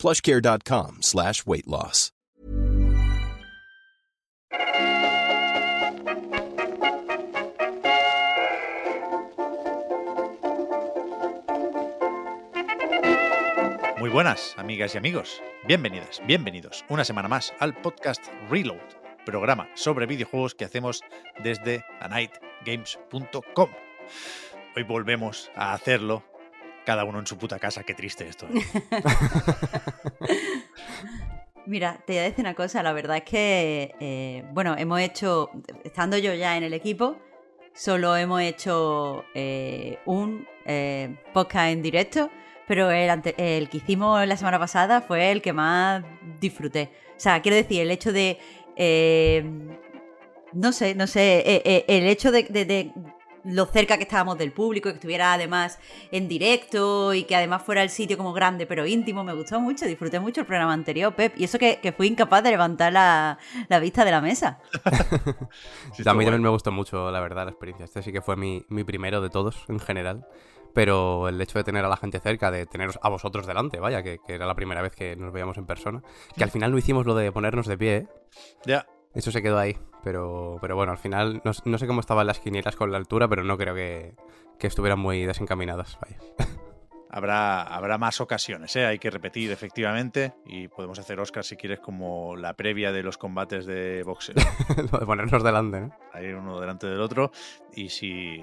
plushcare.com slash weight loss. Muy buenas, amigas y amigos. Bienvenidas, bienvenidos una semana más al podcast Reload, programa sobre videojuegos que hacemos desde anightgames.com. Hoy volvemos a hacerlo cada uno en su puta casa. Qué triste esto. ¿eh? Mira, te voy a decir una cosa, la verdad es que, eh, bueno, hemos hecho, estando yo ya en el equipo, solo hemos hecho eh, un podcast en directo, pero el, ante- el que hicimos la semana pasada fue el que más disfruté. O sea, quiero decir, el hecho de... no sé, no sé, el hecho de- de lo cerca que estábamos del público, y que estuviera además en directo y que además fuera el sitio como grande pero íntimo, me gustó mucho, disfruté mucho el programa anterior, Pep, y eso que, que fui incapaz de levantar la, la vista de la mesa. Sí, a mí también me gustó mucho, la verdad, la experiencia. Este sí que fue mi, mi primero de todos, en general. Pero el hecho de tener a la gente cerca, de teneros a vosotros delante, vaya, que, que era la primera vez que nos veíamos en persona. Que al final no hicimos lo de ponernos de pie, ¿eh? Ya, Eso se quedó ahí. Pero, pero bueno, al final no, no sé cómo estaban las quinielas con la altura, pero no creo que, que estuvieran muy desencaminadas. Vaya. habrá, habrá más ocasiones, ¿eh? hay que repetir efectivamente y podemos hacer Oscar si quieres como la previa de los combates de boxeo. lo de ponernos delante, ¿no? Ahí uno delante del otro y si,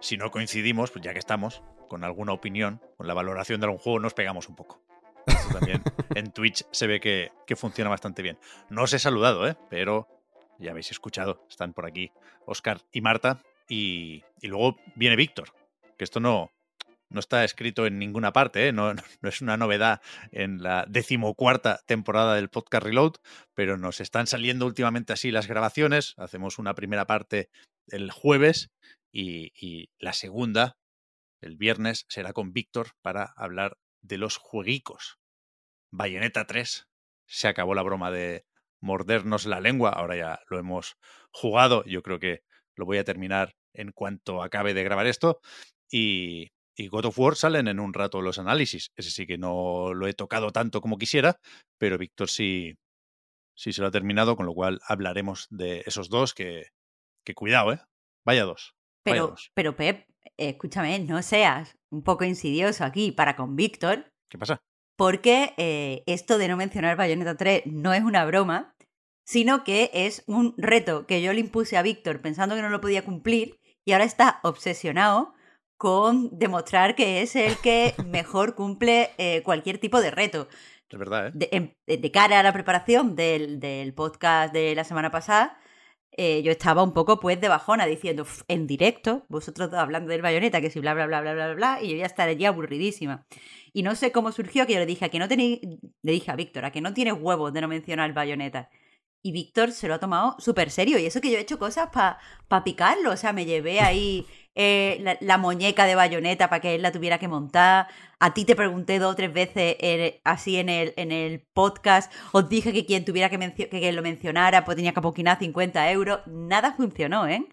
si no coincidimos, pues ya que estamos, con alguna opinión, con la valoración de algún juego, nos pegamos un poco. Esto también en Twitch se ve que, que funciona bastante bien. No os he saludado, ¿eh? pero ya habéis escuchado, están por aquí Oscar y Marta y, luego viene Víctor, que esto no, no está escrito en ninguna parte, ¿eh? no, no es una novedad en la decimocuarta temporada del podcast Reload, pero nos están saliendo últimamente así las grabaciones. Hacemos una primera parte el jueves y, y la segunda, el viernes, será con Víctor para hablar de los jueguicos. Bayonetta 3. Se acabó la broma de mordernos la lengua, ahora ya lo hemos jugado, yo creo que lo voy a terminar en cuanto acabe de grabar esto. Y, y God of War salen en un rato los análisis. Ese sí que no lo he tocado tanto como quisiera, pero Víctor sí, sí se lo ha terminado, con lo cual hablaremos de esos dos que, que cuidado, ¿eh? Vaya dos. vaya Pero, dos. pero Pep, escúchame, no seas un poco insidioso aquí para con Víctor, ¿Qué pasa? Porque eh, esto de no mencionar Bayonetta 3 no es una broma, sino que es un reto que yo le impuse a Víctor pensando que no lo podía cumplir y ahora está obsesionado con demostrar que es el que mejor cumple eh, cualquier tipo de reto. Es verdad, ¿eh? De, en- de cara a la preparación del, del podcast de la semana pasada, eh, yo estaba un poco pues de bajona diciendo "Uf, en directo, vosotros dos hablando del bayoneta, que si bla bla bla bla bla bla, y yo voy a estar allí aburridísima. Y no sé cómo surgió que yo le dije a que no tenéis, le dije a Víctor, a que no tienes huevos de no mencionar el bayoneta. Y Víctor se lo ha tomado súper serio. Y eso que yo he hecho cosas para picarlo. O sea, me llevé ahí eh, la, la muñeca de bayoneta para que él la tuviera que montar. A ti te pregunté dos o tres veces eh, así en el, en el podcast. Os dije que quien tuviera que, que, que lo mencionara pues tenía que apoquinar 50 euros. Nada funcionó, ¿eh?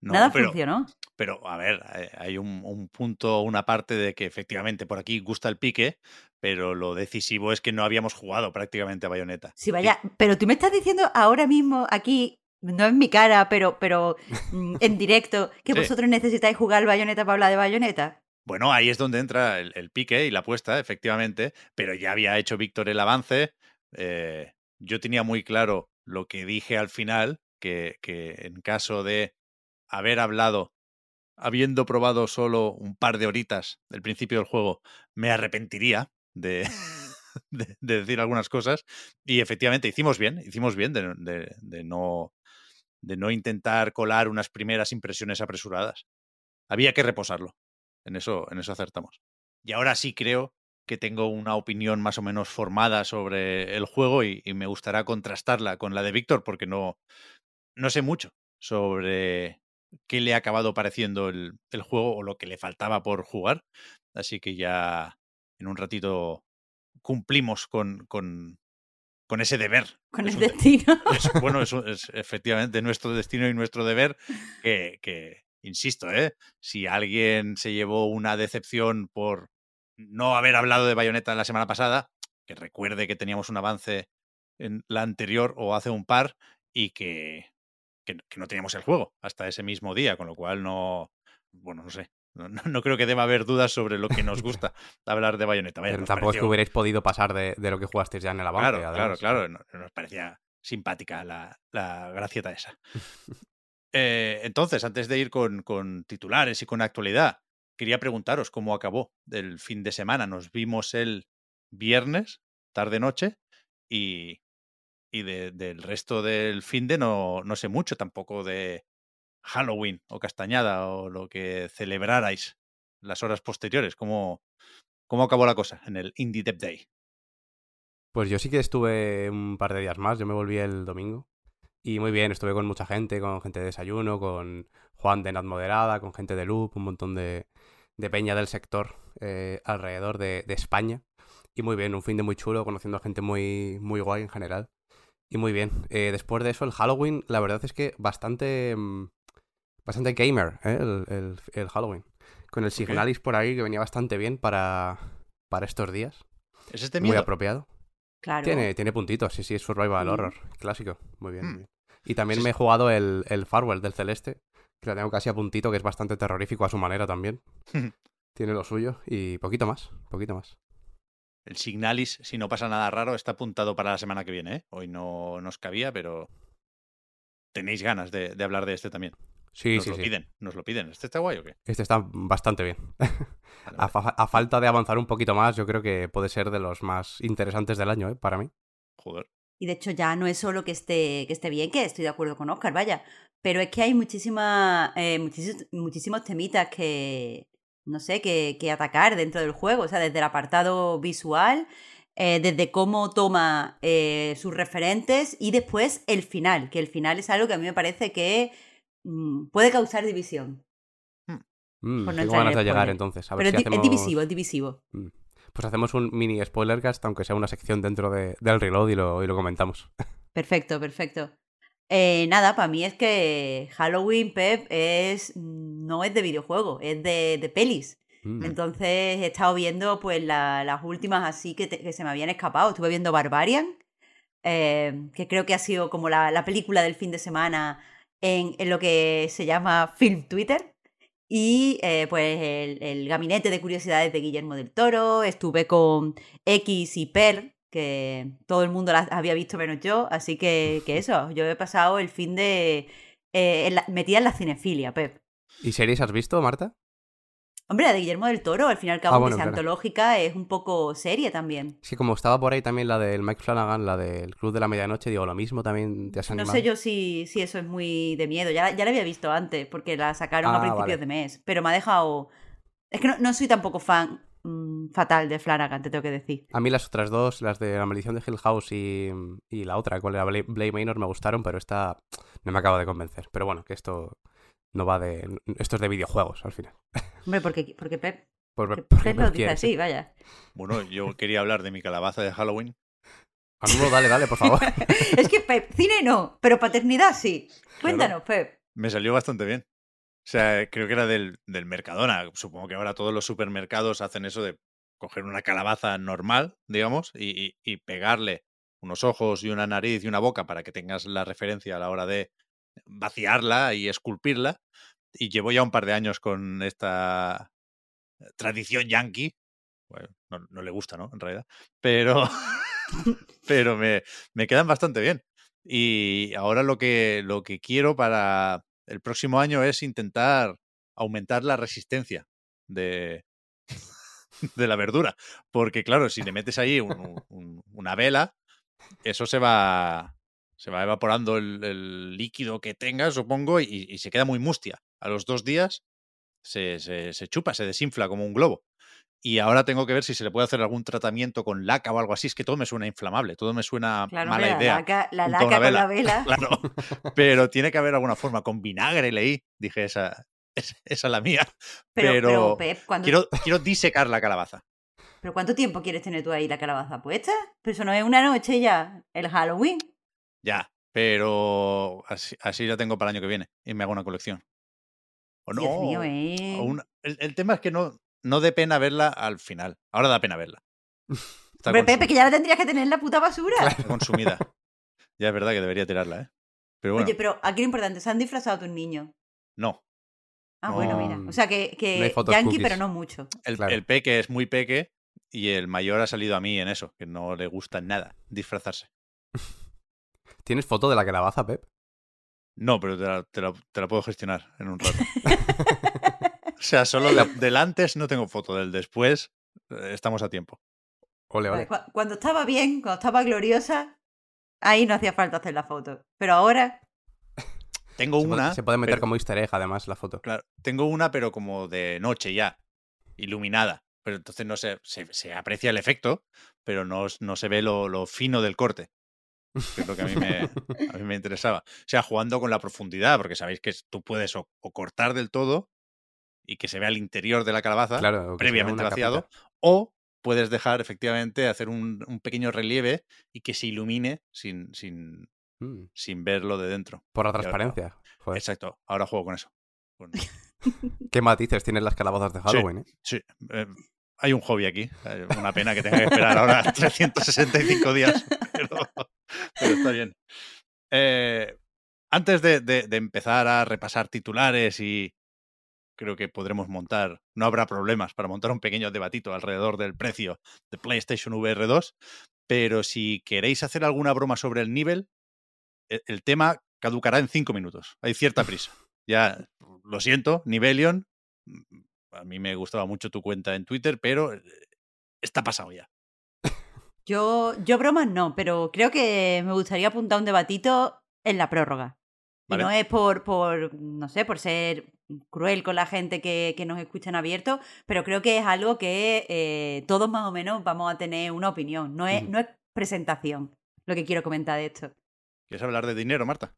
No, Nada pero, funcionó. pero, a ver, eh, hay un, un punto, una parte de que efectivamente por aquí gusta el pique, pero lo decisivo es que no habíamos jugado prácticamente a Bayonetta. Sí, vaya, pero tú me estás diciendo ahora mismo aquí, no en mi cara, pero, pero mm, en directo, que Sí. vosotros necesitáis jugar bayoneta para hablar de bayoneta. Bueno, ahí es donde entra el, el pique y la apuesta, efectivamente, pero ya había hecho Víctor el avance. eh, yo tenía muy claro lo que dije al final, que, que en caso de haber hablado, habiendo probado solo un par de horitas del principio del juego, me arrepentiría de, de, de decir algunas cosas. Y efectivamente hicimos bien, hicimos bien de, de- de no, de no intentar colar unas primeras impresiones apresuradas. Había que reposarlo. En eso, en eso acertamos. Y ahora sí creo que tengo una opinión más o menos formada sobre el juego y, me gustará contrastarla con la de Víctor porque no, no sé mucho sobre qué le ha acabado pareciendo el, el juego o lo que le faltaba por jugar. Así que ya en un ratito cumplimos con, con, con ese deber. Con Es el de- destino. es- bueno, eso es efectivamente nuestro destino y nuestro deber que, que, insisto, ¿eh? si alguien se llevó una decepción por no haber hablado de Bayonetta la semana pasada, que recuerde que teníamos un avance en la anterior o hace un par y que, que, que no teníamos el juego hasta ese mismo día, con lo cual no, bueno, no sé. No, no- no creo que deba haber dudas sobre lo que nos gusta hablar de Bayonetta. Vaya, tampoco es que hubierais podido pasar de, de lo que jugasteis ya en el avance. Claro, claro, además. claro. no- Nos parecía simpática la, la gracieta esa. Eh, entonces, antes de ir con, con titulares y con actualidad, quería preguntaros cómo acabó el fin de semana. Nos vimos el viernes, tarde-noche, y, y de- del resto del fin de no, no sé mucho tampoco de Halloween o Castañada o lo que celebrarais las horas posteriores. ¿Cómo, cómo acabó la cosa en el Indie Dev Day? Pues yo sí que estuve un par de días más, yo me volví el domingo. Y muy bien, estuve con mucha gente, con gente de desayuno, con Juan de Nat Moderada, con gente de Loop, un montón de, de peña del sector eh, alrededor de, de España. Y muy bien, un fin de muy chulo, conociendo a gente muy, muy guay en general. Y muy bien. Eh, después de eso, el Halloween, la verdad es que bastante. mm, bastante gamer, ¿eh? el, el- el Halloween. Con el Signalis por ahí, que venía bastante bien para, para estos días. ¿Es este muy miedo? apropiado. Claro. Tiene, tiene puntitos, sí, sí, es survival Mm. horror, clásico, muy bien. Mm. muy bien. Y también Sí, me he jugado el, el Farwell del Celeste, que lo tengo casi a puntito, que es bastante terrorífico a su manera también. tiene lo suyo y poquito más, poquito más. El Signalis, si no pasa nada raro, está apuntado para la semana que viene. ¿eh? Hoy no nos cabía, pero tenéis ganas de, de hablar de este también. Sí, nos sí, lo sí. piden, nos lo piden. ¿Este está guay o qué? Este está bastante bien. Vale, a, vale. fa- a falta de avanzar un poquito más, yo creo que puede ser de los más interesantes del año, ¿eh? Para mí. Joder. Y de hecho ya no es solo que esté, que esté bien, que estoy de acuerdo con Oscar, vaya, pero es que hay muchísima, eh, muchísimos, muchísimos temitas que, no sé, que, que atacar dentro del juego, o sea, desde el apartado visual, eh, desde cómo toma eh, sus referentes y después el final, que el final es algo que a mí me parece que puede causar división. Mm, Por no tengo entrar en ganas de llegar spoiler. entonces. A ver Pero si es, divisivo, es divisivo. Pues hacemos un mini spoilercast, aunque sea una sección dentro de- del reload y lo, y lo comentamos. Perfecto, perfecto. Eh, nada, para mí es que Halloween, Pep, es no es de videojuego, es de, de pelis. Mm. Entonces he estado viendo pues la- las últimas así que, te- que se me habían escapado. Estuve viendo Barbarian, eh, que creo que ha sido como la, la película del fin de semana en, en lo que se llama Film Twitter. Y eh, pues el, el gabinete de curiosidades de Guillermo del Toro. Estuve con X y Per, que todo el mundo las había visto menos yo. Así que, que eso, yo he pasado el fin de... eh, en la- metida en la cinefilia, Pep. ¿Y series has visto, Marta? Hombre, la de Guillermo del Toro, al fin y al cabo, Ah, bueno, sea claro. antológica, es un poco seria también. Sí, como estaba por ahí también la del Mike Flanagan, la del Club de la Medianoche, digo, lo mismo también te has No sé yo si, si eso es muy de miedo. Ya, ya la había visto antes, porque la sacaron Ah, a principios vale. de mes. Pero me ha dejado. Es que no, no soy tampoco fan mm, fatal de Flanagan, te tengo que decir. A mí las otras dos, las de La Maldición de Hill House y, y la otra, cuál era Bla- Blade Manor, me gustaron, pero esta no me acaba de convencer. Pero bueno, que esto no va de... Esto es de videojuegos, al final. Hombre, porque, porque Pep, Por, porque Pep me lo dice así, vaya. Bueno, yo quería hablar de mi calabaza de Halloween. No, dale, dale, por favor. es que Pep, cine no, pero paternidad sí. Cuéntanos, Pep. Me salió bastante bien. O sea, creo que era del, del Mercadona. Supongo que ahora todos los supermercados hacen eso de coger una calabaza normal, digamos, y, y- y pegarle unos ojos y una nariz y una boca para que tengas la referencia a la hora de vaciarla y esculpirla. Y llevo ya un par de años con esta tradición yankee. Bueno, no, no le gusta, ¿no? En realidad. Pero, pero me, me quedan bastante bien. Y ahora lo que, lo que quiero para el próximo año es intentar aumentar la resistencia de, de la verdura. Porque, claro, si le metes ahí un- un- una vela, eso se va, se va evaporando el, el líquido que tenga, supongo, y, y se queda muy mustia. A los dos días se, se- se chupa, se desinfla como un globo. Y ahora tengo que ver si se le puede hacer algún tratamiento con laca o algo así. Es que todo me suena inflamable, todo me suena Claro, mala idea. la laca, la con la vela. Claro, pero tiene que haber alguna forma. Con vinagre leí, dije, esa, es- esa es la mía. Pero, Pero, pero, Pep, ¿cuándo- quiero, quiero disecar la calabaza. ¿pero ¿cuánto tiempo quieres tener tú ahí la calabaza puesta? Pero eso no es una noche ya, el Halloween. Ya, pero así, así la tengo para el año que viene y me hago una colección. O no. Dios mío, eh. o una- el, el tema es que no, no dé pena verla al final. Ahora da pena verla. Está Hombre, Pepe, que ya la tendrías que tener en la puta basura. está consumida. ya es verdad que debería tirarla, ¿eh? Pero bueno, Oye, pero aquí lo importante, ¿se han disfrazado tus niños? no. Ah, bueno, No. mira. O sea, que, que No yankee, cookies. pero no mucho. El, Claro. el peque es muy peque y el mayor ha salido a mí en eso, que no le gusta nada disfrazarse. ¿Tienes foto de la calabaza, Pep? No, pero te la, te la- te la puedo gestionar en un rato. o sea, solo de- del antes no tengo foto, del después eh, estamos a tiempo. Ole, ole. Cu- Cuando estaba bien, cuando estaba gloriosa, ahí no hacía falta hacer la foto. Pero ahora, Tengo Se puede- una. se puede meter pero- como easter egg, además, la foto. Claro, tengo una, pero como de noche ya, iluminada. Pero entonces no se, se, se aprecia el efecto, pero no, se ve lo, lo fino del corte. Que es lo que a mí, me, a mí me interesaba. O sea, jugando con la profundidad, porque sabéis que tú puedes o, o cortar del todo y que se vea el interior de la calabaza, Claro, previamente vaciado, capita. o puedes dejar efectivamente hacer un, un pequeño relieve y que se ilumine sin, sin, Mm, sin verlo de dentro. Por la transparencia. Exacto, ahora juego con eso. Con- Qué matices tienen las calabazas de Halloween, ¿eh? Sí, eh, hay un hobby aquí. Una pena que tenga que esperar ahora 365 días, pero, pero está bien. Eh, antes de, de- de empezar a repasar titulares y creo que podremos montar, no habrá problemas para montar un pequeño debatito alrededor del precio de PlayStation VR 2, pero si queréis hacer alguna broma sobre el nivel, el, el tema caducará en cinco minutos. Hay cierta prisa. Ya, lo siento, Nivelion, mm, a mí me gustaba mucho tu cuenta en Twitter, pero eh, está pasado ya. Yo, yo bromas no, pero creo que me gustaría apuntar un debatito en la prórroga. Vale. Y no es por, por, no sé, por ser cruel con la gente que, que nos escucha en abierto, pero creo que es algo que eh, todos más o menos vamos a tener una opinión. No es, no es presentación lo que quiero comentar de esto. ¿Quieres hablar de dinero, Marta?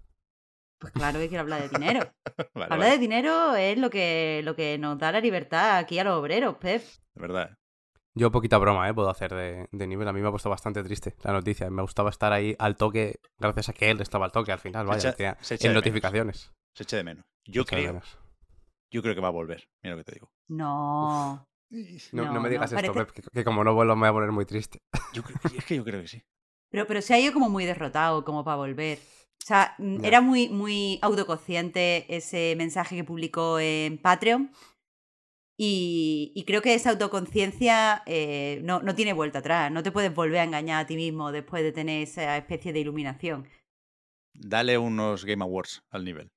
Pues claro que quiero hablar de dinero. Vale, Hablar vale, de dinero es lo que, lo que nos da la libertad aquí a los obreros, Pep. de verdad. Yo poquita broma, ¿eh? Puedo hacer de, de nivel. A mí me ha puesto bastante triste la noticia. Me gustaba estar ahí al toque, gracias a que él estaba al toque al final, vaya. echa- tenía- se echa en de menos. notificaciones. Se eche de menos. Yo Echa de creo, menos. yo creo que va a volver. Mira lo que te digo. No. No, no No, me digas no, esto, parece- Pep, que, que como no vuelvo me voy a poner muy triste. Yo creo que- es que yo creo que sí. Pero, pero se ha ido como muy derrotado, como para volver. O sea, mm, era muy, muy autoconsciente ese mensaje que publicó en Patreon. Y, y creo que esa autoconciencia eh, no, no tiene vuelta atrás. No te puedes volver a engañar a ti mismo después de tener esa especie de iluminación. Dale unos Game Awards al nivel.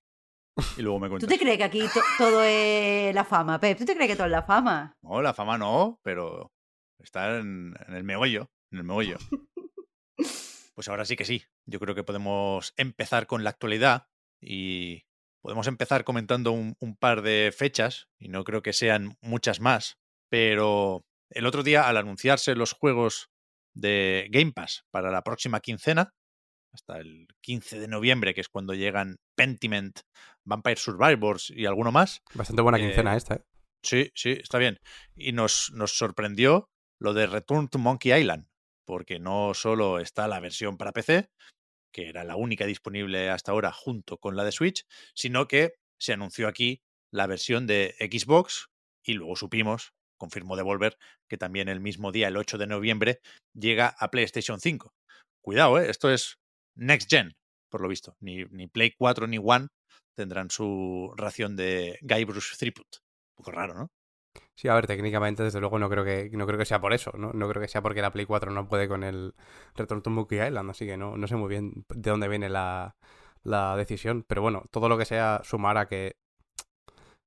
Y luego me ¿Tú te crees que aquí to- todo es la fama, Pep? ¿Tú te crees que todo es la fama? No, la fama no, pero está en, en el meollo. En el meollo. Pues ahora sí que sí. Yo creo que podemos empezar con la actualidad y podemos empezar comentando un, un par de fechas, y no creo que sean muchas más, pero el otro día al anunciarse los juegos de Game Pass para la próxima quincena, hasta el 15 de noviembre, que es cuando llegan Pentiment, Vampire Survivors y alguno más, Bastante buena Eh, quincena esta, ¿eh? Sí, sí, está bien. Y nos, nos sorprendió lo de Return to Monkey Island, porque no solo está la versión para PC, que era la única disponible hasta ahora junto con la de Switch, sino que se anunció aquí la versión de Xbox y luego supimos, confirmó Devolver, que también el mismo día, el 8 de noviembre, llega a PlayStation 5. Cuidado, ¿eh? esto es Next Gen, por lo visto. Ni, ni Play 4 ni One tendrán su ración de Guybrush Threepwood. Un poco raro, ¿no? Sí, a ver, técnicamente, desde luego, no creo que no creo que sea por eso, ¿no? No creo que sea porque la Play 4 no puede con el Return to Monkey Island, así que no, no sé muy bien de dónde viene la, la decisión. Pero bueno, todo lo que sea sumar a que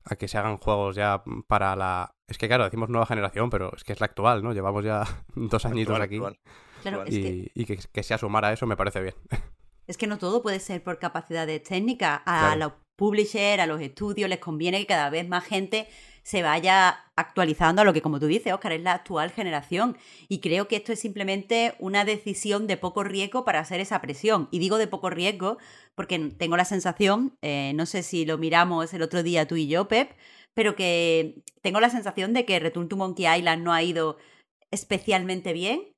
a que se hagan juegos ya para la... Es que claro, decimos nueva generación, pero es que es la actual, ¿no? Llevamos ya dos añitos Actual, aquí. actual. Claro, Actual. es que, Y, y que, que sea sumar a eso me parece bien. es que no todo puede ser por capacidades técnicas. A Claro. los publishers, a los estudios, les conviene que cada vez más gente se vaya actualizando a lo que, como tú dices, Oscar, es la actual generación. Y creo que esto es simplemente una decisión de poco riesgo para hacer esa presión. Y digo de poco riesgo porque tengo la sensación, eh, no sé si lo miramos el otro día tú y yo, Pep, pero que tengo la sensación de que Return to Monkey Island no ha ido especialmente bien,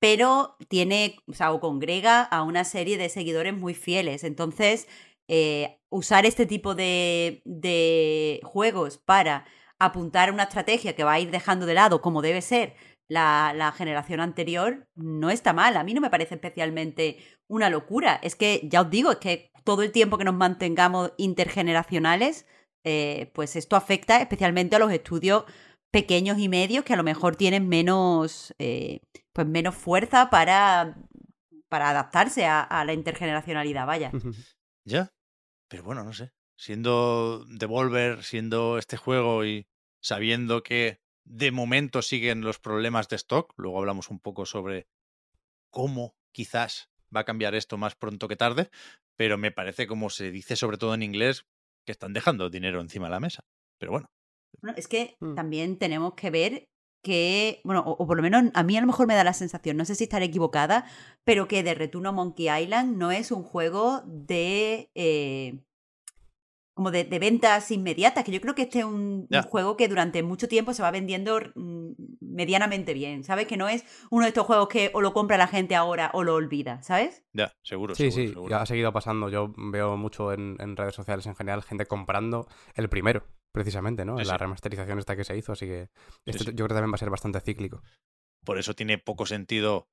pero tiene, o sea, o congrega a una serie de seguidores muy fieles. Entonces, eh, usar este tipo de, de juegos para apuntar a una estrategia que va a ir dejando de lado, como debe ser la, generación anterior, no está mal. A mí no me parece especialmente una locura. Es que, ya os digo, es que todo el tiempo que nos mantengamos intergeneracionales, eh, pues esto afecta especialmente a los estudios pequeños y medios que a lo mejor tienen menos, eh, pues menos fuerza para, para adaptarse a, a la intergeneracionalidad, vaya. Ya, pero bueno, no sé. Siendo Devolver, siendo este juego y sabiendo que de momento siguen los problemas de stock, luego hablamos un poco sobre cómo quizás va a cambiar esto más pronto que tarde, pero me parece, como se dice sobre todo en inglés, que están dejando dinero encima de la mesa. Pero bueno. bueno es que mm. también tenemos que ver que, bueno, o, por lo menos a mí a lo mejor me da la sensación, no sé si estaré equivocada, pero que de Return a Monkey Island no es un juego de... Eh, como de, ventas inmediatas, que yo creo que este es un, juego que durante mucho tiempo se va vendiendo mm, medianamente bien, ¿sabes? Que no es uno de estos juegos que o lo compra la gente ahora o lo olvida, ¿sabes? Ya, seguro. Sí, sí, ha seguido pasando. Yo veo mucho en, redes sociales en general gente comprando el primero, precisamente, ¿no? en la remasterización esta que se hizo, así que esto yo creo que también va a ser bastante cíclico. Por eso tiene poco sentido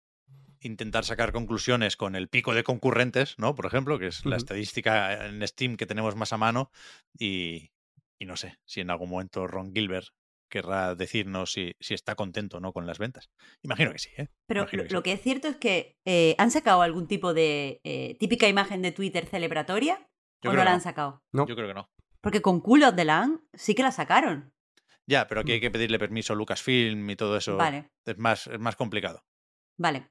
intentar sacar conclusiones con el pico de concurrentes, ¿no? Por ejemplo, que es la estadística en Steam que tenemos más a mano y, no sé si en algún momento Ron Gilbert querrá decirnos si, si está contento o no con las ventas. Imagino que sí, ¿eh? Pero lo, que es cierto es que eh, han sacado algún tipo de eh, típica imagen de Twitter celebratoria o no la han sacado. No. Yo creo que no. Porque con Cool of the Land sí que la sacaron. Ya, pero aquí hay mm. que pedirle permiso a Lucasfilm y todo eso. Vale. Es más, es más complicado. Vale.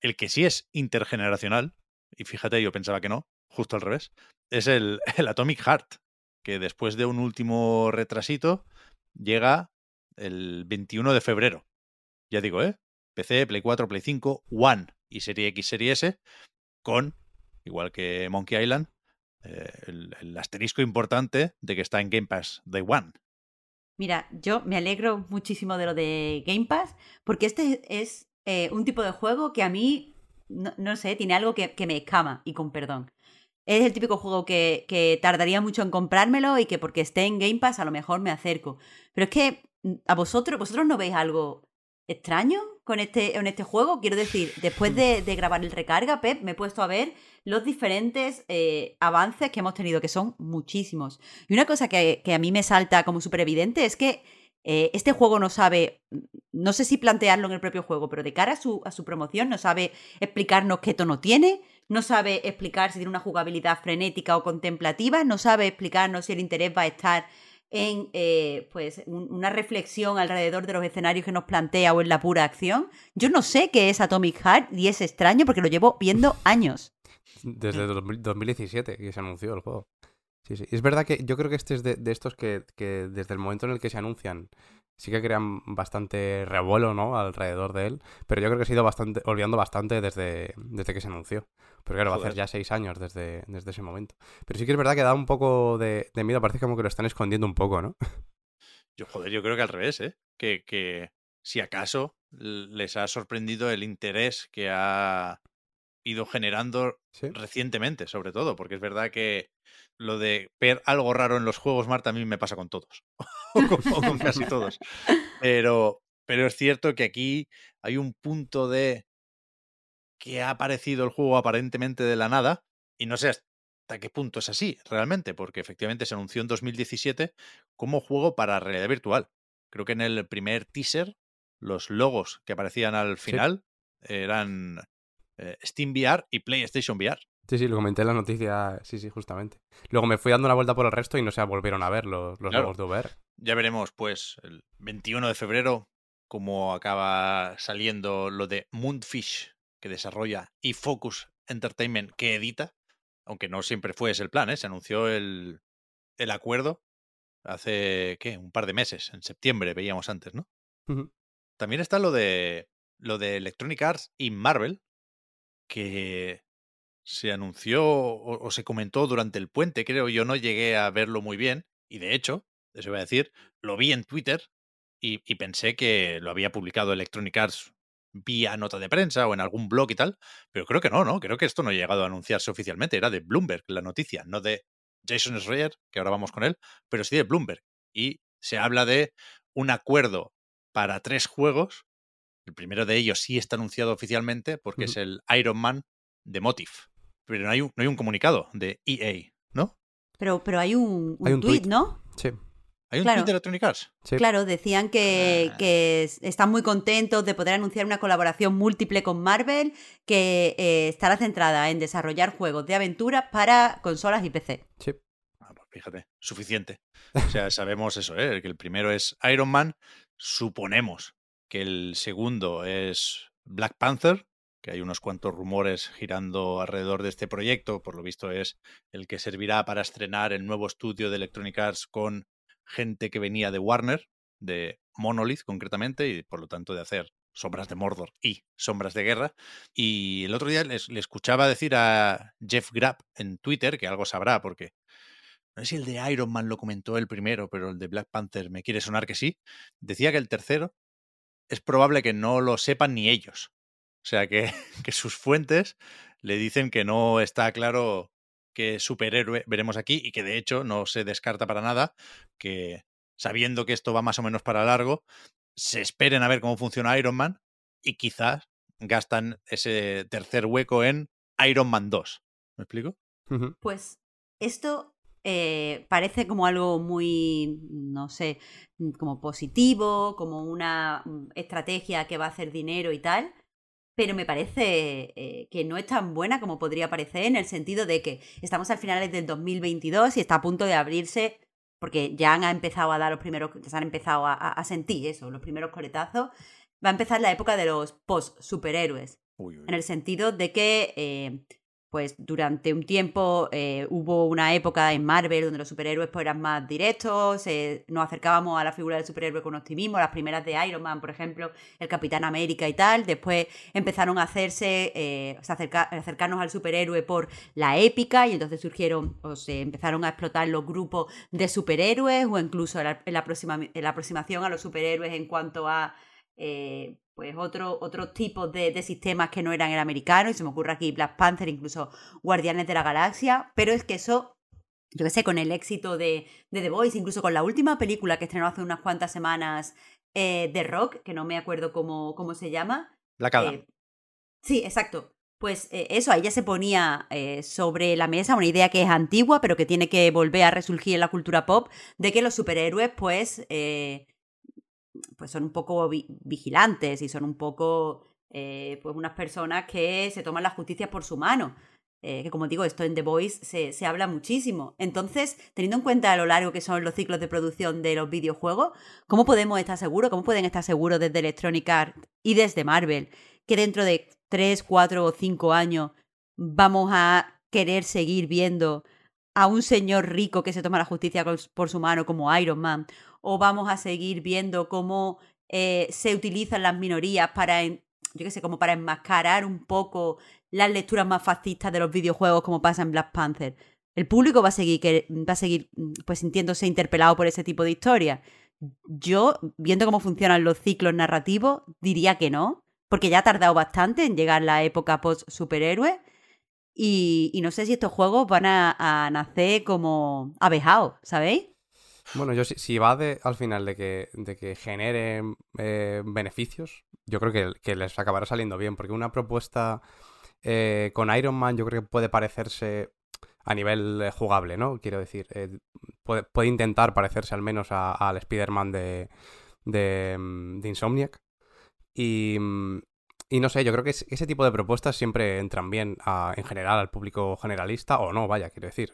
El que sí es intergeneracional, y fíjate, yo pensaba que no, justo al revés, es el, el Atomic Heart, que después de un último retrasito llega el 21 de febrero. Ya digo, ¿eh? PC, Play 4, Play 5, One y Serie X, Serie S, con, igual que Monkey Island, eh, el, asterisco importante de que está en Game Pass Day One. Mira, yo me alegro muchísimo de lo de Game Pass, porque este es eh, un tipo de juego que a mí, no, sé, tiene algo que, me escama, y con perdón. Es el típico juego que, que, tardaría mucho en comprármelo y que porque esté en Game Pass a lo mejor me acerco. Pero es que mm, a vosotros, vosotros no veis algo extraño con este, en este juego. Quiero decir, después de, grabar el recarga, Pep, me he puesto a ver los diferentes eh, avances que hemos tenido, que son muchísimos. Y una cosa que, que a mí me salta como súper evidente es que eh, este juego no sabe, no sé si plantearlo en el propio juego, pero de cara a su, a su promoción no sabe explicarnos qué tono tiene, no sabe explicar si tiene una jugabilidad frenética o contemplativa, no sabe explicarnos si el interés va a estar en eh, pues una reflexión alrededor de los escenarios que nos plantea o en la pura acción. Yo no sé qué es Atomic Heart y es extraño porque lo llevo viendo años. Desde 2017 que se anunció el juego. Sí, sí. Es verdad que yo creo que este es de, estos que, desde el momento en el que se anuncian sí que crean bastante revuelo, ¿no? Alrededor de él. Pero yo creo que se ha ido bastante, olvidando bastante desde, desde que se anunció. Pero claro, va a hacer ya seis años desde, desde ese momento. Pero sí que es verdad que da un poco de, miedo. Parece como que lo están escondiendo un poco, ¿no? Yo, joder, yo creo que al revés, ¿eh? Que, que si acaso les ha sorprendido el interés que ha ido generando recientemente, sobre todo, porque es verdad que lo de ver algo raro en los juegos, Marta, a mí me pasa con todos, o, con, casi todos. Pero, pero es cierto que aquí hay un punto de que ha aparecido el juego aparentemente de la nada, y no sé hasta qué punto es así realmente, porque efectivamente se anunció en 2017 como juego para realidad virtual. Creo que en el primer teaser los logos que aparecían al final eran eh, Steam VR y PlayStation VR. Sí, sí, lo comenté en la noticia, sí, sí, justamente. Luego me fui dando una vuelta por el resto y no se volvieron a ver los, los de VR. Ya veremos, pues, el 21 de febrero, cómo acaba saliendo lo de Moonfish, que desarrolla, y Focus Entertainment, que edita, aunque no siempre fue ese el plan, ¿eh? Se anunció el, el acuerdo hace, ¿qué? Un par de meses, en septiembre veíamos antes, ¿no? También está lo de lo de Electronic Arts y Marvel, que se anunció o, se comentó durante el puente, creo. Yo no llegué a verlo muy bien. Y de hecho, eso iba a decir, lo vi en Twitter y, y pensé que lo había publicado Electronic Arts vía nota de prensa o en algún blog y tal. Pero creo que no, ¿no? Creo que esto no ha llegado a anunciarse oficialmente. Era de Bloomberg la noticia, no de Jason Schreier, que ahora vamos con él, pero sí de Bloomberg. Y se habla de un acuerdo para tres juegos. El primero de ellos sí está anunciado oficialmente porque es el Iron Man de Motif. Pero no hay un, no hay un comunicado de EA, ¿no? Pero, pero hay un, un Hay un tweet. ¿no? Sí, Hay un Claro. tweet de Electronic Arts. sí. Claro, decían que, Ah. que están muy contentos de poder anunciar una colaboración múltiple con Marvel que eh, estará centrada en desarrollar juegos de aventura para consolas y PC. sí. Ah, pues fíjate, suficiente. O sea, sabemos eso, ¿eh? que el primero es Iron Man. Suponemos que el segundo es Black Panther, que hay unos cuantos rumores girando alrededor de este proyecto. Por lo visto es el que servirá para estrenar el nuevo estudio de Electronic Arts con gente que venía de Warner, de Monolith concretamente, y por lo tanto de hacer Sombras de Mordor y Sombras de Guerra. Y el otro día le escuchaba decir a Jeff Grapp en Twitter, que algo sabrá, porque no sé si el de Iron Man lo comentó el primero, pero el de Black Panther me quiere sonar que sí. Decía que el tercero es probable que no lo sepan ni ellos. O sea que, que sus fuentes le dicen que no está claro qué superhéroe veremos aquí y que de hecho no se descarta para nada que sabiendo que esto va más o menos para largo, se esperen a ver cómo funciona Iron Man y quizás gastan ese tercer hueco en Iron Man 2. ¿Me explico? Pues esto eh, parece como algo muy, no sé, mm, como positivo, como una mm, estrategia que va a hacer dinero y tal, pero me parece eh, que no es tan buena como podría parecer en el sentido de que estamos al finales del 2022 y está a punto de abrirse, porque ya han empezado a dar los primeros, ya se han empezado a, sentir eso, los primeros coletazos, va a empezar la época de los post-superhéroes. En el sentido de que, eh, pues durante un tiempo eh, hubo una época en Marvel donde los superhéroes pues, eran más directos, eh, nos acercábamos a la figura del superhéroe con optimismo, las primeras de Iron Man, por ejemplo, el Capitán América y tal. Después empezaron a hacerse, eh, acerca- acercarnos al superhéroe por la épica y entonces surgieron o se empezaron a explotar los grupos de superhéroes o incluso la, la aproximación a los superhéroes en cuanto a eh, pues otro, otros tipos de, de sistemas que no eran el americano, y se me ocurre aquí Black Panther, incluso Guardianes de la Galaxia, pero es que eso, yo qué sé, con el éxito de, de The Voice, incluso con la última película que estrenó hace unas cuantas semanas eh, de Rock, que no me acuerdo cómo, cómo se llama. Black Adam. eh, sí, exacto. Pues eh, eso, ahí ya se ponía eh, sobre la mesa una idea que es antigua, pero que tiene que volver a resurgir en la cultura pop, de que los superhéroes, pues, eh, pues son un poco vi- vigilantes y son un poco eh, pues unas personas que se toman la justicia por su mano. Eh, que como digo, esto en The Voice se, se habla muchísimo. Entonces, teniendo en cuenta lo largo que son los ciclos de producción de los videojuegos, ¿cómo podemos estar seguros? ¿Cómo pueden estar seguros desde Electronic Arts y desde Marvel que dentro de 3, 4 o 5 años vamos a querer seguir viendo a un señor rico que se toma la justicia por su mano como Iron Man? ¿O vamos a seguir viendo cómo eh, se utilizan las minorías para, yo qué sé, como para enmascarar un poco las lecturas más fascistas de los videojuegos como pasa en Black Panther? El público va a seguir, va a seguir mm, pues sintiéndose interpelado por ese tipo de historias. Yo, viendo cómo funcionan los ciclos narrativos, diría que no, porque ya ha tardado bastante en llegar la época post-superhéroe. Y, y no sé si estos juegos van a, a nacer como abejados, ¿sabéis? Bueno, yo si, si va de, al final de que, generen eh, beneficios, yo creo que, les acabará saliendo bien, porque una propuesta eh, con Iron Man yo creo que puede parecerse a nivel eh, jugable, ¿no? Quiero decir, eh, puede, puede intentar parecerse al menos al Spider-Man de, de, mm, Insomniac. Y, mm, y no sé, yo creo que es- ese tipo de propuestas siempre entran bien en general al público generalista, o no, vaya, quiero decir.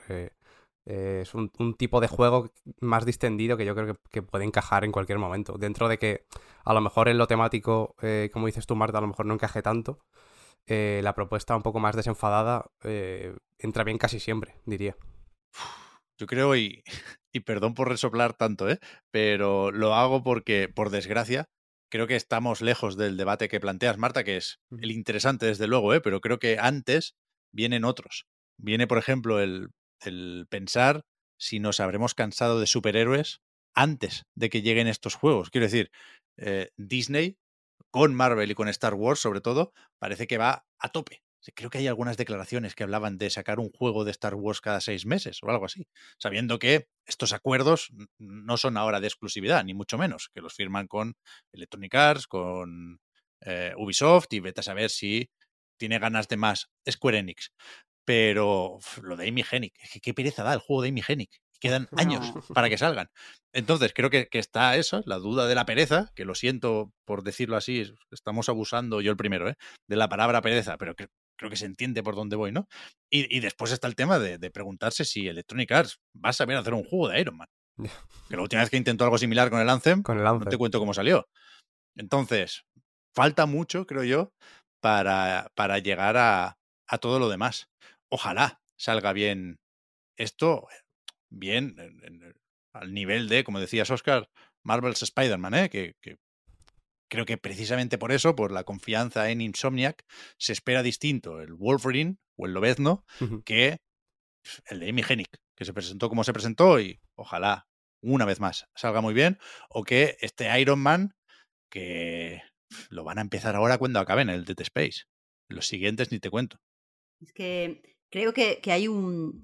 Eh, es un, un tipo de juego más distendido que yo creo que, que puede encajar en cualquier momento. Dentro de que a lo mejor en lo temático, eh, como dices tú, Marta, a lo mejor no encaje tanto. eh, la propuesta un poco más desenfadada entra bien casi siempre, diría. Yo creo, y, y perdón por resoplar tanto, ¿eh? pero lo hago porque, por desgracia, creo que estamos lejos del debate que planteas, Marta, que es el interesante, desde luego, ¿eh? pero creo que antes vienen otros. Viene, por ejemplo, el, el pensar si nos habremos cansado de superhéroes antes de que lleguen estos juegos. Quiero decir, eh, Disney, con Marvel y con Star Wars sobre todo, parece que va a tope. Creo que hay algunas declaraciones que hablaban de sacar un juego de Star Wars cada seis meses o algo así, sabiendo que estos acuerdos no son ahora de exclusividad, ni mucho menos, que los firman con Electronic Arts, con eh, Ubisoft y vete a saber si tiene ganas de más Square Enix. Pero lo de Amy Hennig, qué pereza da el juego de Amy Hennig. Quedan años para que salgan. Entonces, creo que, está eso, la duda de la pereza, que lo siento por decirlo así, estamos abusando, yo el primero, ¿eh? de la palabra pereza, pero que, creo que se entiende por dónde voy, ¿no? Y, después está el tema de, preguntarse si Electronic Arts va a saber hacer un juego de Iron Man. Que la última vez que intentó algo similar con el Anthem, con el no te cuento cómo salió. Entonces, falta mucho, creo yo, para, para llegar a, a todo lo demás. Ojalá salga bien esto, bien al nivel de, como decías Oscar, Marvel's Spider-Man, ¿eh? que, creo que precisamente por eso, por la confianza en Insomniac, se espera distinto el Wolverine o el Lobezno que el de Amy Hennig, que se presentó como se presentó y ojalá una vez más salga muy bien, o que este Iron Man, que lo van a empezar ahora cuando acaben el Dead Space. Los siguientes ni te cuento. Es que creo que, que hay un,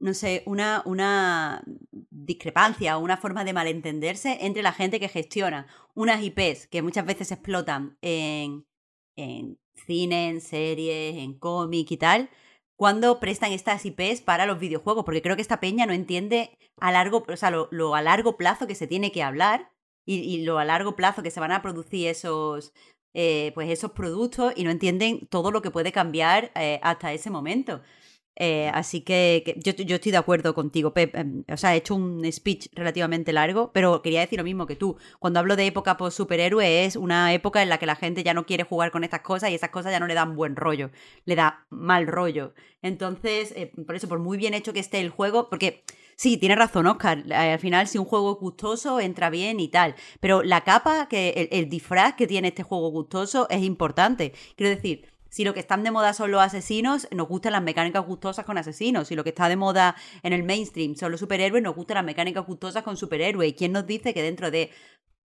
no sé, una, una discrepancia o una forma de malentenderse entre la gente que gestiona unas IPs que muchas veces explotan en, en cine, en series, en cómic y tal, cuando prestan estas IPs para los videojuegos, porque creo que esta peña no entiende a largo, o sea, lo, a largo plazo que se tiene que hablar y, lo a largo plazo que se van a producir esos, eh, pues esos productos y no entienden todo lo que puede cambiar eh, hasta ese momento. Eh, así que, yo, estoy de acuerdo contigo, Pep. Em, o sea, he hecho un speech relativamente largo, pero quería decir lo mismo que tú. Cuando hablo de época post superhéroe es una época en la que la gente ya no quiere jugar con estas cosas y esas cosas ya no le dan buen rollo, le da mal rollo. Entonces, eh, por eso, por muy bien hecho que esté el juego, porque sí, tiene razón Oscar, eh, al final si un juego es gustoso entra bien y tal, pero la capa, que el disfraz que tiene este juego gustoso es importante. Quiero decir, si lo que están de moda son los asesinos, nos gustan las mecánicas gustosas con asesinos. Si lo que está de moda en el mainstream son los superhéroes, nos gustan las mecánicas gustosas con superhéroes. ¿Y quién nos dice que dentro de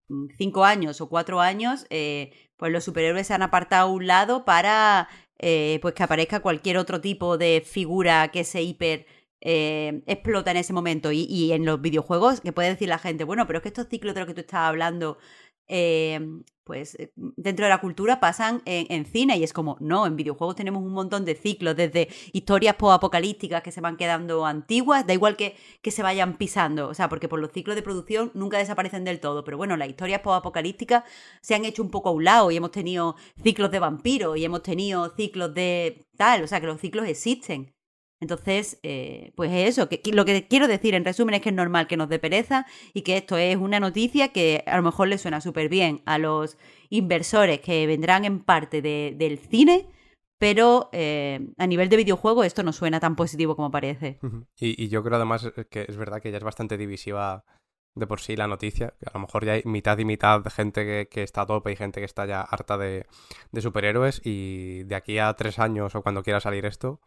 mm, cinco años o cuatro años, eh, pues los superhéroes se han apartado a un lado para eh, pues que aparezca cualquier otro tipo de figura que se hiper eh, explota en ese momento. Y, en los videojuegos, que puede decir la gente, bueno, pero es que estos ciclos de los que tú estabas hablando Em, pues eh, dentro de la cultura pasan en, cine y es como, no, en videojuegos tenemos un montón de ciclos, desde historias post-apocalípticas que se van quedando antiguas, da igual que, que se vayan pisando, o sea, porque por los ciclos de producción nunca desaparecen del todo, pero bueno, las historias post-apocalípticas se han hecho un poco a un lado y hemos tenido ciclos de vampiros y hemos tenido ciclos de tal, o sea, que los ciclos existen. Entonces, eh, pues eso, que, lo que quiero decir en resumen es que es normal que nos dé pereza y que esto es una noticia que a lo mejor le suena súper bien a los inversores que vendrán en parte del cine, pero eh, a nivel de videojuego esto no suena tan positivo como parece. Y, yo creo además que es verdad que ya es bastante divisiva de por sí la noticia, que a lo mejor ya hay mitad y mitad de gente que, está a tope y gente que está ya harta de, de superhéroes y de aquí a tres años o cuando quiera salir esto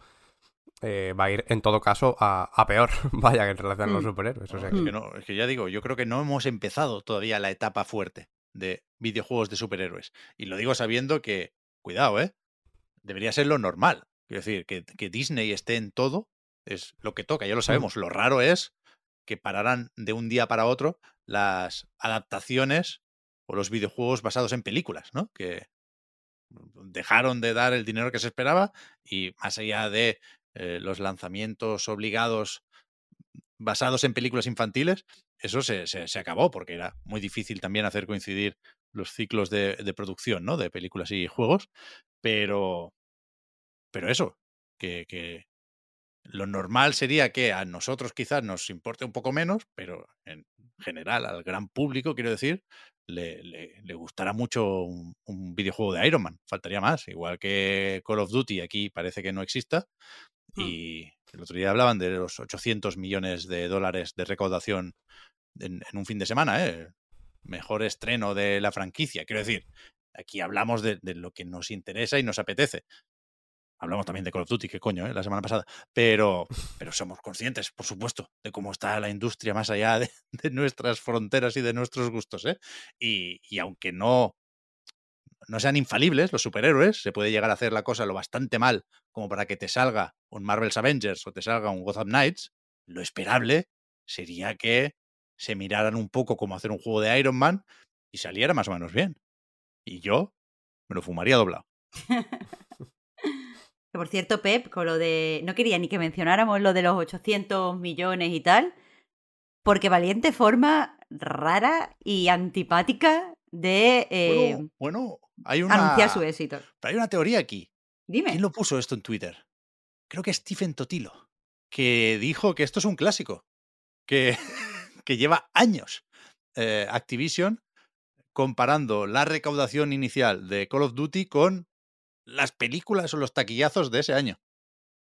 eh, va a ir en todo caso a, peor, vaya, que en relación a los mm. superhéroes. O sea, que... no, es que ya digo, yo creo que no hemos empezado todavía la etapa fuerte de videojuegos de superhéroes. Y lo digo sabiendo que, cuidado, ¿eh? Debería ser lo normal. Quiero decir, que, que Disney esté en todo es lo que toca, ya lo mm. sabemos. Lo raro es que pararan de un día para otro las adaptaciones o los videojuegos basados en películas, ¿no? Que dejaron de dar el dinero que se esperaba y más allá de eh, los lanzamientos obligados basados en películas infantiles, eso se, se, acabó porque era muy difícil también hacer coincidir los ciclos de, producción, ¿no? De películas y juegos. Pero, pero eso, que, lo normal sería que a nosotros quizás nos importe un poco menos, pero en general al gran público, quiero decir, le, le, gustará mucho un, videojuego de Iron Man. Faltaría más. Igual que Call of Duty aquí parece que no exista. Y El otro día hablaban de los 800 millones de dólares de recaudación en, en un fin de semana, ¿eh? Mejor estreno de la franquicia. Quiero decir, aquí hablamos de, de lo que nos interesa y nos apetece. Hablamos también de Call of Duty, qué coño, ¿eh? la semana pasada. Pero, pero somos conscientes, por supuesto, de cómo está la industria más allá de, de nuestras fronteras y de nuestros gustos. ¿eh? Y, y aunque no, no sean infalibles los superhéroes, se puede llegar a hacer la cosa lo bastante mal como para que te salga un Marvel's Avengers o te salga un Gotham Knights, lo esperable sería que se miraran un poco como hacer un juego de Iron Man y saliera más o menos bien. Y yo me lo fumaría doblado. Por cierto, Pep, con lo de... No quería ni que mencionáramos lo de los 800 millones y tal, porque Valiente forma rara y antipática de eh, Bueno, bueno, hay una, anunciar su éxito. pero hay una teoría aquí. Dime. ¿Quién lo puso esto en Twitter? Creo que Stephen Totilo, que dijo que esto es un clásico, que, que lleva años eh, Activision comparando la recaudación inicial de Call of Duty con las películas o los taquillazos de ese año.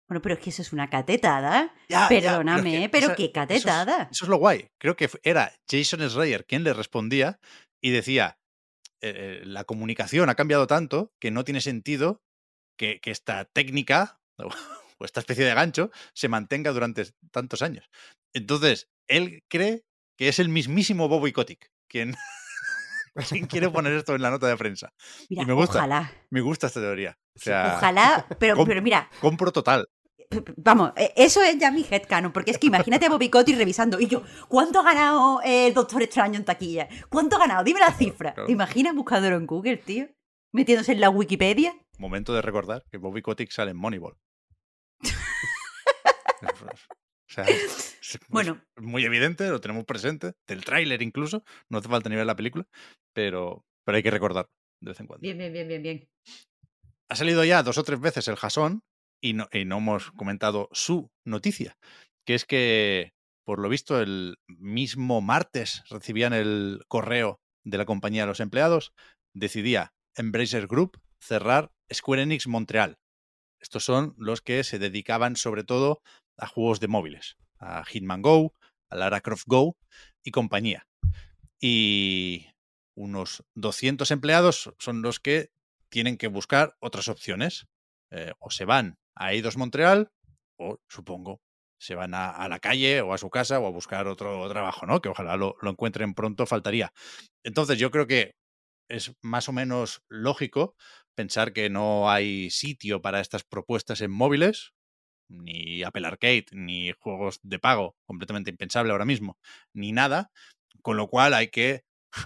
Bueno, pero es que eso es una catetada. Ya, ya, Perdóname, es que pero esa- qué eso es- catetada. Eso es, lo guay. Creo que era Jason Schreier quien le respondía y decía, eh, eh, la comunicación ha cambiado tanto que no tiene sentido que, que esta técnica o esta especie de gancho se mantenga durante tantos años. Entonces, él cree que es el mismísimo Bobby Kotick quien, quien quiere poner esto en la nota de prensa. Mira, me gusta. ojalá. Me gusta esta teoría. O sea, Ojalá, pero, com- pero mira, compro total. Vamos, eh, eso es ya mi headcanon, porque es que imagínate a Bobby Kotick revisando, y yo, ¿cuánto ha ganado el Doctor Extraño en taquilla? ¿Cuánto ha ganado? Dime la cifra. claro. ¿Te imaginas buscándolo en Google, tío? Metiéndose en la Wikipedia. Momento de recordar que Bobby Kotick sale en Moneyball. o sea, es- es Bueno. muy evidente, lo tenemos presente, del tráiler incluso, no hace falta ni ver la película, pero, pero hay que recordar de vez en cuando. Bien, bien, bien, bien, bien. Ha salido ya dos o tres veces el Jason y no, hemos comentado su noticia, que es que, por lo visto, el mismo martes recibían el correo de la compañía de los empleados, decidía Embracer Group cerrar Square Enix Montreal. Estos son los que se dedicaban sobre todo a juegos de móviles, a Hitman Go, a Lara Croft Go y compañía. Y unos 200 empleados son los que tienen que buscar otras opciones. Eh, o se van a Eidos Montreal o, supongo, se van a, la calle o a su casa o a buscar otro trabajo, ¿no? Que ojalá lo, lo encuentren pronto, faltaría. Entonces yo creo que es más o menos lógico pensar que no hay sitio para estas propuestas en móviles, ni Apple Arcade, ni juegos de pago, completamente impensable ahora mismo, ni nada, con lo cual hay que,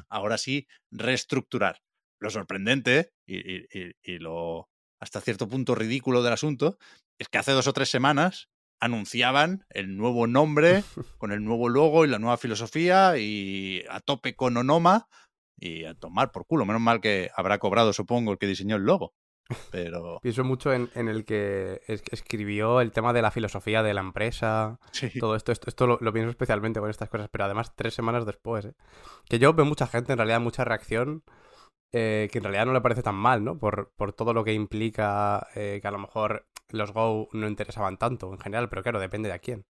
ahora sí, reestructurar. Lo sorprendente y- y- y lo hasta cierto punto ridículo del asunto es que hace dos o tres semanas anunciaban el nuevo nombre con el nuevo logo y la nueva filosofía y a tope con Onoma y a tomar por culo. Menos mal que habrá cobrado, supongo, el que diseñó el logo. Pero Pienso mucho en, en el que es- escribió el tema de la filosofía de la empresa, sí, todo esto, esto, esto lo, lo pienso especialmente con estas cosas, pero además tres semanas después, ¿eh? Que yo veo mucha gente, en realidad, mucha reacción, eh, que en realidad no le parece tan mal, ¿no? Por, por todo lo que implica eh, que a lo mejor los Go no interesaban tanto en general, pero claro, depende de a quién.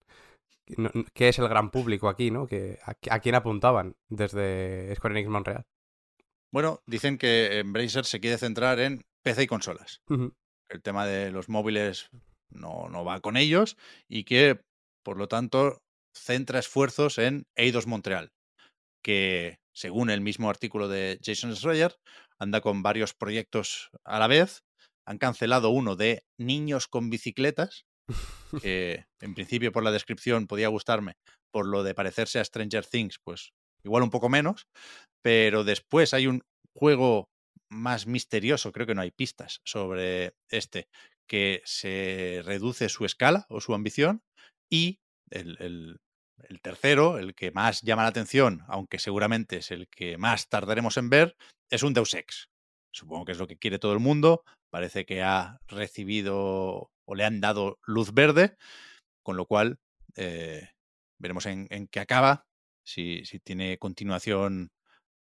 No- ¿Qué es el gran público aquí, no? Que, a, a quién apuntaban desde Square Enix Montreal? bueno, dicen que Embracer se quiere centrar en PC y consolas. El tema de los móviles no, no va con ellos y que, por lo tanto, centra esfuerzos en Eidos Montreal, que, según el mismo artículo de Jason Schreier, anda con varios proyectos a la vez. Han cancelado uno de niños con bicicletas, que en principio por la descripción podía gustarme, por lo de parecerse a Stranger Things, pues igual un poco menos, pero después hay un juego más misterioso, creo que no hay pistas sobre este, que se reduce su escala o su ambición y el, el- el tercero, el que más llama la atención, aunque seguramente es el que más tardaremos en ver, es un Deus Ex. Supongo que es lo que quiere todo el mundo. Parece que ha recibido o le han dado luz verde, con lo cual eh, veremos en, en qué acaba, si, si tiene continuación,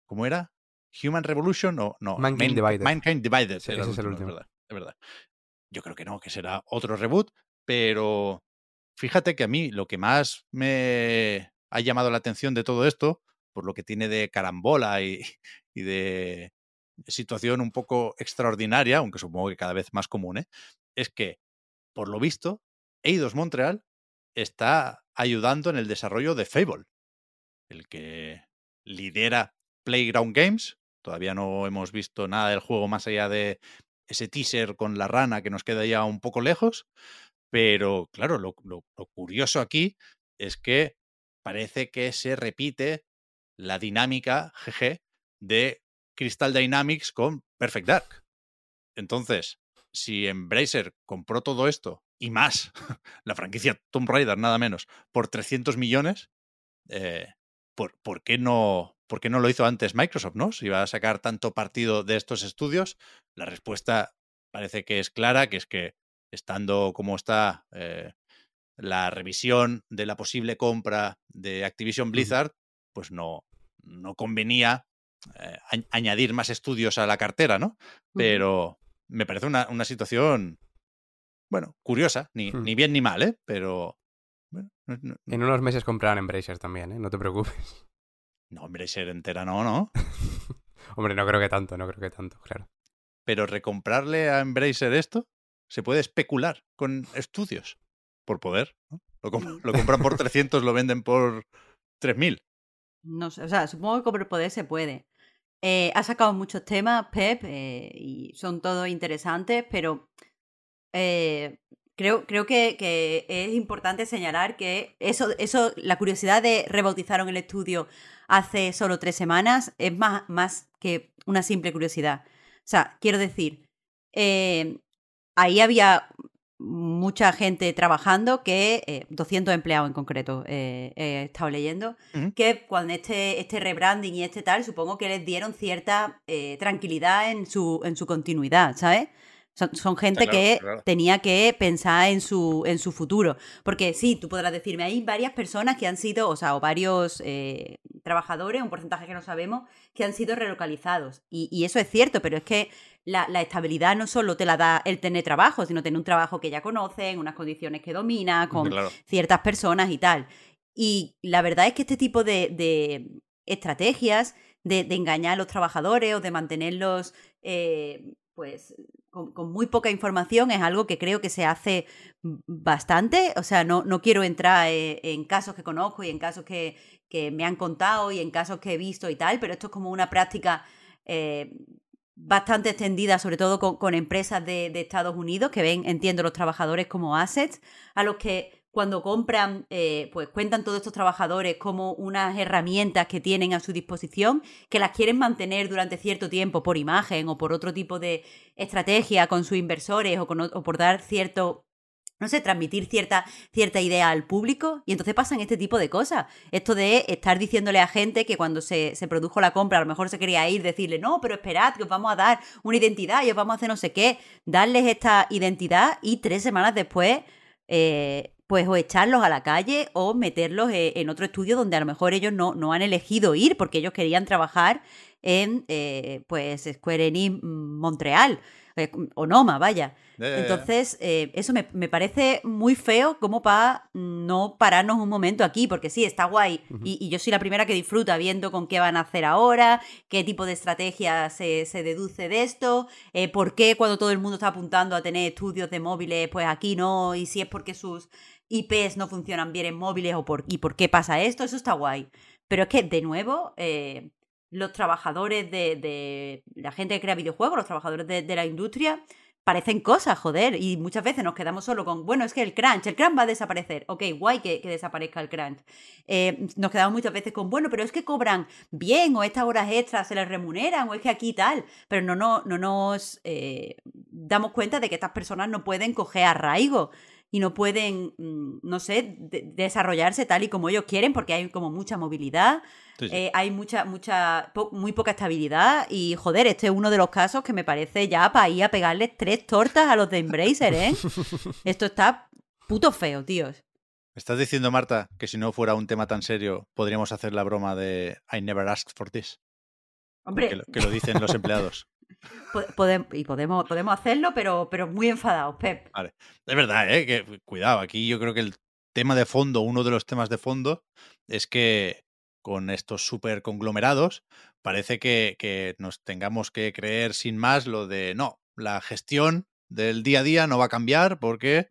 ¿cómo era? Human Revolution o no? Mankind Main- Divided. Mankind Divided. Sí, ese es el es último. verdad, es verdad. Yo creo que no, que será otro reboot, pero fíjate que a mí lo que más me ha llamado la atención de todo esto, por lo que tiene de carambola y, de situación un poco extraordinaria, aunque supongo que cada vez más común, ¿eh? es que, por lo visto, Eidos Montreal está ayudando en el desarrollo de Fable, el que lidera Playground Games. Todavía no hemos visto nada del juego más allá de ese teaser con la rana que nos queda ya un poco lejos. Pero claro, lo, lo curioso aquí es que parece que se repite la dinámica, GG, de Crystal Dynamics con Perfect Dark. Entonces, si Embracer compró todo esto y más, la franquicia Tomb Raider nada menos, por 300 millones, eh, ¿por, ¿por, qué no, ¿por qué no lo hizo antes Microsoft? ¿no? Si iba a sacar tanto partido de estos estudios, la respuesta parece que es clara, que es que estando como está eh, la revisión de la posible compra de Activision Blizzard, pues no, no convenía eh, añadir más estudios a la cartera, ¿no? Pero me parece una, una situación, bueno, curiosa, ni, Hmm. ni bien ni mal, ¿eh? Pero... Bueno, no, no, En unos meses comprarán Embracer también, ¿eh? No te preocupes. no, hombre, ser entera no, ¿no? Hombre, no creo que tanto, no creo que tanto, claro. Pero recomprarle a Embracer esto, se puede especular con estudios por poder, ¿no? Lo, com- lo compran por 300, lo venden por 3000. No sé, o sea, supongo que el poder se puede. Eh, ha sacado muchos temas, Pep, eh, y son todos interesantes, pero eh, creo, creo que, que es importante señalar que eso, eso, la curiosidad de rebautizaron el estudio hace solo tres semanas es más, más que una simple curiosidad. O sea, quiero decir, eh, ahí había mucha gente trabajando que, eh, 200 empleados en concreto, eh, he estado leyendo, que cuando este, este rebranding y este tal, supongo que les dieron cierta eh, tranquilidad en su, en su continuidad, ¿sabes? Son, son gente claro, que claro. tenía que pensar en su, en su futuro. Porque sí, tú podrás decirme, hay varias personas que han sido, o sea, o varios eh, trabajadores, un porcentaje que no sabemos, que han sido relocalizados. Y, y eso es cierto, pero es que la, la estabilidad no solo te la da el tener trabajo, sino tener un trabajo que ya conocen, unas condiciones que domina, con Claro. ciertas personas y tal. Y la verdad es que este tipo de, de estrategias de, de engañar a los trabajadores o de mantenerlos eh, pues con, con muy poca información es algo que creo que se hace bastante. O sea, no, no quiero entrar eh, en casos que conozco y en casos que, que me han contado y en casos que he visto y tal, pero esto es como una práctica eh, bastante extendida, sobre todo con, con empresas de, de Estados Unidos que ven, entiendo, los trabajadores como assets, a los que cuando compran, eh, pues cuentan todos estos trabajadores como unas herramientas que tienen a su disposición, que las quieren mantener durante cierto tiempo por imagen o por otro tipo de estrategia con sus inversores o, con o- por dar cierto no sé, transmitir cierta, cierta idea al público y entonces pasan este tipo de cosas. Esto de estar diciéndole a gente que cuando se, se produjo la compra a lo mejor se quería ir, decirle, no, pero esperad, que os vamos a dar una identidad y os vamos a hacer no sé qué, darles esta identidad y tres semanas después, eh, pues o echarlos a la calle o meterlos eh, en otro estudio donde a lo mejor ellos no, no han elegido ir porque ellos querían trabajar en, eh, pues, Square Enix mm, Montreal. eh, o Noma, vaya. Ya, ya, ya. Entonces, eh, eso me, me parece muy feo como para no pararnos un momento aquí, porque sí, está guay. Y, y yo soy la primera que disfruta viendo con qué van a hacer ahora, qué tipo de estrategia se, se deduce de esto, por qué cuando todo el mundo está apuntando a tener estudios de móviles, pues aquí no, y si es porque sus IPs no funcionan bien en móviles o por, y por qué pasa esto, eso está guay. Pero es que, de nuevo, eh, los trabajadores de, la gente que crea videojuegos, los trabajadores de, de la industria, parecen cosas, joder. Y muchas veces nos quedamos solo con, bueno, es que el crunch, el crunch va a desaparecer. Ok, guay que, que desaparezca el crunch. Eh, nos quedamos muchas veces con, bueno, pero es que cobran bien, o estas horas extras se les remuneran, o es que aquí tal. Pero no, no, no nos eh, damos cuenta de que estas personas no pueden coger arraigo y no pueden, mm, no sé, de- desarrollarse tal y como ellos quieren, porque hay como mucha movilidad, Sí, sí. eh, hay mucha, mucha, po- muy poca estabilidad y joder, este es uno de los casos que me parece ya para ir a pegarles tres tortas a los de Embracer, ¿eh? Esto está puto feo, tíos. ¿Me ¿Estás diciendo, Marta, que si no fuera un tema tan serio, podríamos hacer la broma de I never asked for this? Hombre, Que lo, que lo dicen los empleados. po- podem- y podemos, podemos hacerlo, pero, pero muy enfadados, Pep. Es verdad, ¿eh? Que cuidado, aquí yo creo que el tema de fondo, uno de los temas de fondo, es que con estos super conglomerados parece que, que nos tengamos que creer sin más lo de no, la gestión del día a día no va a cambiar porque,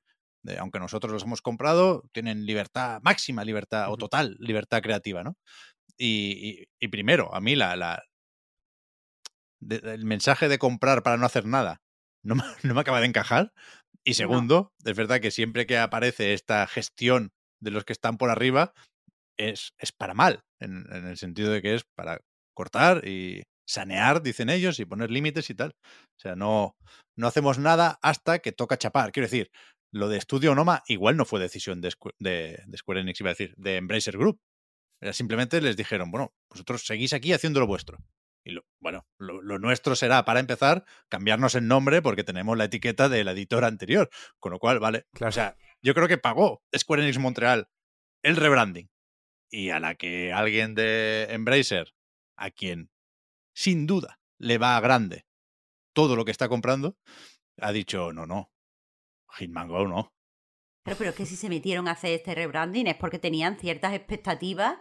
eh, aunque nosotros los hemos comprado, tienen libertad, máxima libertad o total libertad creativa, ¿no? Y, y- y primero, a mí la, la- de- el mensaje de comprar para no hacer nada no me, no me acaba de encajar. Y segundo, es verdad que siempre que aparece esta gestión de los que están por arriba, es, es para mal, en, en el sentido de que es para cortar y sanear, dicen ellos, y poner límites y tal. O sea, no, no hacemos nada hasta que toca chapar. Quiero decir, lo de Studio Noma igual no fue decisión de, Squ- de, de Square Enix, iba a decir, de Embracer Group. Era simplemente les dijeron, bueno, vosotros seguís aquí haciendo lo vuestro. Y lo, bueno, lo, lo nuestro será, para empezar, cambiarnos el nombre porque tenemos la etiqueta de la editora anterior. Con lo cual, vale. Claro. O sea, yo creo que pagó Square Enix Montreal el rebranding. Y a la que alguien de Embracer, a quien sin duda le va a grande todo lo que está comprando, ha dicho, no, no, Hitman Go no. Pero, pero es que si se metieron a hacer este rebranding es porque tenían ciertas expectativas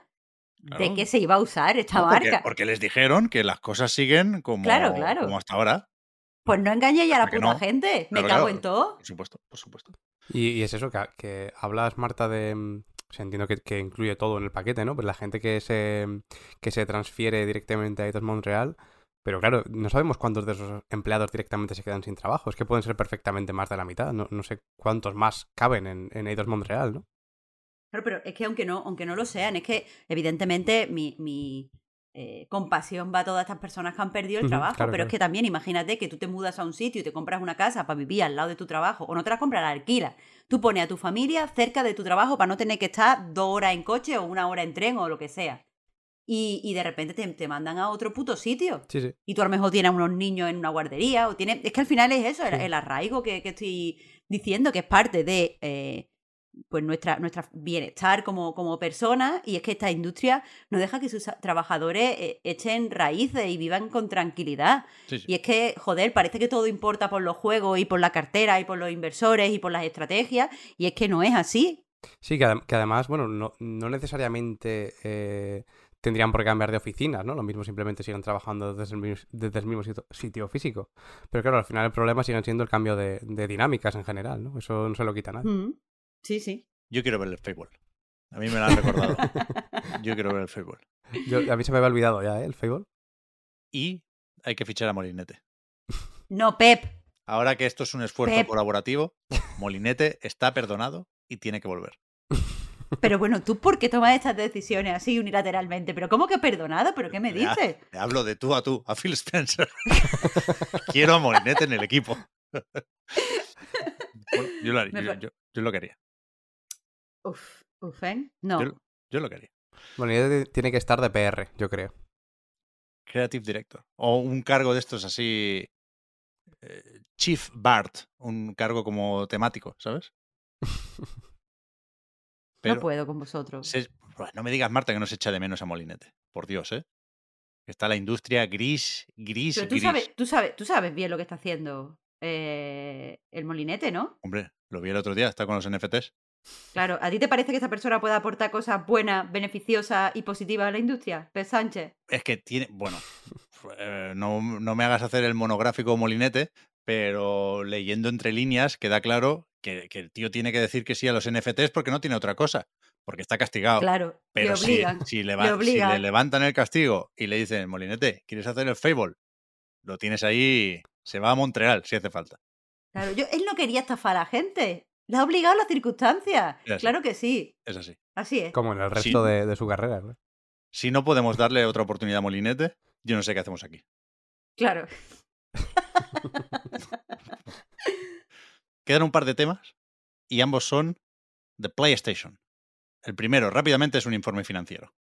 de que se iba a usar esta No, porque, marca. porque les dijeron que las cosas siguen como, Claro, claro. como hasta ahora. Pues no engañéis a la ¿Por qué puta no? gente. Me cago claro. en todo. Por supuesto, por supuesto. Y, y es eso, que, que hablas, Marta, de... mm, O sea, entiendo que, que incluye todo en el paquete, ¿no? Pues la gente que se, que se transfiere directamente a Eidos Montreal. Pero claro, no sabemos cuántos de esos empleados directamente se quedan sin trabajo. Es que pueden ser perfectamente más de la mitad. No, no sé cuántos más caben en, en Eidos Montreal, ¿no? Claro, pero es que aunque no, aunque no lo sean, es que evidentemente mi, mi eh, compasión va a todas estas personas que han perdido el trabajo. claro, pero es que también imagínate que tú te mudas a un sitio y te compras una casa para vivir al lado de tu trabajo, o no te la compras, la alquilas. Tú pones a tu familia cerca de tu trabajo para no tener que estar dos horas en coche o una hora en tren o lo que sea. Y, y de repente te, te mandan a otro puto sitio. Sí, sí. y tú a lo mejor tienes unos niños en una guardería o tienes... Es que al final es eso, el arraigo que, que estoy diciendo, que es parte de eh, pues nuestra, nuestra bienestar como, como personas y es que esta industria no deja que sus trabajadores eh, echen raíces y vivan con tranquilidad. Sí, sí. Y es que, joder, parece que todo importa por los juegos y por la cartera y por los inversores y por las estrategias y es que no es así. Sí, que, que además, bueno, no, no necesariamente eh, tendrían por qué cambiar de oficinas, ¿no? Lo mismo simplemente siguen trabajando desde el, mis- desde el mismo sitio, sitio físico. Pero claro, al final el problema sigue siendo el cambio de, de dinámicas en general, ¿no? Eso no se lo quita nadie. Mm. Sí, sí. Yo quiero ver el Fable. A mí me lo han recordado. Yo quiero ver el Fable. Yo- a mí se me había olvidado ya, ¿eh? El Fable. Y hay que fichar a Molinete. No, Pep. Ahora que esto es un esfuerzo Pep. colaborativo, Molinete está perdonado y tiene que volver. Pero bueno, ¿tú por qué tomas estas decisiones así unilateralmente? ¿Pero cómo que perdonado? ¿Pero qué me Ya. dices? Te hablo de tú a tú, a Phil Spencer. Quiero a Molinete en el equipo. Bueno, yo, lo haría, yo lo quería. Uf, uf, ¿eh? No. Yo, yo lo quería. Bueno, ya tiene que estar de PR, yo creo. Creative Director. O un cargo de estos así. eh, Chief Bart. Un cargo como temático, ¿sabes? no puedo con vosotros. se- no me digas, Marta, que no se echa de menos a Molinete. Por Dios, ¿eh? Está la industria gris, gris, Pero tú gris. sabes, tú sabes, tú sabes bien lo que está haciendo eh, el molinete, ¿no? Hombre, lo vi el otro día, está con los NFTs. Claro, ¿a ti te parece que esta persona puede aportar cosas buenas, beneficiosas y positivas a la industria? Pez Sánchez. Es que tiene. Bueno, eh, no, no me hagas hacer el monográfico Molinete, pero leyendo entre líneas queda claro que, que el tío tiene que decir que sí a los NFTs porque no tiene otra cosa. Porque está castigado. Claro, Pero le si, obligan. si, le si obligan. le levantan el castigo y le dicen, Molinete, ¿quieres hacer el Fable? Lo tienes ahí, se va a Montreal si hace falta. Claro, yo, él no quería estafar a la gente. Le ha obligado las circunstancias. Es así. Claro que sí. Es así. Así es. Como en el Sí. resto de, de su carrera, ¿no? Si no podemos darle otra oportunidad a Molinete, yo no sé qué hacemos aquí. Claro. Quedan un par de temas y ambos son de PlayStation. El primero, rápidamente, es un informe financiero.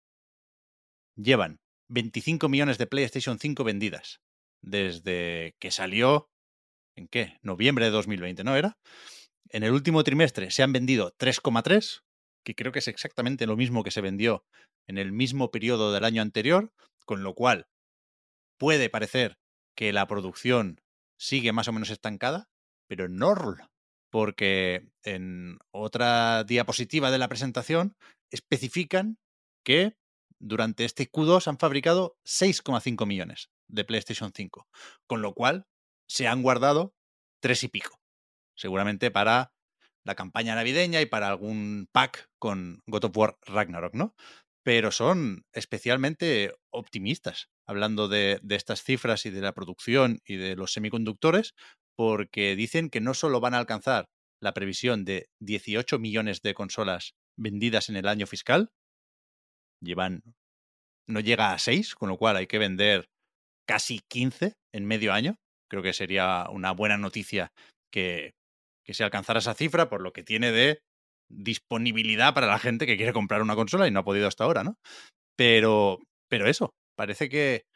Llevan 25 millones de PlayStation 5 vendidas desde que salió, ¿en qué? Noviembre de 2020, ¿no era? En el último trimestre se han vendido 3,3, que creo que es exactamente lo mismo que se vendió en el mismo periodo del año anterior, con lo cual puede parecer que la producción sigue más o menos estancada, pero no, porque en otra diapositiva de la presentación especifican que durante este Q2 han fabricado 6,5 millones de PlayStation 5, con lo cual se han guardado tres y pico, seguramente para la campaña navideña y para algún pack con God of War Ragnarok, ¿no? Pero son especialmente optimistas hablando de, estas cifras y de la producción y de los semiconductores, porque dicen que no solo van a alcanzar la previsión de 18 millones de consolas vendidas en el año fiscal, llevan, no llega a 6, con lo cual hay que vender casi 15 en medio año. Creo que sería una buena noticia que, que se alcanzara esa cifra por lo que tiene de disponibilidad para la gente que quiere comprar una consola y no ha podido hasta ahora, ¿no? Pero, pero eso, parece que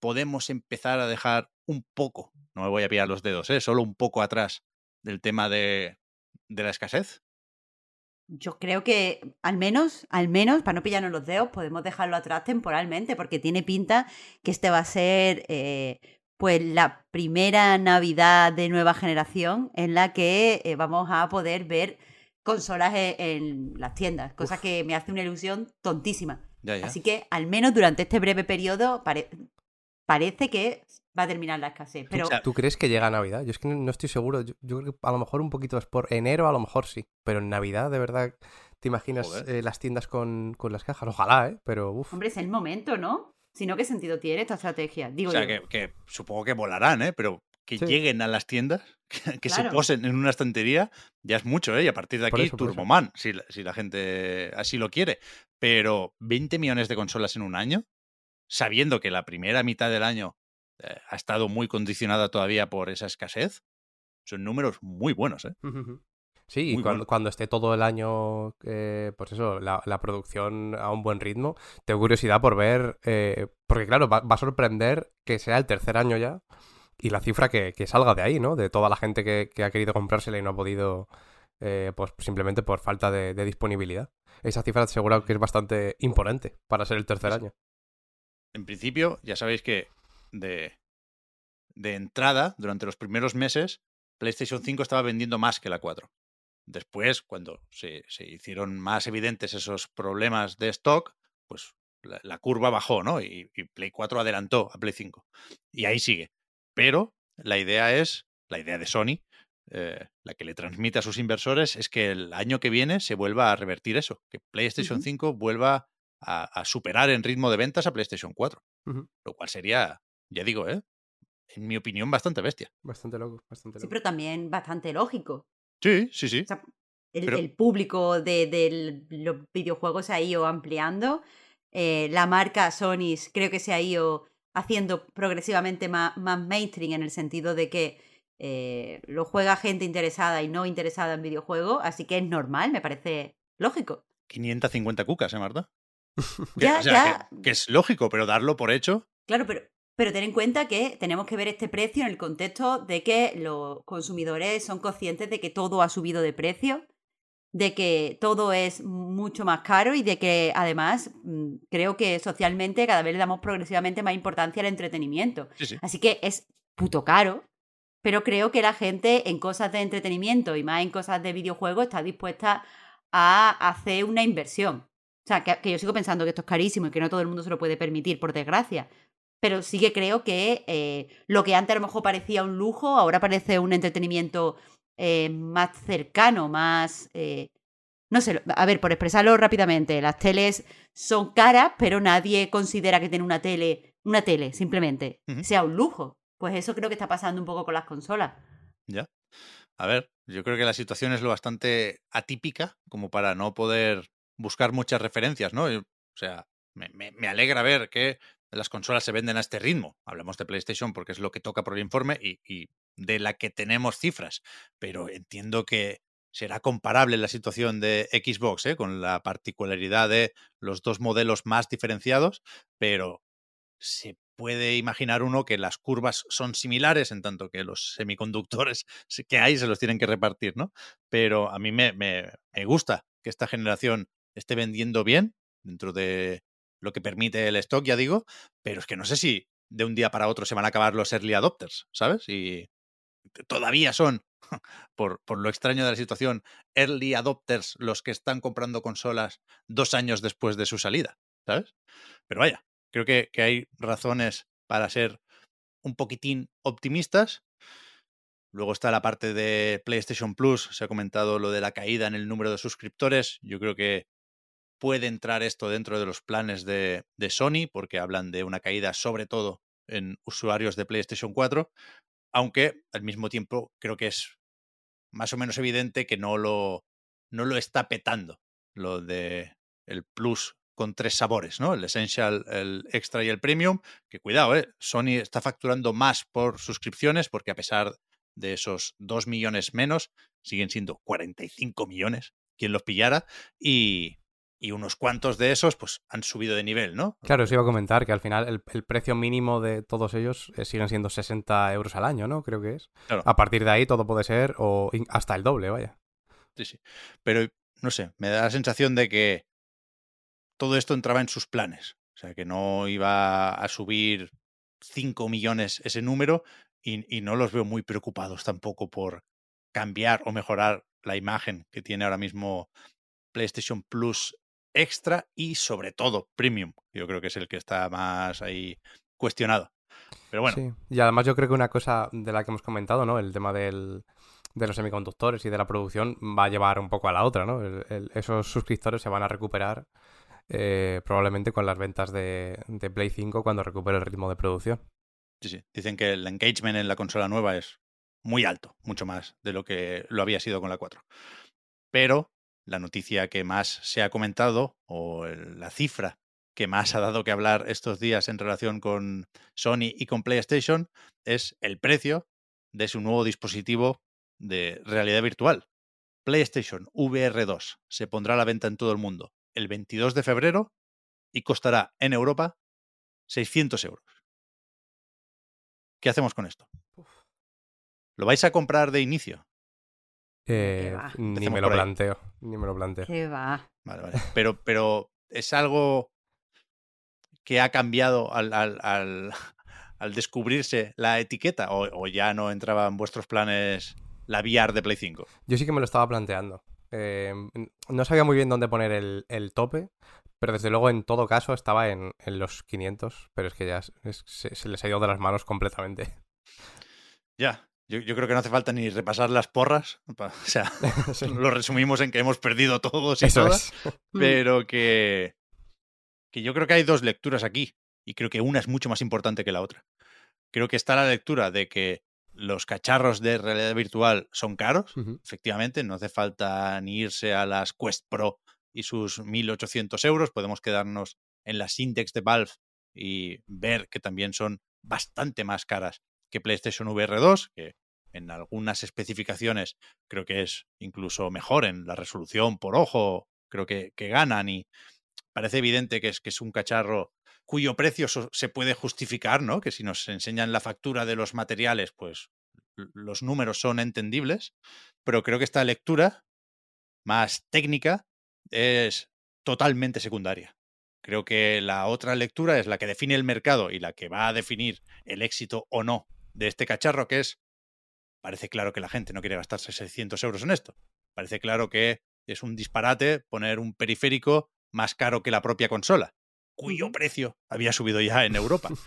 podemos empezar a dejar un poco, no me voy a pillar los dedos, ¿eh? solo un poco atrás del tema de, de la escasez. Yo creo que al menos, al menos, para no pillarnos los dedos, podemos dejarlo atrás temporalmente, porque tiene pinta que este va a ser eh, pues la primera Navidad de nueva generación en la que eh, vamos a poder ver consolas e, en, las tiendas, cosa que me hace una ilusión tontísima. Así que al menos durante este breve periodo parece que va a terminar la escasez. Pero... ¿Tú crees que llega Navidad? Yo es que no estoy seguro. Yo, creo que a lo mejor un poquito es por enero, a lo mejor sí. Pero en Navidad, de verdad, ¿te imaginas eh, las tiendas con, con, las cajas? Ojalá, ¿eh? Pero uf. Hombre, es el momento, ¿no? Si no, ¿qué sentido tiene esta estrategia? Digo o sea, que, supongo que volarán, ¿eh? Pero que lleguen a las tiendas, que, se posen en una estantería, ya es mucho, ¿eh? Y a partir de aquí, Turboman, si, si la gente así lo quiere. Pero 20 millones de consolas en un año, sabiendo que la primera mitad del año eh, ha estado muy condicionada todavía por esa escasez, son números muy buenos, ¿eh? Sí, y cuando, cuando, esté todo el año, eh, pues eso, la, producción a un buen ritmo, tengo curiosidad por ver, eh, porque claro, va, a sorprender que sea el tercer año ya y la cifra que, salga de ahí, ¿no? De toda la gente que, ha querido comprársela y no ha podido, pues simplemente por falta de, de, disponibilidad. Esa cifra seguro que es bastante imponente para ser el tercer año. En principio, ya sabéis que de, de entrada, durante los primeros meses, PlayStation 5 estaba vendiendo más que la 4. Después, cuando se, hicieron más evidentes esos problemas de stock, pues la, curva bajó, ¿no? Y, Play 4 adelantó a Play 5. Y ahí sigue. Pero la idea es, la idea de Sony, eh, la que le transmite a sus inversores, es que el año que viene se vuelva a revertir eso, que PlayStation 5 vuelva a, superar en ritmo de ventas a PlayStation 4. Lo cual sería ya digo, ¿eh? En mi opinión, bastante bestia. Bastante loco, bastante loco. Sí, pero también bastante lógico. Sí, sí, sí. el, público de, los videojuegos se ha ido ampliando. Eh, la marca Sony creo que se ha ido haciendo progresivamente más, más mainstream en el sentido de que eh, lo juega gente interesada y no interesada en videojuegos, así que es normal, me parece lógico. 550 cucas, ¿eh, Marta? ya, ya. que, es lógico, pero darlo por hecho. Claro, pero pero ten en cuenta que tenemos que ver este precio en el contexto de que los consumidores son conscientes de que todo ha subido de precio, de que todo es mucho más caro y de que además mm, creo que socialmente cada vez le damos progresivamente más importancia al entretenimiento. Así que es puto caro, pero creo que la gente en cosas de entretenimiento y más en cosas de videojuegos está dispuesta a hacer una inversión. O sea, que, que, yo sigo pensando que esto es carísimo y que no todo el mundo se lo puede permitir, por desgracia pero sí que creo que eh, lo que antes a lo mejor parecía un lujo, ahora parece un entretenimiento eh, más cercano, más... Eh, no sé, a ver, por expresarlo rápidamente, las teles son caras, pero nadie considera que tener una tele, una tele, simplemente, sea un lujo. Pues eso creo que está pasando un poco con las consolas. Ya. A ver, yo creo que la situación es lo bastante atípica como para no poder buscar muchas referencias, ¿no? O sea, me, me alegra ver que las consolas se venden a este ritmo. Hablamos de PlayStation porque es lo que toca por el informe y, de la que tenemos cifras, pero entiendo que será comparable la situación de Xbox, ¿eh? con la particularidad de los dos modelos más diferenciados, pero se puede imaginar uno que las curvas son similares en tanto que los semiconductores que hay se los tienen que repartir, ¿no? Pero a mí me, me gusta que esta generación esté vendiendo bien dentro de lo que permite el stock, ya digo, pero es que no sé si de un día para otro se van a acabar los early adopters, ¿sabes? Y todavía son por, por lo extraño de la situación, early adopters los que están comprando consolas dos años después de su salida, ¿sabes? Pero vaya, creo que, que hay razones para ser un poquitín optimistas. Luego está la parte de PlayStation Plus. Se ha comentado lo de la caída en el número de suscriptores. Yo creo que puede entrar esto dentro de los planes de, Sony, porque hablan de una caída sobre todo en usuarios de PlayStation 4, aunque al mismo tiempo creo que es más o menos evidente que no lo, no lo está petando lo de el Plus con tres sabores, ¿no? El Essential, el Extra y el Premium, que cuidado, ¿eh? Sony está facturando más por suscripciones porque a pesar de esos 2 millones menos, siguen siendo 45 millones, quien los pillara, y, y unos cuantos de esos pues han subido de nivel, ¿no? Claro, os iba a comentar que al final el, el precio mínimo de todos ellos eh, siguen siendo 60 euros al año, ¿no? Creo que es. Claro. A partir de ahí todo puede ser o hasta el doble, vaya. Sí, sí. Pero, no sé, me da la sensación de que todo esto entraba en sus planes. O sea, que no iba a subir 5 millones ese número y, y no los veo muy preocupados tampoco por cambiar o mejorar la imagen que tiene ahora mismo PlayStation Plus Extra y sobre todo Premium. Yo creo que es el que está más ahí cuestionado. Pero bueno, Sí. Y además yo creo que una cosa de la que hemos comentado, ¿no? El tema del, de los semiconductores y de la producción va a llevar un poco a la otra, ¿no? El- el- esos suscriptores se van a recuperar eh, probablemente con las ventas de, de Play 5 cuando recupere el ritmo de producción. Sí, sí. Dicen que el engagement en la consola nueva es muy alto, mucho más de lo que lo había sido con la 4. Pero la noticia que más se ha comentado, o la cifra que más ha dado que hablar estos días en relación con Sony y con PlayStation, es el precio de su nuevo dispositivo de realidad virtual. PlayStation VR 2 se pondrá a la venta en todo el mundo el 22 de febrero y costará en Europa 600 euros. ¿Qué hacemos con esto? ¿Lo vais a comprar de inicio? Eh, ni me lo planteo, ni me lo planteo. ¿Qué va? Vale, vale. Pero, pero es algo que ha cambiado al, al- al- al descubrirse la etiqueta o, o ya no entraba en vuestros planes la VR de Play 5. Yo sí que me lo estaba planteando. Eh, no sabía muy bien dónde poner el, el tope, pero desde luego en todo caso estaba en, en los 500, pero es que ya es- es- se, se les ha ido de las manos completamente. Ya, yo, yo creo que no hace falta ni repasar las porras. O sea, Sí. lo resumimos en que hemos perdido todos y Eso todas, es. Pero que, que yo creo que hay dos lecturas aquí y creo que una es mucho más importante que la otra. Creo que está la lectura de que los cacharros de realidad virtual son caros, efectivamente, no hace falta ni irse a las Quest Pro y sus 1.800 euros, podemos quedarnos en las Index de Valve y ver que también son bastante más caras que PlayStation VR 2, que en algunas especificaciones creo que es incluso mejor en la resolución por ojo, creo que, que ganan y parece evidente que es, que es un cacharro cuyo precio se puede justificar, ¿no? Que si nos enseñan la factura de los materiales, pues los números son entendibles, pero creo que esta lectura más técnica es totalmente secundaria. Creo que la otra lectura es la que define el mercado y la que va a definir el éxito o no de este cacharro, que es, parece claro que la gente no quiere gastarse 600 euros en esto. Parece claro que es un disparate poner un periférico más caro que la propia consola, cuyo precio había subido ya en Europa.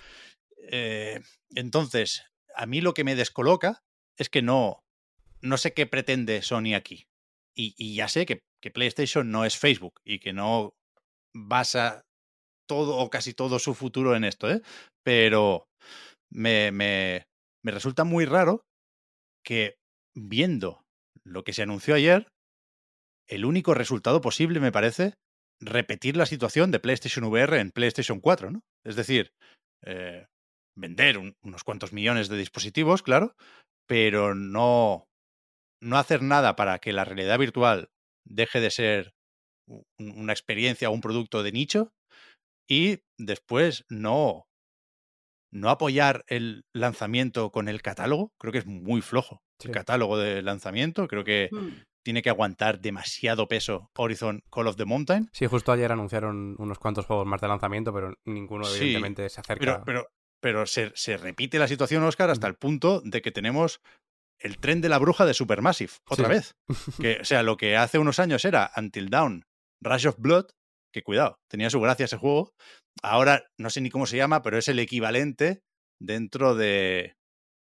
Eh, entonces, a mí lo que me descoloca es que no, no sé qué pretende Sony aquí. Y, y ya sé que, que PlayStation no es Facebook y que no basa todo o casi todo su futuro en esto, ¿eh? Pero me, me, me resulta muy raro que viendo lo que se anunció ayer, el único resultado posible me parece repetir la situación de PlayStation VR en PlayStation 4, ¿no? Es decir, eh, vender un- unos cuantos millones de dispositivos, claro, pero no, no hacer nada para que la realidad virtual deje de ser una experiencia o un producto de nicho y después no, no apoyar el lanzamiento con el catálogo. Creo que es muy flojo Sí. el catálogo de lanzamiento. Creo que Mm. tiene que aguantar demasiado peso Horizon Call of the Mountain. Sí, justo ayer anunciaron unos cuantos juegos más de lanzamiento, pero ninguno Sí, evidentemente se acerca. Pero, pero, pero se, se repite la situación, Oscar, hasta el punto de que tenemos el tren de la bruja de Supermassive, otra Sí. vez. Que, o sea, lo que hace unos años era Until Dawn, Rush of Blood, que cuidado, tenía su gracia ese juego. Ahora no sé ni cómo se llama, pero es el equivalente dentro de,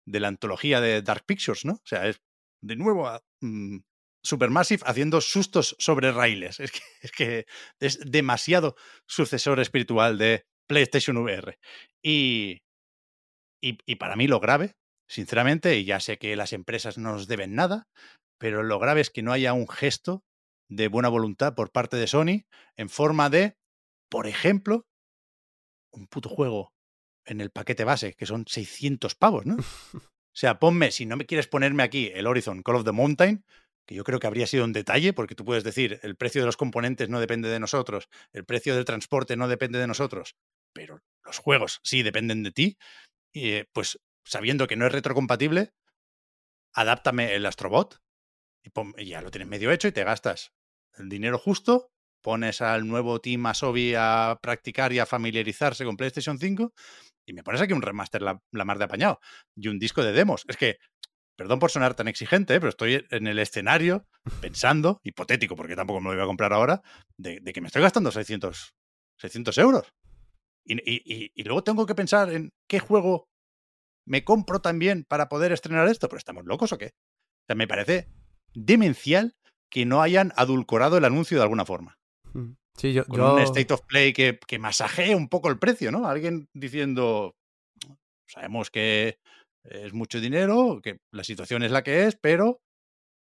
de la antología de Dark Pictures, ¿no? O sea, es de nuevo a, mm, Supermassive haciendo sustos sobre raíles. Es que, es que es demasiado sucesor espiritual de PlayStation VR. Y, y, y para mí lo grave, sinceramente, y ya sé que las empresas no nos deben nada, pero lo grave es que no haya un gesto de buena voluntad por parte de Sony en forma de, por ejemplo, un puto juego en el paquete base, que son 600 pavos, ¿no? O sea, ponme, si no me quieres ponerme aquí el Horizon Call of the Mountain, que yo creo que habría sido un detalle, porque tú puedes decir, el precio de los componentes no depende de nosotros, el precio del transporte no depende de nosotros, pero los juegos sí dependen de ti, y eh, pues sabiendo que no es retrocompatible, adáptame el Astrobot y, pon- y ya lo tienes medio hecho y te gastas el dinero justo, pones al nuevo team Asobi a practicar y a familiarizarse con PlayStation 5 y me pones aquí un remaster la, la mar de apañado y un disco de demos. Es que, perdón por sonar tan exigente, ¿eh? pero estoy en el escenario pensando, hipotético, porque tampoco me lo voy a comprar ahora, de, que me estoy gastando 600, 600 euros. Y, y- luego tengo que pensar en qué juego me compro también para poder estrenar esto. ¿Pero estamos locos o qué? Me parece demencial que no hayan adulcorado el anuncio de alguna forma. Mm. Sí, yo, Con yo- un state of play que, que masajee un poco el precio, ¿no? Alguien diciendo, sabemos que es mucho dinero, que la situación es la que es, pero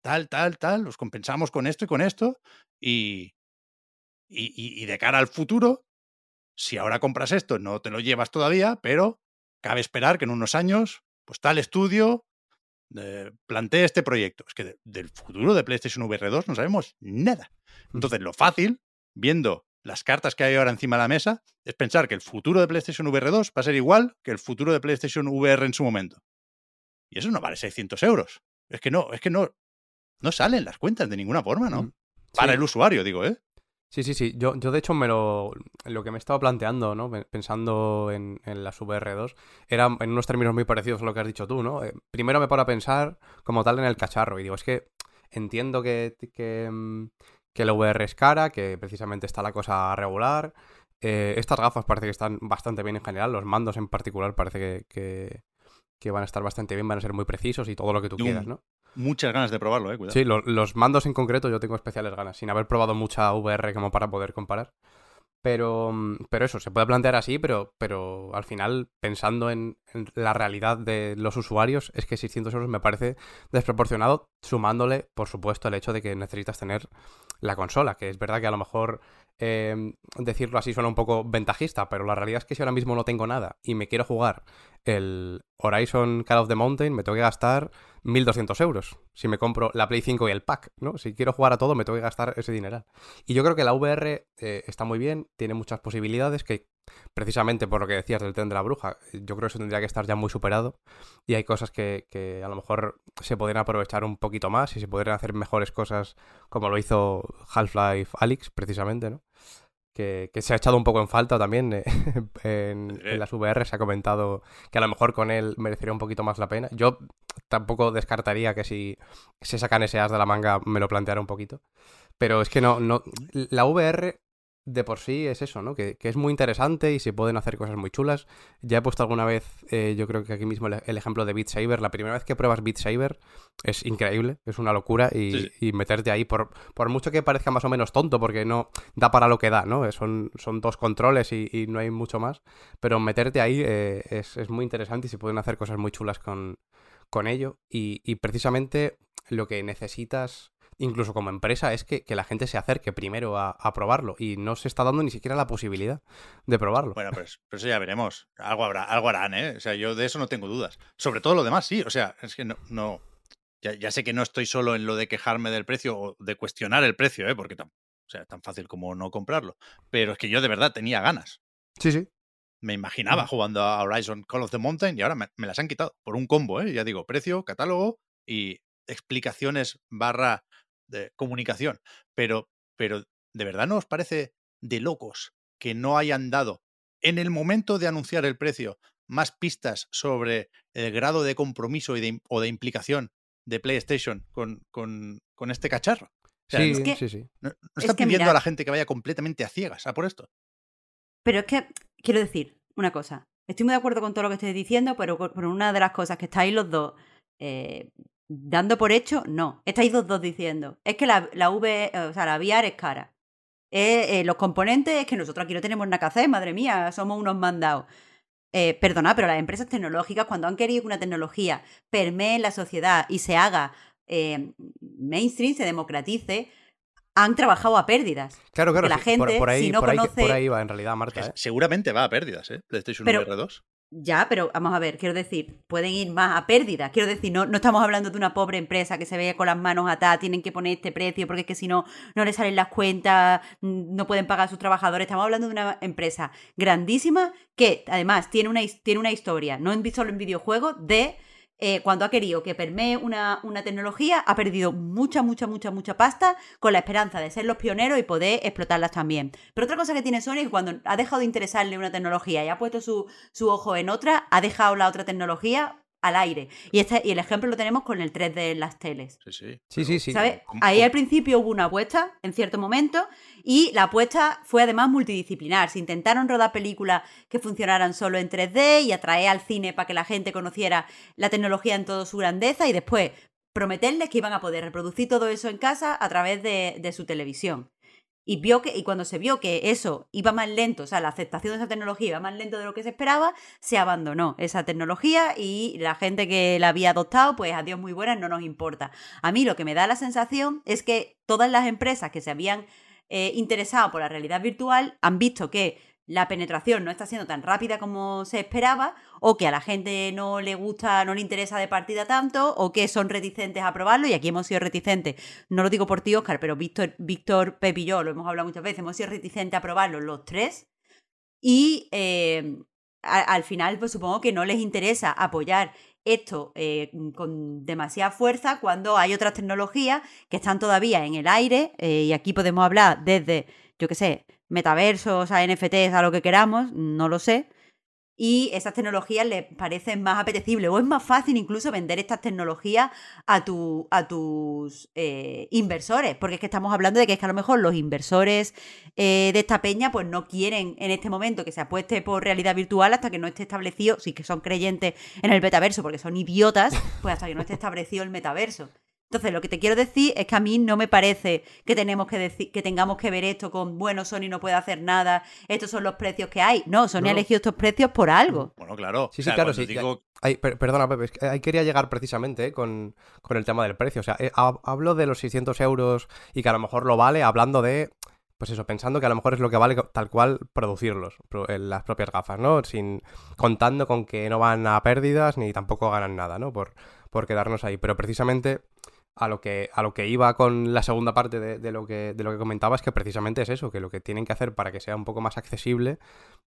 tal, tal, tal, los compensamos con esto y con esto. Y, y- y de cara al futuro, si ahora compras esto, no te lo llevas todavía, pero cabe esperar que en unos años, pues tal estudio eh, plantee este proyecto. Es que de- del futuro de PlayStation VR 2 no sabemos nada. Entonces, lo fácil, viendo las cartas que hay ahora encima de la mesa, es pensar que el futuro de PlayStation VR 2 va a ser igual que el futuro de PlayStation VR en su momento. Y eso no vale 600 euros. Es que no, es que no, no salen las cuentas de ninguna forma, ¿no? Mm. Para Sí. el usuario, digo, ¿eh? Sí, sí, sí. Yo, yo de hecho me lo, lo que me estaba planteando, ¿no? Pe- Pensando en, en las VR2, era en unos términos muy parecidos a lo que has dicho tú, ¿no? Eh, primero me paro a pensar como tal en el cacharro y digo, es que entiendo que, que, mm, que la VR es cara, que precisamente está la cosa regular. Eh, estas gafas parece que están bastante bien en general, los mandos en particular parece que, que, que van a estar bastante bien, van a ser muy precisos y todo lo que tú quieras, ¿no? Muchas ganas de probarlo, ¿eh? Cuidado. Sí, lo- los mandos en concreto yo tengo especiales ganas, sin haber probado mucha VR como para poder comparar. Pero, pero eso, se puede plantear así, pero, pero al final, pensando en, en la realidad de los usuarios, es que 600 euros me parece desproporcionado, sumándole, por supuesto, el hecho de que necesitas tener la consola, que es verdad que a lo mejor eh, decirlo así suena un poco ventajista, pero la realidad es que si ahora mismo no tengo nada y me quiero jugar el Horizon Call of the Mountain, me tengo que gastar 1.200 euros. Si me compro la Play 5 y el pack, ¿no? Si quiero jugar a todo, me tengo que gastar ese dineral. Y yo creo que la VR eh, está muy bien, tiene muchas posibilidades que, precisamente por lo que decías del tren de la bruja, yo creo que eso tendría que estar ya muy superado. Y hay cosas que, que a lo mejor se podrían aprovechar un poquito más y se podrían hacer mejores cosas como lo hizo Half-Life Alyx, precisamente, ¿no? Que, que se ha echado un poco en falta también eh, en, en las VR. Se ha comentado que a lo mejor con él merecería un poquito más la pena. Yo tampoco descartaría que si se sacan ese as de la manga me lo planteara un poquito. Pero es que no, no. La VR de por sí es eso, ¿no? Que, que es muy interesante y se pueden hacer cosas muy chulas. Ya he puesto alguna vez, eh, yo creo que aquí mismo el, el ejemplo de Beat Saber. La primera vez que pruebas Beat Saber es increíble, es una locura y, Sí, y meterte ahí, por, por mucho que parezca más o menos tonto, porque no da para lo que da, ¿no? Son, son dos controles y, y no hay mucho más. Pero meterte ahí eh, es, es muy interesante y se pueden hacer cosas muy chulas con, con ello. Y, y precisamente lo que necesitas, incluso como empresa, es que, que la gente se acerque primero a, a probarlo. Y no se está dando ni siquiera la posibilidad de probarlo. Bueno, pues, eso ya veremos. Algo habrá, algo harán, ¿eh? O sea, yo de eso no tengo dudas. Sobre todo lo demás, sí. O sea, es que no. no ya, ya sé que no estoy solo en lo de quejarme del precio o de cuestionar el precio, ¿eh? Porque tan, o sea, tan fácil como no comprarlo. Pero es que yo de verdad tenía ganas. Sí, sí. Me imaginaba jugando a Horizon Call of the Mountain y ahora me, me las han quitado por un combo, ¿eh? Ya digo, precio, catálogo y explicaciones barra de comunicación. Pero, pero, ¿de verdad no os parece de locos que no hayan dado en el momento de anunciar el precio más pistas sobre el grado de compromiso y de, o de implicación de PlayStation con, con, con este cacharro. O sea, sí, no, es que- sí, sí. no- no es está que pidiendo mirad. a la gente que vaya completamente a ciegas a por esto. Pero es que, quiero decir, una cosa. Estoy muy de acuerdo con todo lo que estáis diciendo, pero por por una de las cosas que estáis los dos eh, dando por hecho, no. Estáis los dos diciendo. Es que la, la V, o sea, la VR es cara. Eh, eh, los componentes es que nosotros aquí no tenemos nada que hacer, madre mía, somos unos mandados. Eh, perdona, pero las empresas tecnológicas, cuando han querido que una tecnología permee en la sociedad y se haga eh, mainstream, se democratice, han trabajado a pérdidas. Claro, claro. la por- gente, por, ahí, si no por, ahí, conoce- por ahí va en realidad, Marta. ¿eh? Seguramente va a pérdidas, ¿eh? PlayStation Pero- VR 2. Ya, pero vamos a ver, quiero decir, pueden ir más a pérdidas. Quiero decir, no, no estamos hablando de una pobre empresa que se ve con las manos atadas, tienen que poner este precio porque es que si no, no les salen las cuentas, no pueden pagar a sus trabajadores. Estamos hablando de una empresa grandísima que además tiene una, tiene una historia, no en, solo en videojuegos, de eh, cuando ha querido que permee una, una tecnología, ha perdido mucha, mucha, mucha, mucha pasta con la esperanza de ser los pioneros y poder explotarlas también. Pero otra cosa que tiene Sony es que cuando ha dejado de interesarle una tecnología y ha puesto su, su ojo en otra, ha dejado la otra tecnología al aire. Y, este, y el ejemplo lo tenemos con el 3D en las teles. Sí, sí. Sí, sí, sí. ¿Sabes? ¿Cómo- Ahí al principio hubo una apuesta, en cierto momento, y la apuesta fue además multidisciplinar. Se intentaron rodar películas que funcionaran solo en 3D y atraer al cine para que la gente conociera la tecnología en toda su grandeza y después prometerles que iban a poder reproducir todo eso en casa a través de, de su televisión. Y, vio que, y cuando se vio que eso iba más lento, o sea, la aceptación de esa tecnología iba más lento de lo que se esperaba, se abandonó esa tecnología y la gente que la había adoptado, pues adiós muy buenas, no nos importa. A mí lo que me da la sensación es que todas las empresas que se habían eh, interesado por la realidad virtual han visto que la penetración no está siendo tan rápida como se esperaba, o que a la gente no le gusta, no le interesa de partida tanto, o que son reticentes a probarlo, y aquí hemos sido reticentes, no lo digo por ti, Oscar, pero Víctor, Víctor Pep y yo lo hemos hablado muchas veces, hemos sido reticentes a probarlo los tres, y eh, al final, pues supongo que no les interesa apoyar esto eh, con demasiada fuerza cuando hay otras tecnologías que están todavía en el aire, eh, y aquí podemos hablar desde, yo qué sé, metaversos, a NFTs, a lo que queramos, no lo sé. Y esas tecnologías les parecen más apetecibles o es más fácil incluso vender estas tecnologías a, tu, a tus eh, inversores, porque es que estamos hablando de que es que a lo mejor los inversores eh, de esta peña pues no quieren en este momento que se apueste por realidad virtual hasta que no esté establecido, sí que son creyentes en el metaverso porque son idiotas, pues hasta que no esté establecido el metaverso. Entonces, lo que te quiero decir es que a mí no me parece que tenemos que decir que tengamos que ver esto con bueno, Sony no puede hacer nada, estos son los precios que hay. No, Sony No. ha elegido estos precios por algo. Bueno, claro. Sí, O sí, sea, claro, sí. digo- perdona, Pepe, es que ahí quería llegar precisamente eh, con, con el tema del precio. O sea, eh, hab- hablo de los 600 euros y que a lo mejor lo vale hablando de, pues eso, pensando que a lo mejor es lo que vale tal cual producirlos, pro- en las propias gafas, ¿no? Sin contando con que no van a pérdidas ni tampoco ganan nada, ¿no? Por, por quedarnos ahí. Pero precisamente a lo que, a lo que iba con la segunda parte de, de lo que, de lo que comentaba es que precisamente es eso, que lo que tienen que hacer para que sea un poco más accesible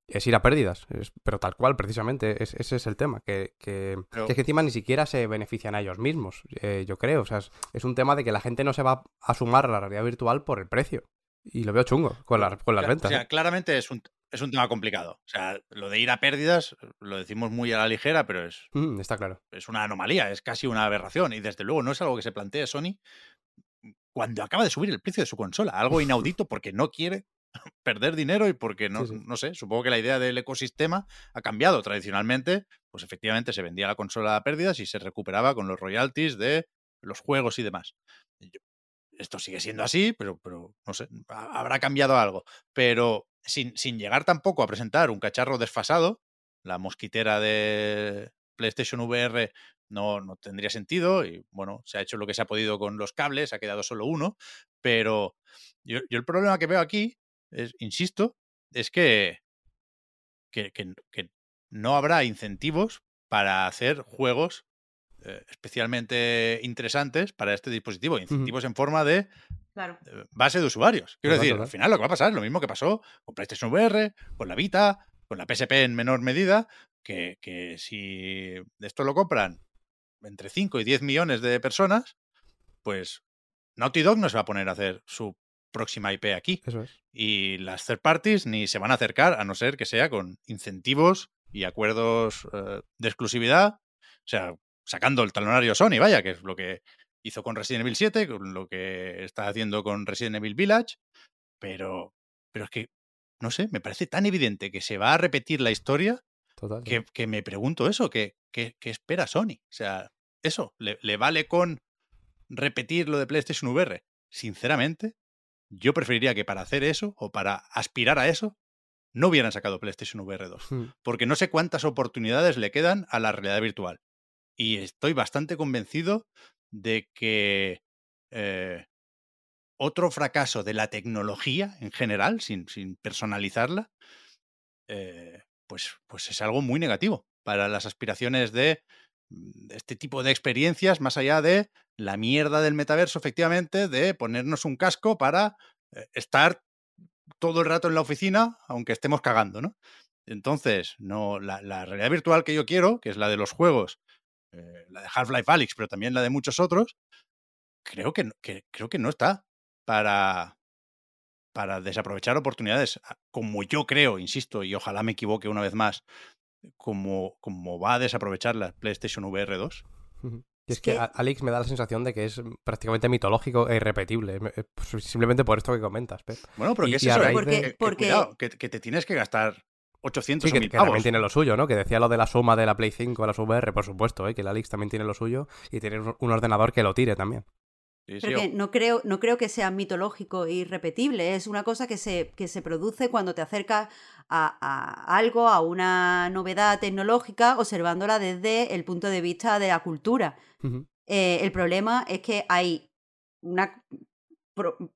es ir a pérdidas. Es- pero tal cual, precisamente, es- ese es el tema. Que, que, Pero- que es que encima ni siquiera se benefician a ellos mismos, eh, yo creo. O sea, es, es un tema de que la gente no se va a sumar a la realidad virtual por el precio. Y lo veo chungo con, las con las ventas. O sea, ¿eh? claramente es un, es un tema complicado. O sea, lo de ir a pérdidas lo decimos muy a la ligera, pero es, Mm, está claro. es una anomalía, es casi una aberración. Y desde luego no es algo que se plantee Sony cuando acaba de subir el precio de su consola. Algo inaudito porque no quiere perder dinero y porque no, Sí, sí. no sé, supongo que la idea del ecosistema ha cambiado. Tradicionalmente, pues efectivamente se vendía la consola a pérdidas y se recuperaba con los royalties de los juegos y demás. Yo- esto sigue siendo así, pero, pero no sé, ha- habrá cambiado algo. Pero sin, sin llegar tampoco a presentar un cacharro desfasado, la mosquitera de PlayStation VR no, no tendría sentido y bueno, se ha hecho lo que se ha podido con los cables, ha quedado solo uno, pero yo, yo el problema que veo aquí, es, insisto, es que, que, que- que no habrá incentivos para hacer juegos eh, especialmente interesantes para este dispositivo, incentivos en forma de Claro. eh, base de usuarios. Quiero decir, al final lo que va a pasar es lo mismo que pasó con PlayStation VR, con la Vita, con la PSP en menor medida, que, que si esto lo compran entre 5 y 10 millones de personas, pues Naughty Dog no se va a poner a hacer su próxima IP aquí. Eso es. Y las third parties ni se van a acercar a no ser que sea con incentivos y acuerdos eh, de exclusividad. O sea, sacando el talonario Sony, vaya, que es lo que hizo con Resident Evil 7, con lo que está haciendo con Resident Evil Village, pero, pero es que, no sé, me parece tan evidente que se va a repetir la historia que, que, me pregunto eso, ¿qué, qué, espera Sony? O sea, eso, ¿le, ¿le, vale con repetir lo de PlayStation VR? Sinceramente, yo preferiría que para hacer eso o para aspirar a eso, no hubieran sacado PlayStation VR 2. Hmm. Porque no sé cuántas oportunidades le quedan a la realidad virtual. Y estoy bastante convencido de que eh, otro fracaso de la tecnología en general, sin, sin personalizarla, eh, pues, pues es algo muy negativo para las aspiraciones de mm, este tipo de experiencias, más allá de la mierda del metaverso, efectivamente, de ponernos un casco para eh, estar todo el rato en la oficina, aunque estemos cagando, ¿no? Entonces, no, la, realidad virtual que yo quiero, que es la de los juegos, eh, la de Half-Life Alyx, pero también la de muchos otros, creo que, creo que no está para, para desaprovechar oportunidades, como yo creo, insisto, y ojalá me equivoque una vez más, como, como va a desaprovechar la PlayStation VR 2. Y es que, Alex me da la sensación de que es prácticamente mitológico e irrepetible. Pues, simplemente por esto que comentas, Pep. Bueno, pero ¿qué es eso? Que, que, te tienes que gastar 800 sí, que, también tiene lo suyo, ¿no? Que decía lo de la suma de la Play 5 a la VR, por supuesto, ¿eh? que el Alex también tiene lo suyo y tiene un ordenador que lo tire también. Pero que no creo, no creo que sea mitológico e irrepetible, es una cosa que se, que se produce cuando te acercas a, algo, a una novedad tecnológica, observándola desde el punto de vista de la cultura. Eh, el problema es que hay una,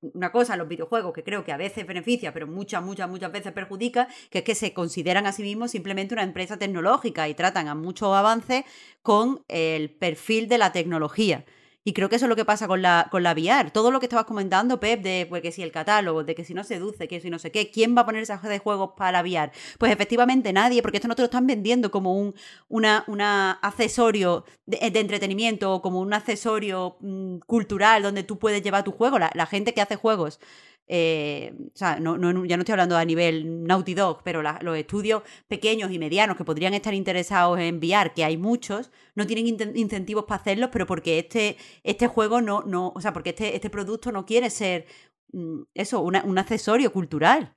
una cosa en los videojuegos que creo que a veces beneficia, pero muchas, muchas, muchas veces perjudica, que es que se consideran a sí mismos simplemente una empresa tecnológica y tratan a muchos avances con el perfil de la tecnología. Y creo que eso es lo que pasa con la, con la VR. Todo lo que estabas comentando, Pep, de pues, que si el catálogo, de que si no seduce, que si no sé qué, ¿quién va a poner ese de juegos para la VR? Pues efectivamente nadie, porque esto no te lo están vendiendo como un una, una accesorio de, entretenimiento o como un accesorio mm, cultural donde tú puedes llevar tu juego. la gente que hace juegos eh, o sea, no, no, ya no estoy hablando a nivel Naughty Dog, pero los estudios pequeños y medianos que podrían estar interesados en enviar, que hay muchos, no tienen incentivos para hacerlos, pero porque este, este juego no, no, o sea, porque este, este producto no quiere ser mm, eso, un accesorio cultural.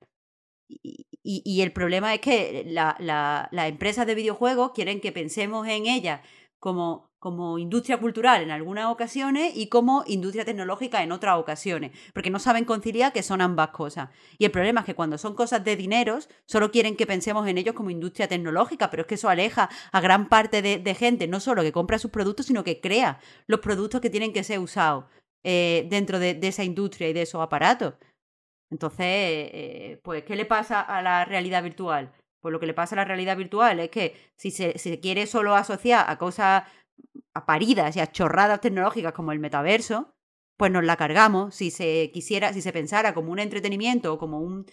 Y, y, el problema es que la, la, las empresas de videojuegos quieren que pensemos en ellas como como industria cultural en algunas ocasiones y como industria tecnológica en otras ocasiones, porque no saben conciliar que son ambas cosas. Y el problema es que cuando son cosas de dineros, solo quieren que pensemos en ellos como industria tecnológica, pero es que eso aleja a gran parte de, gente, no solo que compra sus productos, sino que crea los productos que tienen que ser usados eh, dentro de, esa industria y de esos aparatos. Entonces, eh, pues, ¿qué le pasa a la realidad virtual? Pues lo que le pasa a la realidad virtual es que si se, si se quiere solo asociar a cosas a paridas y a chorradas tecnológicas como el metaverso, pues nos la cargamos. Si se quisiera, si se pensara como un entretenimiento o como un,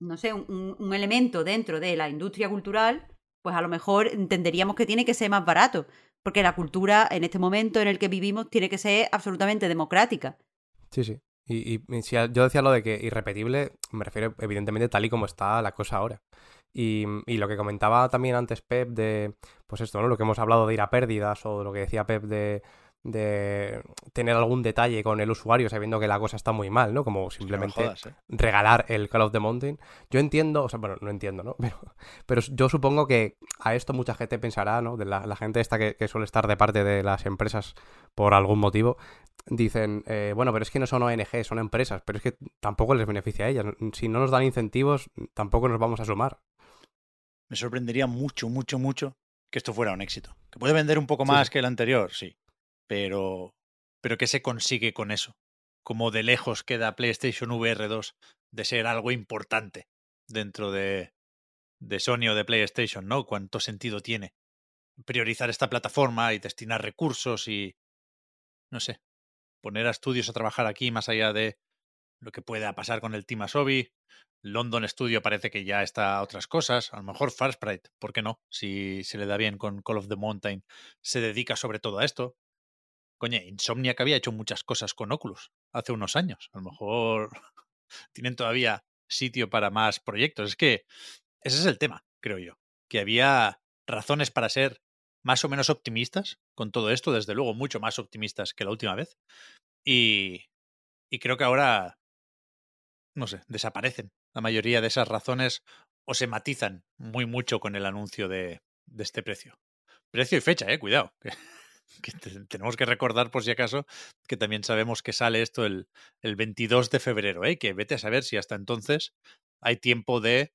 no sé, un, elemento dentro de la industria cultural, pues a lo mejor entenderíamos que tiene que ser más barato, porque la cultura en este momento en el que vivimos tiene que ser absolutamente democrática. Sí, sí. Y, y si yo decía lo de que irrepetible, me refiero evidentemente tal y como está la cosa ahora. Y, y, lo que comentaba también antes Pep de, pues esto, ¿no? Lo que hemos hablado de ir a pérdidas o lo que decía Pep de, de tener algún detalle con el usuario sabiendo que la cosa está muy mal, ¿no? Como simplemente ¿eh? regalar el Call of the Mountain. Yo entiendo, o sea, bueno, no entiendo, ¿no? Pero, pero yo supongo que a esto mucha gente pensará, ¿no? De la, gente esta que, suele estar de parte de las empresas por algún motivo, dicen, eh, bueno, pero es que no son ONG, son empresas, pero es que tampoco les beneficia a ellas. Si no nos dan incentivos, tampoco nos vamos a sumar me sorprendería mucho, mucho, mucho que esto fuera un éxito. Que puede vender un poco más que el anterior, sí. Pero, pero ¿qué se consigue con eso? Como de lejos queda PlayStation VR 2 de ser algo importante dentro de, de Sony o de PlayStation, ¿no? ¿Cuánto sentido tiene priorizar esta plataforma y destinar recursos y, no sé, poner a estudios a trabajar aquí más allá de lo que pueda pasar con el Team Asobi, London Studio parece que ya está a otras cosas. A lo mejor Far Sprite, ¿por qué no? Si se le da bien con Call of the Mountain, se dedica sobre todo a esto. Coño, Insomniac había hecho muchas cosas con Oculus hace unos años. A lo mejor tienen todavía sitio para más proyectos. Es que ese es el tema, creo yo. Que había razones para ser más o menos optimistas con todo esto, desde luego mucho más optimistas que la última vez. Y, y creo que ahora, no sé, desaparecen la mayoría de esas razones o se matizan muy mucho con el anuncio de, este precio. Precio y fecha, eh, cuidado. Que, tenemos que recordar, por si acaso, que también sabemos que sale esto el, el 22 de febrero, ¿eh? que vete a saber si hasta entonces hay tiempo de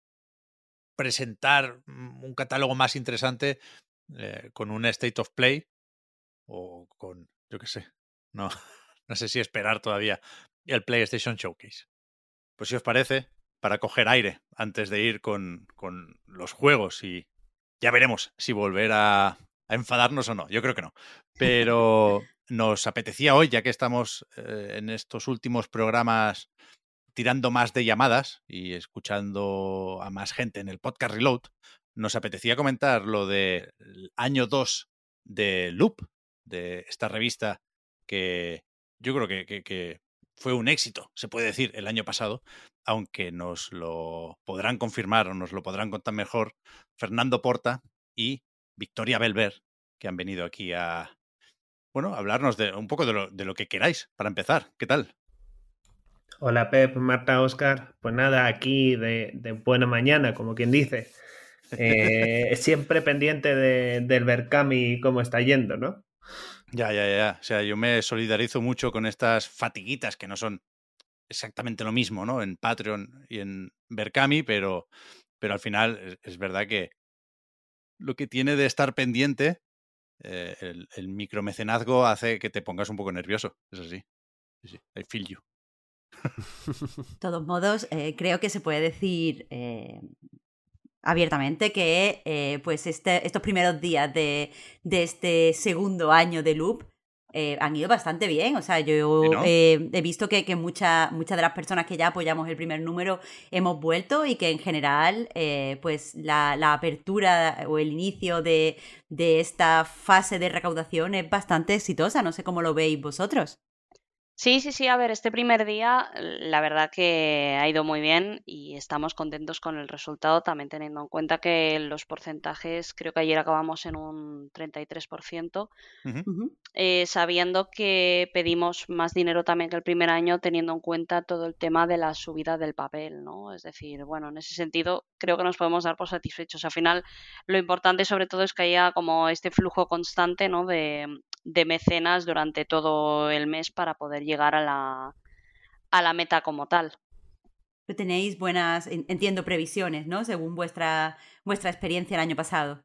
presentar mm, un catálogo más interesante eh, con un State of Play o con, yo qué sé, no, no sé si esperar todavía el PlayStation Showcase. Pues si os parece, para coger aire antes de ir con, con los juegos y ya veremos si volver a, enfadarnos o no. Yo creo que no. Pero nos apetecía hoy, ya que estamos eh, en estos últimos programas tirando más de llamadas y escuchando a más gente en el podcast Reload, nos apetecía comentar lo del año 2 de Loop, de esta revista que yo creo que, fue un éxito, se puede decir, el año pasado, aunque nos lo podrán confirmar o nos lo podrán contar mejor Fernando Porta y Victoria Belver, que han venido aquí a, bueno, hablarnos de un poco de lo, de lo que queráis para empezar. ¿Qué tal? Hola Pep, Marta, Oscar. Pues nada, aquí de, de buena mañana, como quien dice. Eh, siempre pendiente de, del Berkami cómo está yendo, ¿no? Ya, ya, ya. O sea, yo me solidarizo mucho con estas fatiguitas que no son exactamente lo mismo, ¿no? En Patreon y en Berkami, pero, pero al final es, verdad que lo que tiene de estar pendiente, eh, el, el, micromecenazgo hace que te pongas un poco nervioso. Es así. Sí, sí. I feel you. De todos modos, eh, creo que se puede decir eh, abiertamente que eh, pues este, estos primeros días de, de, este segundo año de Loop eh, han ido bastante bien. O sea, yo no? eh, he visto que, que muchas mucha de las personas que ya apoyamos el primer número hemos vuelto y que en general, pues la, la, apertura o el inicio de, de esta fase de recaudación es bastante exitosa. No sé cómo lo veis vosotros. Sí, sí, sí, a ver, este primer día la verdad que ha ido muy bien y estamos contentos con el resultado, también teniendo en cuenta que los porcentajes, creo que ayer acabamos en un 33%, uh -huh. eh, sabiendo que pedimos más dinero también que el primer año, teniendo en cuenta todo el tema de la subida del papel, ¿no? Es decir, bueno, en ese sentido creo que nos podemos dar por satisfechos. Al final, lo importante sobre todo es que haya como este flujo constante, ¿no? De, de mecenas durante todo el mes para poder llegar a la, a la meta como tal. Pero tenéis buenas, entiendo, previsiones, ¿no? Según vuestra, vuestra experiencia el año pasado.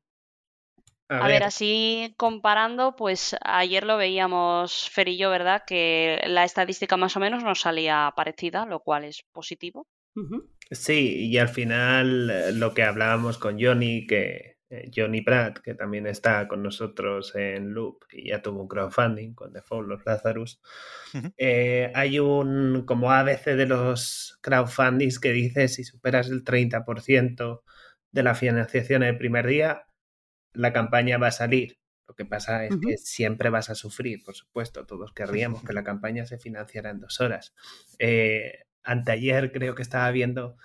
A ver. a ver. así comparando, pues ayer lo veíamos Fer y yo, ¿verdad? Que la estadística más o menos nos salía parecida, lo cual es positivo. Uh -huh. Sí, y al final eh, lo que hablábamos con Johnny, que Johnny Pratt, que también está con nosotros en Loop y ya tuvo un crowdfunding con The Fall of Lazarus. Uh -huh. eh, hay un como ABC de los crowdfundings que dice si superas el 30% de la financiación el primer día, la campaña va a salir. Lo que pasa es uh -huh. que siempre vas a sufrir, por supuesto. Todos querríamos que la campaña se financiara en dos horas. Eh, anteayer creo que estaba viendo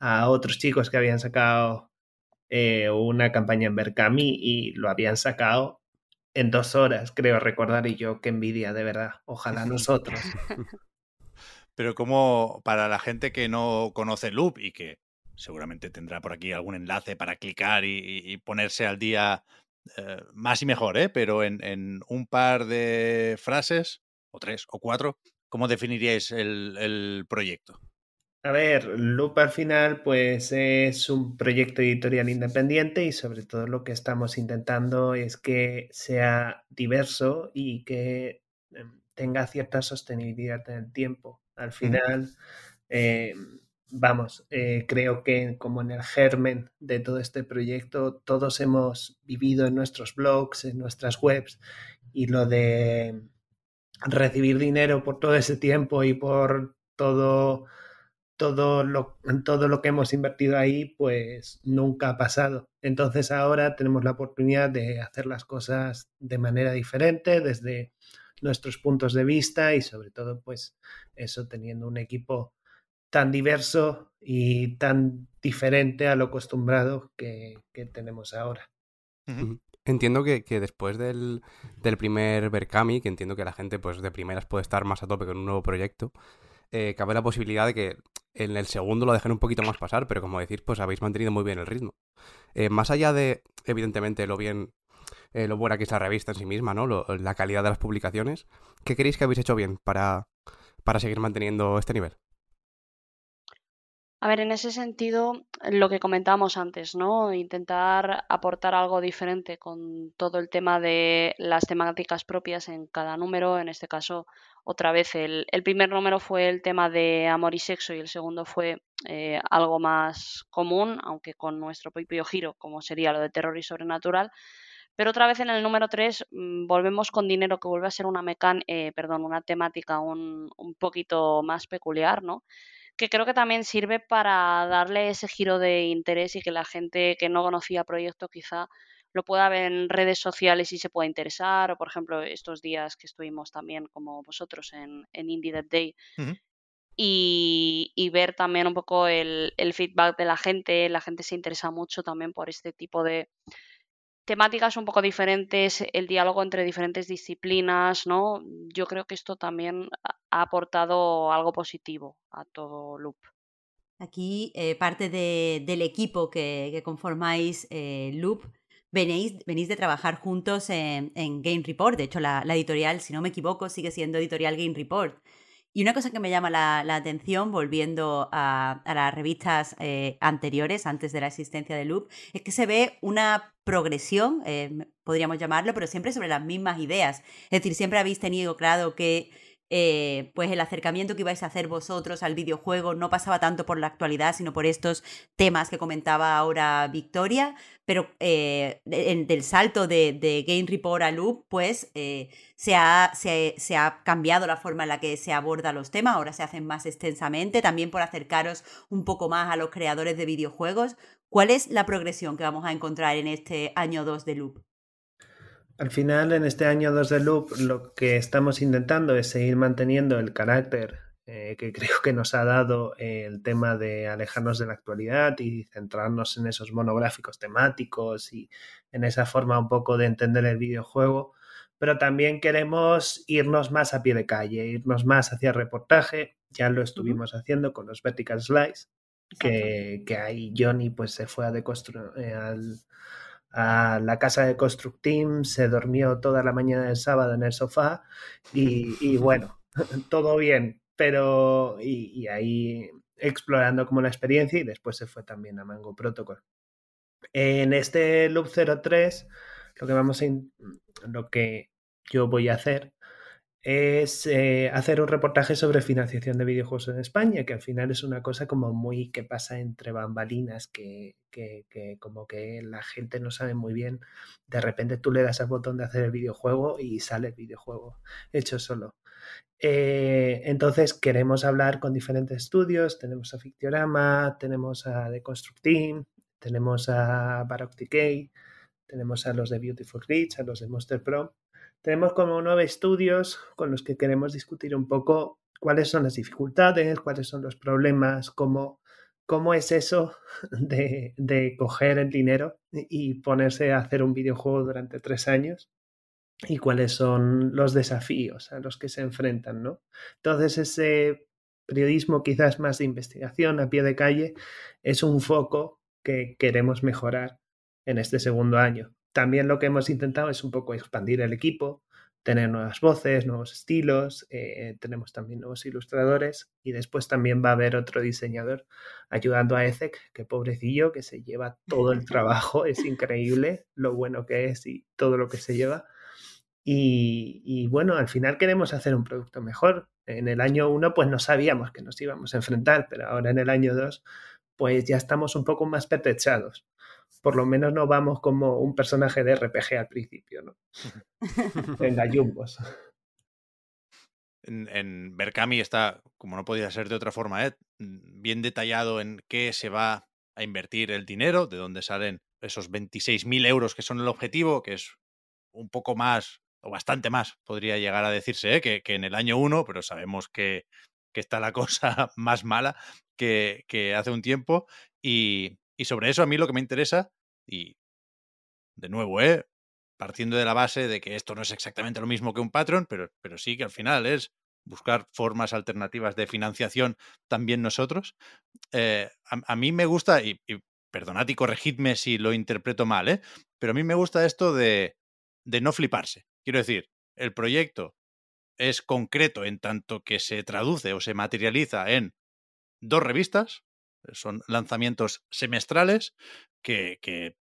a otros chicos que habían sacado eh, una campaña en Berkami y lo habían sacado en dos horas, creo recordar, y yo qué envidia, de verdad. Ojalá nosotros. Pero como para la gente que no conoce Loop y que seguramente tendrá por aquí algún enlace para clicar y, ponerse al día eh, más y mejor, ¿eh? pero en, un par de frases, o tres o cuatro, ¿cómo definiríais el proyecto? A ver, Loop al final pues es un proyecto editorial independiente y sobre todo lo que estamos intentando es que sea diverso y que em, tenga cierta sostenibilidad en el tiempo. Al final, eh, vamos, eh, creo que como en el germen de todo este proyecto, todos hemos vivido en nuestros blogs, en nuestras webs y lo de recibir dinero por todo ese tiempo y por todo todo lo, todo lo que hemos invertido ahí, pues nunca ha pasado. Entonces ahora tenemos la oportunidad de hacer las cosas de manera diferente, desde nuestros puntos de vista y sobre todo, pues eso, teniendo un equipo tan diverso y tan diferente a lo acostumbrado que, que tenemos ahora. Uh -huh. Entiendo que, después del, primer Berkami, que entiendo que la gente pues de primeras puede estar más a tope con un nuevo proyecto, eh, cabe la posibilidad de que en el segundo lo dejen un poquito más pasar, pero como decís, pues habéis mantenido muy bien el ritmo. Eh, más allá de, evidentemente, lo bien, eh, lo buena que es la revista en sí misma, ¿no? la calidad de las publicaciones, ¿qué creéis que habéis hecho bien para, para seguir manteniendo este nivel? A ver, en ese sentido, lo que comentábamos antes, ¿no? Intentar aportar algo diferente con todo el tema de las temáticas propias en cada número. En este caso, otra vez, el, primer número fue el tema de amor y sexo y el segundo fue eh, algo más común, aunque con nuestro propio giro, como sería lo de terror y sobrenatural. Pero otra vez en el número 3 mm, volvemos con dinero que vuelve a ser una mecan eh, perdón, una temática un, un poquito más peculiar, ¿no? que creo que también sirve para darle ese giro de interés y que la gente que no conocía el proyecto quizá lo pueda ver en redes sociales y se pueda interesar, o por ejemplo estos días que estuvimos también como vosotros en, en Indie That Day, y, ver también un poco el, feedback de la gente, la gente se interesa mucho también por este tipo de, temáticas un poco diferentes, el diálogo entre diferentes disciplinas, ¿no? Yo creo que esto también ha aportado algo positivo a todo Loop. Aquí eh, parte del equipo que, conformáis eh, Loop venís, venís de trabajar juntos en, Game Report. De hecho, la, editorial, si no me equivoco, sigue siendo editorial Game Report. Y una cosa que me llama la, atención, volviendo a, las revistas eh, anteriores, antes de la existencia de Loop, es que se ve una progresión, eh, podríamos llamarlo, pero siempre sobre las mismas ideas. Es decir, siempre habéis tenido claro que eh, pues el acercamiento que ibais a hacer vosotros al videojuego no pasaba tanto por la actualidad, sino por estos temas que comentaba ahora Victoria, pero eh, del salto de, Game Report a Loop, pues eh, se, ha, se, ha, cambiado la forma en la que se aborda los temas, ahora se hacen más extensamente, también por acercaros un poco más a los creadores de videojuegos. ¿Cuál es la progresión que vamos a encontrar en este año 2 de Loop? Al final, en este año 2 de Loop, lo que estamos intentando es seguir manteniendo el carácter eh, que creo que nos ha dado el tema de alejarnos de la actualidad y centrarnos en esos monográficos temáticos y en esa forma un poco de entender el videojuego. Pero también queremos irnos más a pie de calle, irnos más hacia reportaje. Ya lo estuvimos haciendo con los Vertical Slice, que, que, ahí Johnny pues se fue a eh, al a la casa de Constructeam, se durmió toda la mañana del sábado en el sofá y, bueno, todo bien, pero y, ahí explorando como la experiencia y después se fue también a Mango Protocol. En este Loop 03, lo que vamos a lo que yo voy a hacer es eh, hacer un reportaje sobre financiación de videojuegos en España, que al final es una cosa como muy que pasa entre bambalinas, que, que, como que la gente no sabe muy bien. De repente tú le das al botón de hacer el videojuego y sale el videojuego hecho solo. Eh, entonces queremos hablar con diferentes estudios, tenemos a Fictiorama, tenemos a The Construct Team, tenemos a Baroque Decay, tenemos a los de Beautiful Glitch, a los de Monster Pro tenemos como nueve estudios con los que queremos discutir un poco cuáles son las dificultades, cuáles son los problemas, cómo, cómo es eso de, de coger el dinero y ponerse a hacer un videojuego durante tres años y cuáles son los desafíos a los que se enfrentan, ¿no? Entonces ese periodismo quizás más de investigación a pie de calle es un foco que queremos mejorar en este segundo año. También lo que hemos intentado es un poco expandir el equipo, tener nuevas voces, nuevos estilos, eh, tenemos también nuevos ilustradores y después también va a haber otro diseñador ayudando a Ezek, que pobrecillo, que se lleva todo el trabajo, es increíble lo bueno que es y todo lo que se lleva. Y, y, bueno, al final queremos hacer un producto mejor. En el año 1 pues no sabíamos que nos íbamos a enfrentar, pero ahora en el año 2 pues ya estamos un poco más pertrechados por lo menos no vamos como un personaje de RPG al principio, ¿no? en gallumbos. En, en Berkami está, como no podía ser de otra forma, ¿eh? bien detallado en qué se va a invertir el dinero, de dónde salen esos 26.000 euros que son el objetivo, que es un poco más o bastante más, podría llegar a decirse, ¿eh? que, en el año 1, pero sabemos que, que, está la cosa más mala que, que hace un tiempo. Y, y sobre eso a mí lo que me interesa, y de nuevo, ¿eh? partiendo de la base de que esto no es exactamente lo mismo que un Patreon, pero, pero sí que al final es buscar formas alternativas de financiación también nosotros. Eh, a, mí me gusta, y, perdonad y corregidme si lo interpreto mal, ¿eh? pero a mí me gusta esto de, de no fliparse. Quiero decir, el proyecto es concreto en tanto que se traduce o se materializa en dos revistas, son lanzamientos semestrales que, que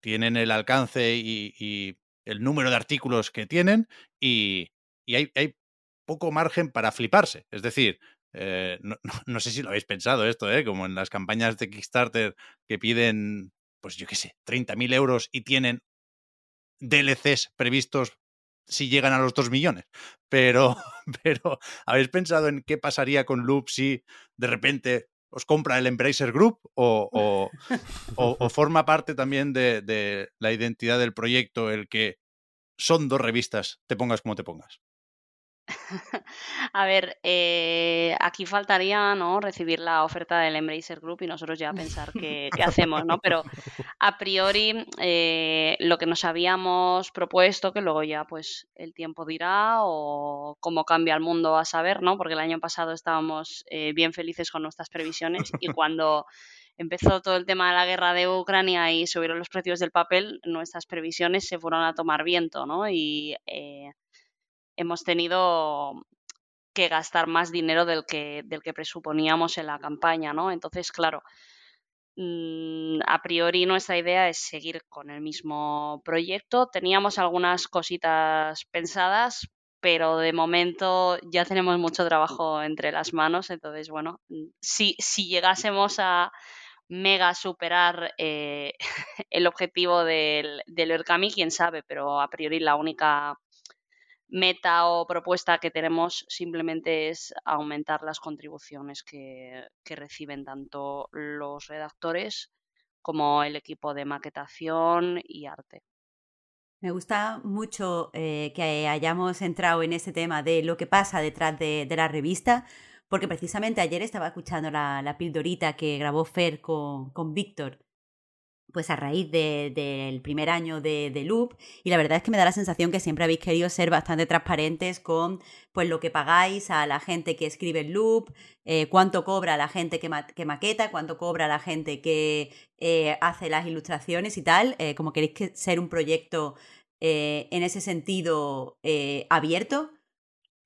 tienen el alcance y, el número de artículos que tienen y, hay, hay, poco margen para fliparse. Es decir, eh, no, sé si lo habéis pensado esto, ¿eh? como en las campañas de Kickstarter que piden, pues yo qué sé, 30.000 euros y tienen DLCs previstos si llegan a los 2 millones. Pero, pero, ¿habéis pensado en qué pasaría con Loop si de repente os compra el Embracer Group o, o, forma parte también de, de, la identidad del proyecto el que son dos revistas, te pongas como te pongas? A ver, eh, aquí faltaría ¿no? recibir la oferta del Embracer Group y nosotros ya pensar qué, hacemos, ¿no? Pero a priori eh, lo que nos habíamos propuesto, que luego ya pues el tiempo dirá o cómo cambia el mundo a saber, ¿no? Porque el año pasado estábamos eh, bien felices con nuestras previsiones y cuando empezó todo el tema de la guerra de Ucrania y subieron los precios del papel, nuestras previsiones se fueron a tomar viento, ¿no? Y hemos tenido que gastar más dinero del que, del que presuponíamos en la campaña, ¿no? Entonces, claro, mm, a priori nuestra idea es seguir con el mismo proyecto. Teníamos algunas cositas pensadas, pero de momento ya tenemos mucho trabajo entre las manos. Entonces, bueno, si, si llegásemos a mega superar eh, el objetivo del, del Erkami, quién sabe, pero a priori la única meta o propuesta que tenemos simplemente es aumentar las contribuciones que, reciben tanto los redactores como el equipo de maquetación y arte. Me gusta mucho eh, que hayamos entrado en ese tema de lo que pasa detrás de, la revista, porque precisamente ayer estaba escuchando la, la pildorita que grabó Fer con, con Víctor pues a raíz del primer año de, Loop y la verdad es que me da la sensación que siempre habéis querido ser bastante transparentes con pues lo que pagáis a la gente que escribe el Loop, eh, cuánto cobra la gente que, maqueta, cuánto cobra la gente que eh, hace las ilustraciones y tal, eh, como queréis que ser un proyecto en ese sentido abierto.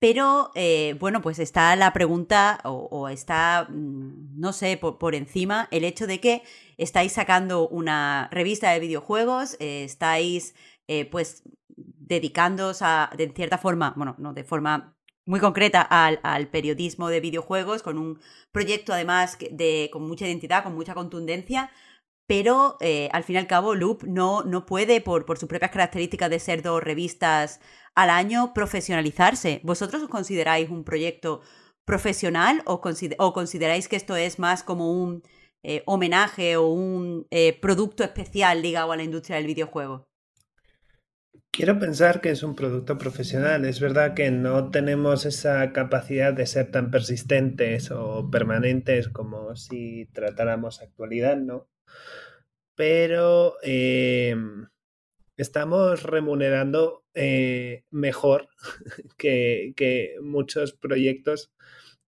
Pero bueno, pues está la pregunta o, está, mm, no sé, por encima el hecho de que estáis sacando una revista de videojuegos, eh, estáis eh, pues dedicándoos a, de cierta forma, bueno, no de forma muy concreta al, periodismo de videojuegos, con un proyecto además de, con mucha identidad, con mucha contundencia, pero eh, al fin y al cabo Loop no, no puede, por, por sus propias características de ser dos revistas al año, profesionalizarse. ¿Vosotros os consideráis un proyecto profesional o, consideráis que esto es más como un eh, homenaje o un eh, producto especial ligado a la industria del videojuego? Quiero pensar que es un producto profesional. Es verdad que no tenemos esa capacidad de ser tan persistentes o permanentes como si tratáramos actualidad, ¿no? Pero em, estamos remunerando eh, mejor que, muchos proyectos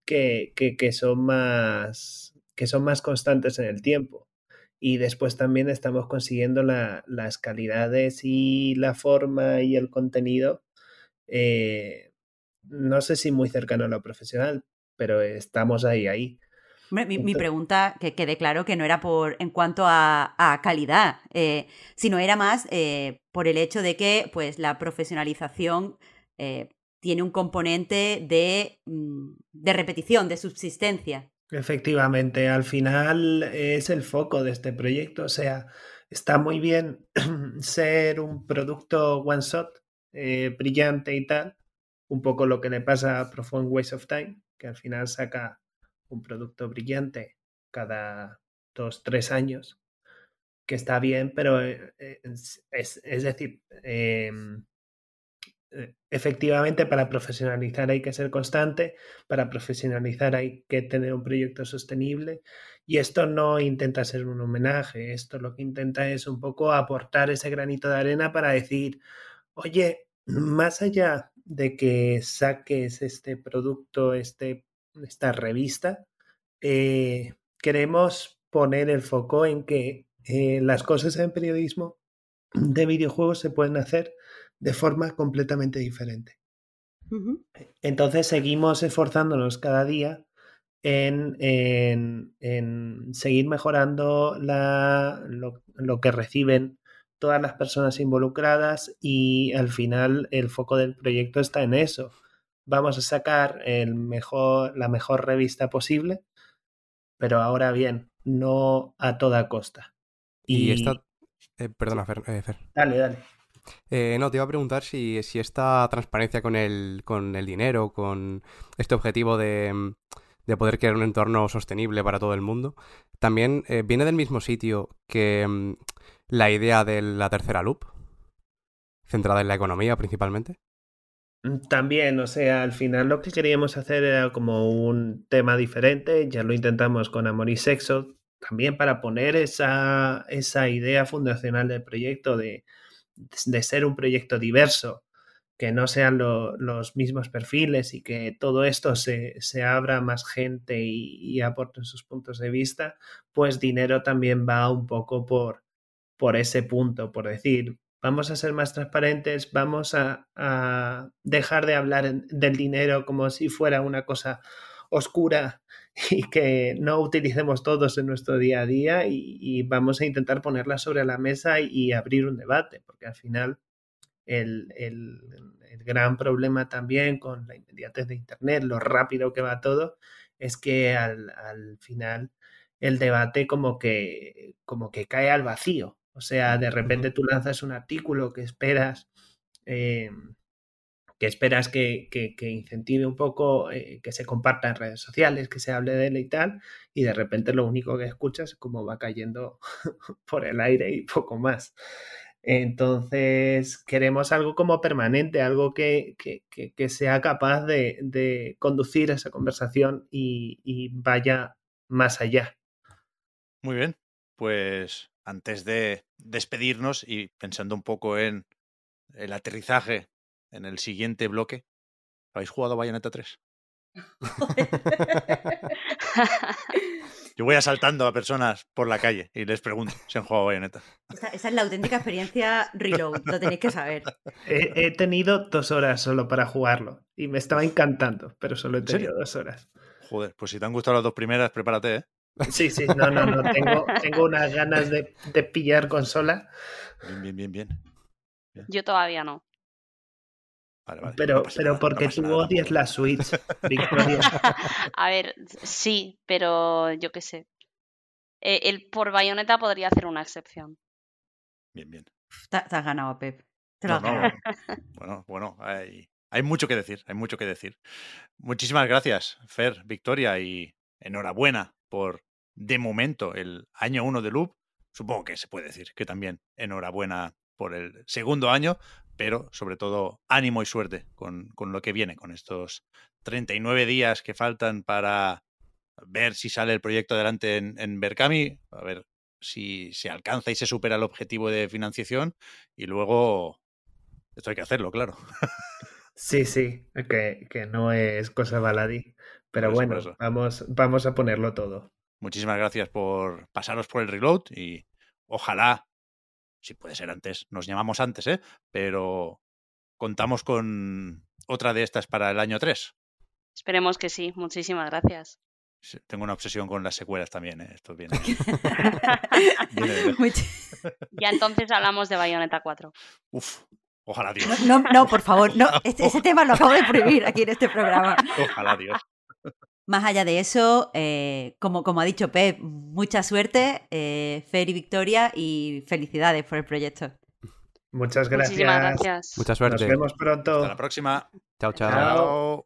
que, que son más que son más constantes en el tiempo. Y después también estamos consiguiendo las calidades y la forma y el contenido, eh, no sé si muy cercano a lo profesional, pero estamos ahí, ahí. Mi, pregunta, que quede claro que no era por en cuanto a, calidad, eh, sino era más eh, por el hecho de que pues, la profesionalización tiene un componente de, mm, de repetición, de subsistencia. Efectivamente, al final es el foco de este proyecto. O sea, está muy bien ser un producto one shot, eh, brillante y tal. Un poco lo que le pasa a Profound Waste of Time, que al final saca un producto brillante cada dos, tres años, que está bien, pero eh, es, es, decir, em, eh, efectivamente para profesionalizar hay que ser constante, para profesionalizar hay que tener un proyecto sostenible y esto no intenta ser un homenaje, esto lo que intenta es un poco aportar ese granito de arena para decir, oye, más allá de que saques este producto, este, esta revista, eh, queremos poner el foco en que eh, las cosas en periodismo de videojuegos se pueden hacer de forma completamente diferente. Entonces seguimos esforzándonos cada día en, seguir mejorando lo, que reciben todas las personas involucradas y al final el foco del proyecto está en eso. Vamos a sacar el mejor, la mejor revista posible, pero ahora bien, no a toda costa. Y, esta... Eh, perdona, Fer, eh, Dale, dale. Eh, no, te iba a preguntar si, esta transparencia con el, con el dinero, con este objetivo de, de, poder crear un entorno sostenible para todo el mundo, también viene del mismo sitio que mm, la idea de la tercera loop, centrada en la economía principalmente. Mm, también, o sea, al final lo que queríamos hacer era como un tema diferente, ya lo intentamos con Amor y Sexo, también para poner esa, esa idea fundacional del proyecto de, de ser un proyecto diverso, que no sean los mismos perfiles y que todo esto se, se abra a más gente y, y, aporten sus puntos de vista, pues dinero también va un poco por, por ese punto, por decir, vamos a ser más transparentes, vamos a, dejar de hablar del dinero como si fuera una cosa oscura y que no utilicemos todos en nuestro día a día y, vamos a intentar ponerla sobre la mesa y, abrir un debate, porque al final el, el, gran problema también con la inmediatez de Internet, lo rápido que va todo, es que al, al final el debate como que, como que cae al vacío. O sea, de repente tú lanzas un artículo que esperas eh, que esperas que, incentive un poco, eh, que se comparta en redes sociales, que se hable de él y tal, y de repente lo único que escuchas es cómo va cayendo por el aire y poco más. Entonces, queremos algo como permanente, algo que, sea capaz de, conducir esa conversación y, vaya más allá. Muy bien, pues antes de despedirnos y pensando un poco en el aterrizaje en el siguiente bloque. ¿Habéis jugado Bayonetta 3? Yo voy asaltando a personas por la calle y les pregunto si han jugado Bayonetta. Esa, esa es la auténtica experiencia Reload, lo tenéis que saber. He, tenido dos horas solo para jugarlo y me estaba encantando, pero solo he tenido dos horas. Joder, pues si te han gustado las dos primeras, prepárate, ¿eh? Sí, sí, no, no, no. Tengo, tengo unas ganas de, de pillar consola. Bien, bien, bien, bien. Yo todavía no pero, pero porque tú odias la Switch, Victoria. A ver, sí, pero yo qué sé. Eh, el por bayoneta podría hacer una excepción. Bien, bien. Te, has ganado, Pep. Bueno, bueno, hay, hay mucho que decir, hay mucho que decir. Muchísimas gracias, Fer, Victoria, y enhorabuena por, de momento, el año uno de Loop. Supongo que se puede decir que también enhorabuena por el segundo año, pero sobre todo ánimo y suerte con, lo que viene, con estos 39 días que faltan para ver si sale el proyecto adelante en, en Berkami, a ver si se alcanza y se supera el objetivo de financiación y luego esto hay que hacerlo, claro. Sí, sí, que, que no es cosa baladí, pero bueno, vamos, vamos a ponerlo todo. Muchísimas gracias por pasaros por el reload y ojalá si puede ser antes, nos llamamos antes, ¿eh? Pero contamos con otra de estas para el año 3. Esperemos que sí, muchísimas gracias. tengo una obsesión con las secuelas también, ¿eh? Esto viene. ya entonces hablamos de Bayonetta 4. Uf, ojalá Dios. No, no, por favor, no, este, ese tema lo acabo de prohibir aquí en este programa. Ojalá Dios. Más allá de eso, eh, como, como ha dicho Pep, mucha suerte, eh, Fer y Victoria, y felicidades por el proyecto. Muchas gracias. Muchísimas gracias. Mucha suerte. Nos vemos pronto. Hasta la próxima. chao. chao.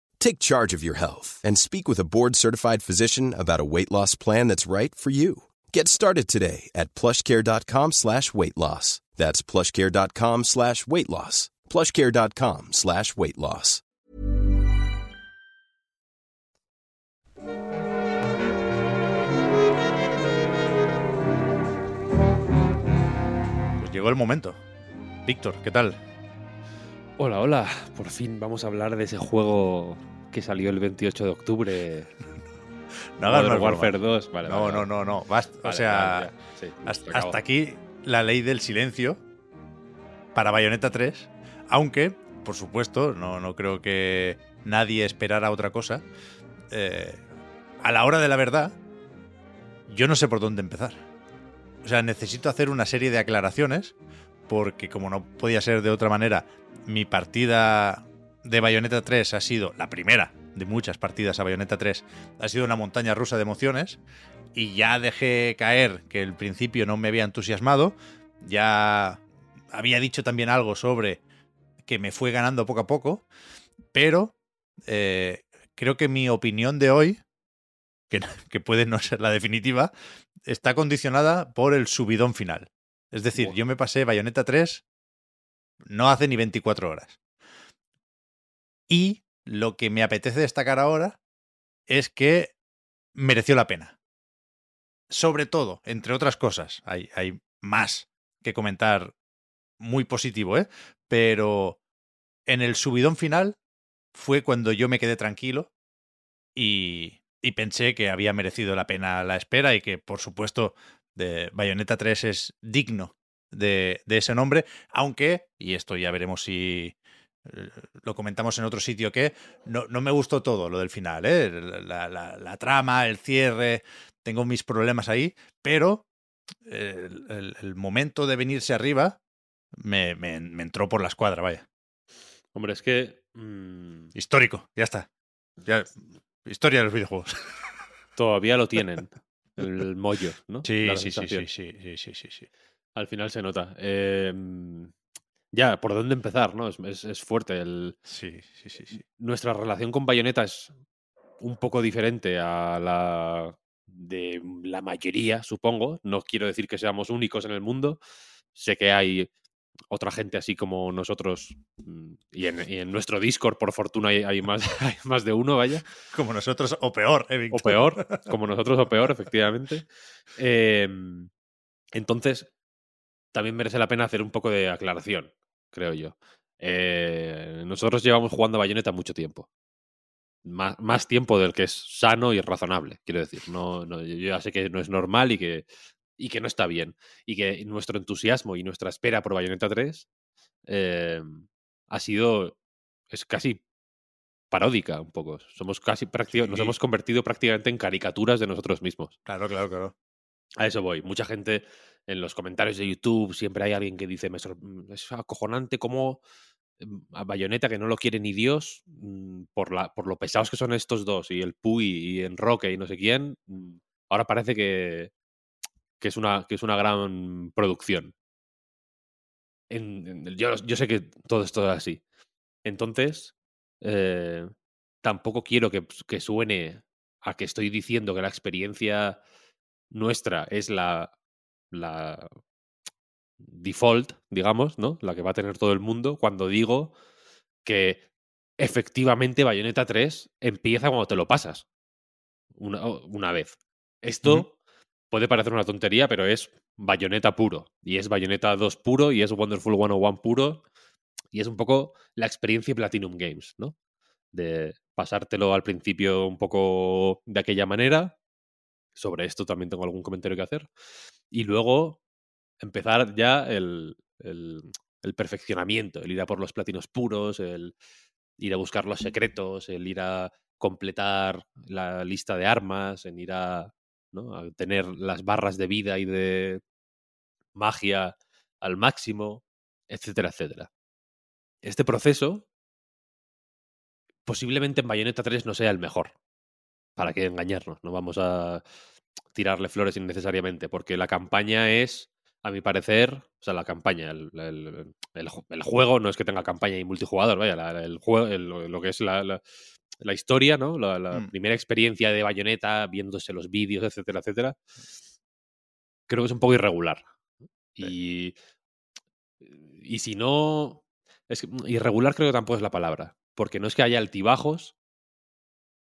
Take charge of your health and speak with a board-certified physician about a weight loss plan that's right for you. Get started today at plushcare.com slash weight loss. That's plushcare.com slash weight loss. plushcare.com slash weight loss. Pues llegó el momento. Víctor, ¿qué tal? Hola, hola. Por fin vamos a hablar de ese juego que salió el 28 de octubre. No hagas Modern más Warfare bromas. 2. Vale, No, vale, no, no, no. Basta. o sea. Sí, hasta aquí la ley del silencio para Bayonetta 3. Aunque, por supuesto, no, no creo que nadie esperara otra cosa. Eh, a la hora de la verdad, yo no sé por dónde empezar. O sea, necesito hacer una serie de aclaraciones porque como no podía ser de otra manera, mi partida de Bayonetta 3 ha sido la primera de muchas partidas a Bayonetta 3, ha sido una montaña rusa de emociones y ya dejé caer que el principio no me había entusiasmado, ya había dicho también algo sobre que me fue ganando poco a poco, pero eh, creo que mi opinión de hoy, que, que puede no ser la definitiva, está condicionada por el subidón final. Es decir, yo me pasé Bayonetta 3 no hace ni 24 horas. Y lo que me apetece destacar ahora es que mereció la pena. Sobre todo, entre otras cosas, hay, hay más que comentar muy positivo, ¿eh? Pero en el subidón final fue cuando yo me quedé tranquilo y, y pensé que había merecido la pena la espera y que, por supuesto, de Bayonetta 3 es digno de, de ese nombre, aunque, y esto ya veremos si lo comentamos en otro sitio que, no, no me gustó todo lo del final, ¿eh? la, la- la trama, el cierre, tengo mis problemas ahí, pero eh, el, el- el momento de venirse arriba me, me- me entró por la escuadra, vaya. Hombre, es que mm, Histórico, ya está. Ya, historia de los videojuegos. todavía lo tienen. El mollo, ¿no? Sí, sí, sí, sí, sí, sí, sí, sí, sí. Al final se nota. Eh, ya, ¿por dónde empezar? ¿no? Es, es- es fuerte. El, Sí, sí, sí, sí. nuestra relación con Bayonetta es un poco diferente a la de la mayoría, supongo. No quiero decir que seamos únicos en el mundo. Sé que hay otra gente así como nosotros mm, y en, y en nuestro Discord, por fortuna, hay, hay más, hay más de uno, vaya. Como nosotros, o peor, ¿eh, O peor, como nosotros o peor, efectivamente. Em, entonces, también merece la pena hacer un poco de aclaración, creo yo. Eh, nosotros llevamos jugando a Bayonetta mucho tiempo. Más, más tiempo del que es sano y razonable, quiero decir. No, no, yo ya sé que no es normal y que, y que no está bien. Y que nuestro entusiasmo y nuestra espera por Bayonetta 3 eh, ha sido. es casi paródica un poco. Somos casi prácti- Nos Sí. hemos convertido prácticamente en caricaturas de nosotros mismos. Claro, claro, claro. A eso voy. Mucha gente en los comentarios de YouTube siempre hay alguien que dice, "Me sor- mm, es acojonante cómo mm, a Bayonetta que no lo quiere ni Dios mm, por, la, por lo pesados que son estos dos y el Puy y Enroque y no sé quién. mm, Ahora parece que, que, es, una, que es una gran producción. Yo, yo sé que todo esto es así. Entonces, eh, tampoco quiero que, que suene a que estoy diciendo que la experiencia nuestra es la, la default, digamos, ¿no? La que va a tener todo el mundo cuando digo que efectivamente Bayonetta 3 empieza cuando te lo pasas. Una, una vez. Esto puede parecer una tontería, pero es Bayonetta puro. Y es Bayonetta 2 puro y es Wonderful 101 puro. Y es un poco la experiencia Platinum Games, ¿no? De pasártelo al principio un poco de aquella manera. Sobre esto también tengo algún comentario que hacer. Y luego empezar ya el, el, el perfeccionamiento, el ir a por los platinos puros, el ir a buscar los secretos, el ir a completar la lista de armas, en ir a, ¿no? a tener las barras de vida y de magia al máximo, etcétera, etcétera. Este proceso posiblemente en Bayonetta 3 no sea el mejor. ¿Para qué engañarnos? No vamos a tirarle flores innecesariamente, porque la campaña es, a mi parecer, o sea, la campaña, el, el- el ju- el juego no es que tenga campaña y multijugador, vaya, la- el juego, lo que es la, la- la historia, ¿no? La, la Mm. primera experiencia de Bayonetta, viéndose los vídeos, etcétera, etcétera, creo que es un poco irregular. Y, y si no, es que mm, irregular creo que tampoco es la palabra, porque no es que haya altibajos,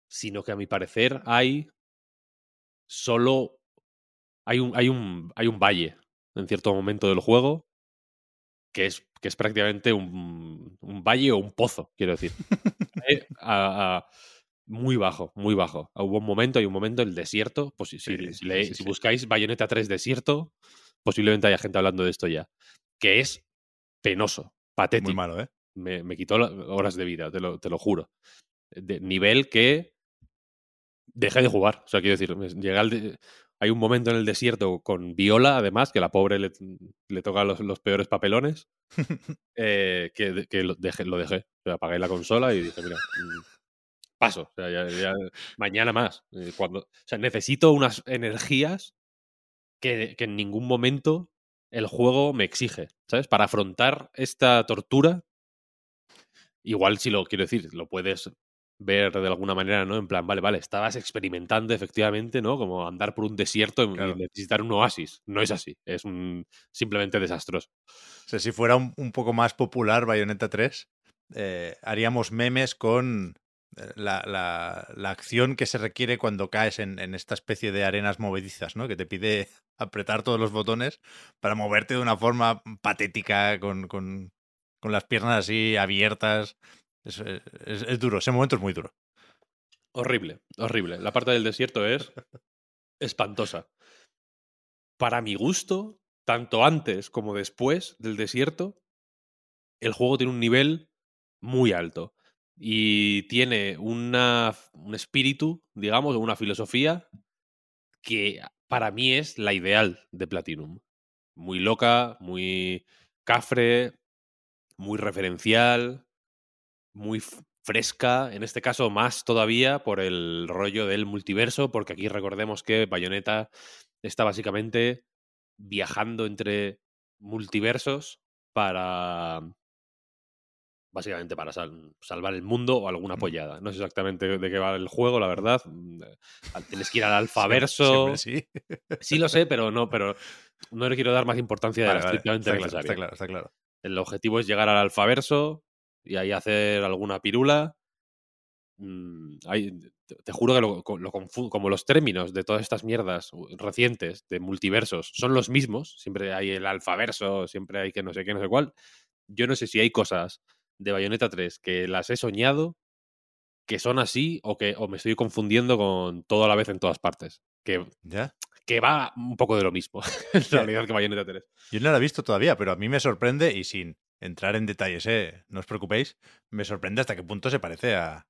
sino que a mi parecer hay solo hay un, hay un, hay un valle en cierto momento del juego que es, que es prácticamente un, un valle o un pozo, quiero decir. Eh, a- a- muy bajo, muy bajo. Hubo un momento, hay un momento, el desierto. Pues si, si- Sí, si le- sí, si sí. buscáis Bayonetta 3 desierto, posiblemente haya gente hablando de esto ya. Que es penoso, patético Muy malo, ¿eh? me, me quitó horas de vida, te lo, te lo juro. De nivel que dejé de jugar. O sea, quiero decir, llegué al de- hay un momento en el desierto con Viola, además, que la pobre le, le toca los, los peores papelones, eh, que, que lo, dejé, lo dejé. O sea, apagué la consola y dije, mira, mm, paso. O sea, ya- ya mañana más. Cuando, o sea, necesito unas energías que, que en ningún momento el juego me exige, ¿sabes? Para afrontar esta tortura, igual si lo quiero decir, lo puedes ver de alguna manera, ¿no? En plan, vale, vale, estabas experimentando efectivamente, ¿no? Como andar por un desierto y necesitar un oasis. No es así, es un simplemente desastroso. O sea, si fuera un, un poco más popular Bayonetta 3, eh, haríamos memes con eh, la, la- la acción que se requiere cuando caes en, en esta especie de arenas movedizas, ¿no? Que te pide apretar todos los botones para moverte de una forma patética, con, con- con las piernas así abiertas. Es, es- es duro, ese momento es muy duro. Horrible, horrible. La parte del desierto es espantosa. Para mi gusto, tanto antes como después del desierto, el juego tiene un nivel muy alto y tiene una, un espíritu, digamos, o una filosofía que para mí es la ideal de Platinum. Muy loca, muy cafre, muy referencial, muy fresca, en este caso más todavía por el rollo del multiverso, porque aquí recordemos que Bayonetta está básicamente viajando entre multiversos para básicamente para sal- salvar el mundo o alguna pollada. No sé exactamente de qué va el juego, la verdad. Mm, Tienes que ir al alfaverso. Sí. Sí lo sé, pero no, pero no le quiero dar más importancia de Vale, la vale, está, claro, está claro, está claro. El objetivo es llegar al alfaverso y ahí hacer alguna pirula. Mm, hay- te, te juro que lo, co- lo confu- como los términos de todas estas mierdas recientes de multiversos son los mismos, siempre hay el alfaverso, siempre hay que no sé qué, no sé cuál. Yo no sé si hay cosas de Bayonetta 3 que las he soñado que son así o que o me estoy confundiendo con todo a la vez en todas partes. Que, ¿Ya? que va un poco de lo mismo, en realidad, que Bayonetta 3. Yo no la he visto todavía, pero a mí me sorprende, y sin entrar en detalles, ¿eh? no os preocupéis, me sorprende hasta qué punto se parece a,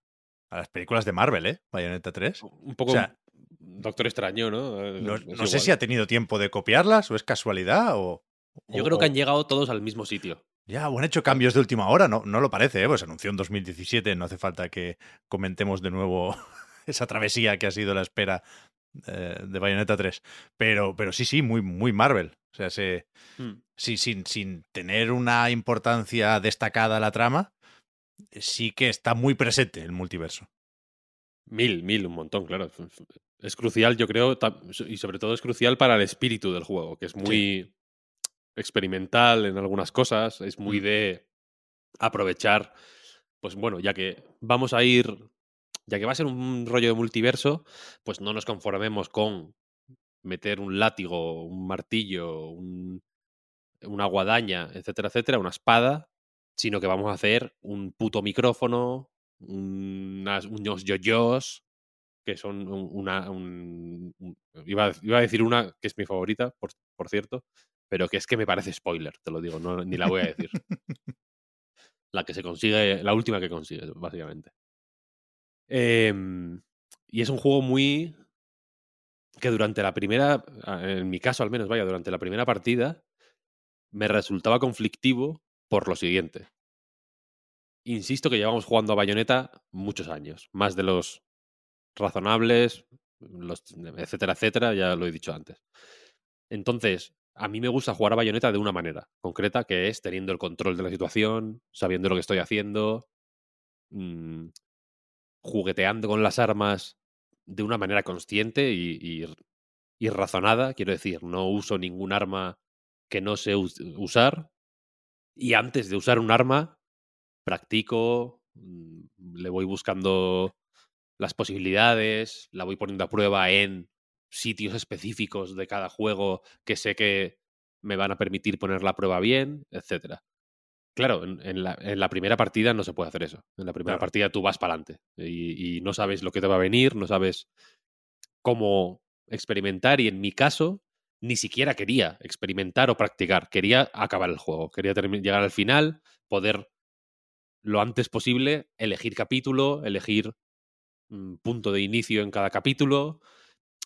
a las películas de Marvel, ¿eh? Bayonetta 3. Un poco O sea, Doctor Extraño, ¿no? No, sé si ha tenido tiempo de copiarlas o es casualidad o... Yo o- creo que han llegado todos al mismo sitio. Ya, o han hecho cambios de última hora, no, no lo parece, ¿eh? Pues anunció en 2017, no hace falta que comentemos de nuevo esa travesía que ha sido la espera eh, de Bayonetta 3. Pero, pero sí, sí, muy, muy Marvel. O sea, se, sí, sin, sin tener una importancia destacada a la trama, sí que está muy presente el multiverso. Mil, mil, un montón, claro. Es crucial, yo creo, y sobre todo es crucial para el espíritu del juego, que es muy experimental en algunas cosas, es muy Mm. de aprovechar, pues bueno, ya que vamos a ir, ya que va a ser un rollo de multiverso, pues no nos conformemos con meter un látigo, un martillo, un- una guadaña, etcétera, etcétera, una espada, sino que vamos a hacer un puto micrófono, unas, unos yoyos, que son un- una... un- un- iba, a- iba a decir una que es mi favorita, por, por cierto, pero que es que me parece spoiler, te lo digo, no, ni la voy a decir. la que se consigue, la última que consigue, básicamente. Em, y es un juego muy... que durante la primera, en mi caso al menos, vaya, durante la primera partida, me resultaba conflictivo por lo siguiente. Insisto que llevamos jugando a Bayonetta muchos años, más de los razonables, los, etcétera, etcétera, ya lo he dicho antes. Entonces, a mí me gusta jugar a Bayonetta de una manera concreta, que es teniendo el control de la situación, sabiendo lo que estoy haciendo, mm, jugueteando con las armas de una manera consciente y, razonada. Quiero decir, no uso ningún arma que no sé us- usar. Y antes de usar un arma, practico, mm, le voy buscando las posibilidades, la voy poniendo a prueba en sitios específicos de cada juego que sé que me van a permitir poner la prueba bien, etcétera. Claro, en, en la, en la primera partida no se puede hacer eso. En la primera Claro. partida tú vas para adelante y, y no sabes lo que te va a venir, no sabes cómo experimentar y en mi caso ni siquiera quería experimentar o practicar, quería acabar el juego, quería llegar al final, poder lo antes posible elegir capítulo, elegir mm, punto de inicio en cada capítulo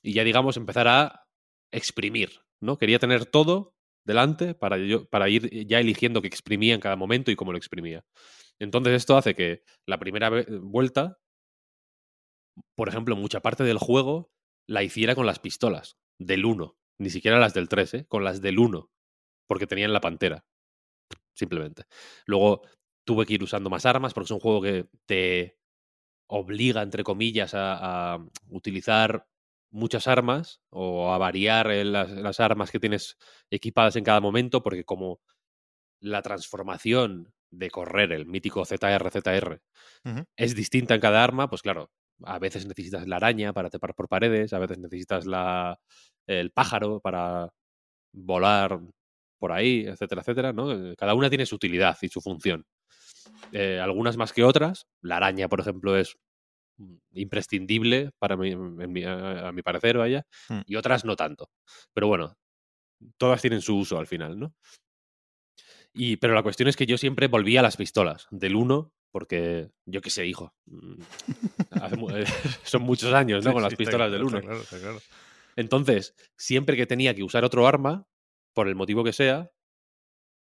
y ya digamos empezar a exprimir, ¿no? Quería tener todo delante para, yo, para ir ya eligiendo qué exprimía en cada momento y cómo lo exprimía. Entonces esto hace que la primera ve- vuelta, por ejemplo, mucha parte del juego la hiciera con las pistolas del 1, ni siquiera las del 3, ¿eh? con las del 1, porque tenían la pantera, simplemente. Luego tuve que ir usando más armas porque es un juego que te obliga, entre comillas, a utilizar muchas armas o a variar eh, las, las armas que tienes equipadas en cada momento, porque como la transformación de correr, el mítico ZR, ZR, es distinta en cada arma, pues claro, a veces necesitas la araña para trepar por paredes, a veces necesitas la, el pájaro para volar por ahí, etcétera, etcétera, ¿no? Eh, Cada una tiene su utilidad y su función. Eh, algunas más que otras. La araña, por ejemplo, es imprescindible para mi, en mi- a, mi parecer, vaya, Hmm. y otras no tanto. Pero bueno, todas tienen su uso al final, ¿no? Y, pero la cuestión es que yo siempre volvía a las pistolas del 1, porque yo qué sé, hijo. mm, hace eh, son muchos años, ¿no? Con las pistolas del 1. está claro, está claro. Entonces, siempre que tenía que usar otro arma, por el motivo que sea,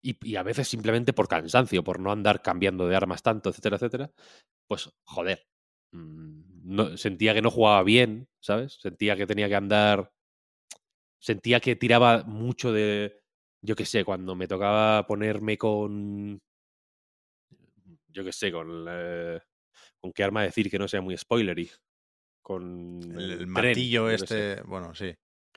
y, y a veces simplemente por cansancio, por no andar cambiando de armas tanto, etcétera, etcétera, pues joder, mm, no, sentía que no jugaba bien, ¿sabes? Sentía que tenía que andar, sentía que tiraba mucho de, yo qué sé, cuando me tocaba ponerme con, yo qué sé, con, eh, con qué arma decir que no sea muy spoilery. Con El, el tren, martillo sé. este, bueno, sí.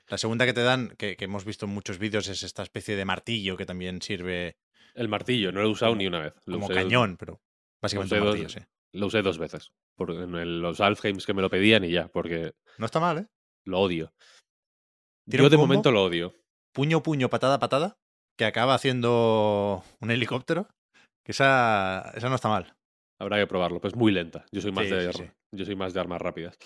La segunda que te dan, que, que hemos visto en muchos vídeos, es esta especie de martillo que también sirve El martillo, no lo he usado Como- ni una vez. Lo como usé- cañón, pero básicamente usé un dos- martillo, sí. Lo usé dos veces. Por, en el- los Alfheims que me lo pedían y ya, porque No está mal, ¿eh? lo odio. ¿Tiene Yo de momento lo odio. Puño, puño, patada, patada, que acaba haciendo un helicóptero, que esa, esa no está mal. Habrá que probarlo, pues es muy lenta. Yo soy más Sí, de sí, ar- sí. yo soy más de armas rápidas.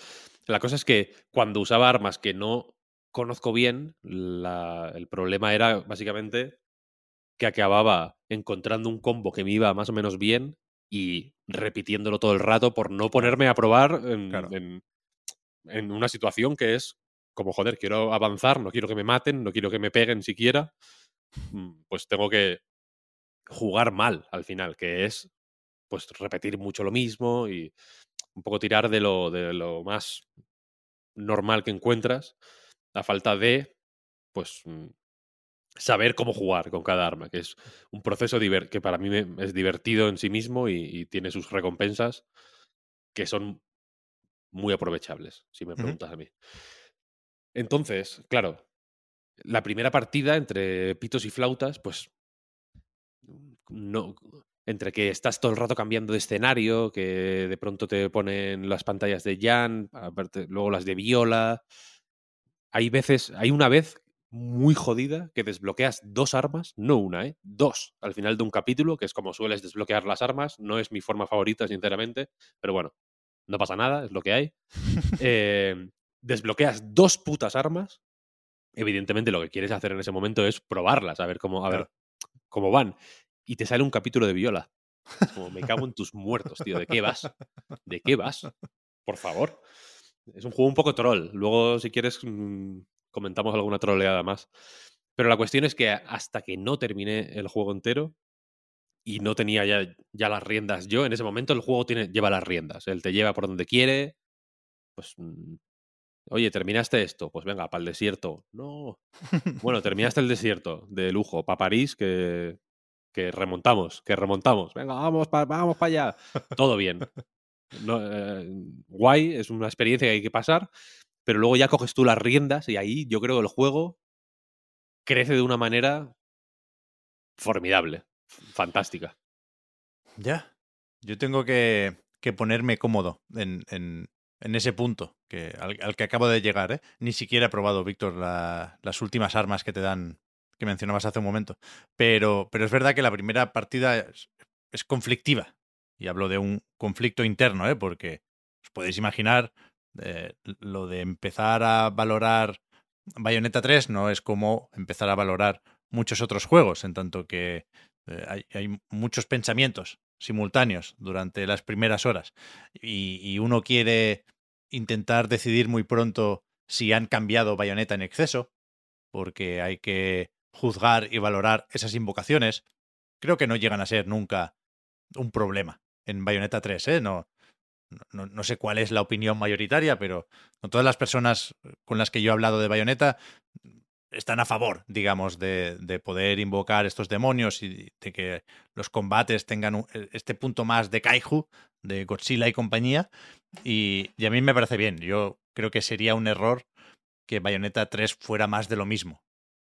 La cosa es que cuando usaba armas que no conozco bien, la- el problema era básicamente que acababa encontrando un combo que me iba más o menos bien y repitiéndolo todo el rato por no ponerme a probar en, Claro. en- en una situación que es como, joder, quiero avanzar, no quiero que me maten, no quiero que me peguen siquiera, mm, pues tengo que jugar mal al final, que es pues repetir mucho lo mismo y un poco tirar de lo, de lo más normal que encuentras a falta de pues mm, saber cómo jugar con cada arma, que es un proceso que para mí me- es divertido en sí mismo y, y tiene sus recompensas que son muy aprovechables, si me preguntas a mí. Entonces, claro, la primera partida entre pitos y flautas, pues no entre que estás todo el rato cambiando de escenario, que de pronto te ponen las pantallas de Jan, luego las de Viola. Hay veces, hay una vez muy jodida que desbloqueas dos armas, no una, ¿eh? Dos al final de un capítulo, que es como sueles desbloquear las armas. No es mi forma favorita, sinceramente, pero bueno, no pasa nada, es lo que hay. Eh, desbloqueas dos putas armas. Evidentemente lo que quieres hacer en ese momento es probarlas, a ver cómo, a ver cómo van. Y te sale un capítulo de Viola. Como me cago en tus muertos, tío. ¿De qué vas? ¿De qué vas? Por favor. Es un juego un poco troll. Luego, si quieres, mm, comentamos alguna troleada más. Pero la cuestión es que hasta que no terminé el juego entero y no tenía ya, ya las riendas yo, en ese momento el juego tiene, lleva las riendas. Él te lleva por donde quiere. Pues. Mm, oye, ¿terminaste esto? Pues venga, para el desierto. No. Bueno, terminaste el desierto de lujo. Para París, que, que remontamos, que remontamos. Venga, vamos para vamos para allá. Todo bien. No, eh, guay, es una experiencia que hay que pasar, pero luego ya coges tú las riendas y ahí yo creo que el juego crece de una manera formidable, fantástica. Ya, yo tengo que, que ponerme cómodo en, en, ese punto que, al, que acabo de llegar. ¿eh? Ni siquiera he probado, Víctor, la, las últimas armas que te dan, que mencionabas hace un momento. Pero, pero es verdad que la primera partida es, es conflictiva. Y hablo de un conflicto interno, ¿eh? porque os podéis imaginar eh, lo de empezar a valorar Bayonetta 3 no es como empezar a valorar muchos otros juegos, en tanto que eh, hay, muchos pensamientos simultáneos durante las primeras horas y, y, uno quiere intentar decidir muy pronto si han cambiado Bayonetta en exceso, porque hay que juzgar y valorar esas invocaciones. Creo que no llegan a ser nunca un problema en Bayonetta 3, ¿eh? No, no, no, sé cuál es la opinión mayoritaria, pero todas las personas con las que yo he hablado de Bayonetta están a favor, digamos, de, de, poder invocar estos demonios y de que los combates tengan e, este punto más de Kaiju, de Godzilla y compañía. Y, y, a mí me parece bien. Yo creo que sería un error que Bayonetta 3 fuera más de lo mismo.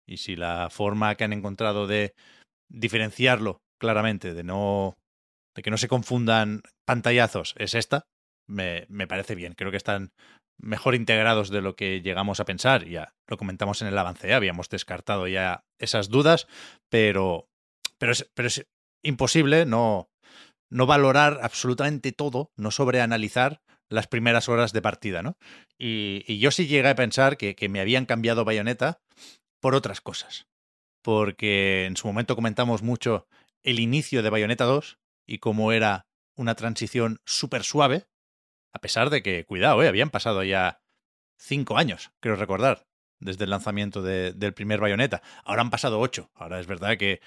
Y si la forma que han encontrado de diferenciarlo claramente, de no de que no se confundan pantallazos, es esta, me, me, parece bien. Creo que están mejor integrados de lo que llegamos a pensar. Ya lo comentamos en el avance, habíamos descartado ya esas dudas, pero, pero, es, pero es imposible no, no valorar absolutamente todo, no sobreanalizar las primeras horas de partida, ¿no? Y, y yo sí llegué a pensar que, que me habían cambiado Bayonetta por otras cosas. Porque en su momento comentamos mucho el inicio de Bayonetta 2 y cómo era una transición súper suave, a pesar de que, cuidado, ¿eh? habían pasado ya cinco años, creo recordar, desde el lanzamiento de, del primer Bayonetta. Ahora han pasado ocho. Ahora es verdad que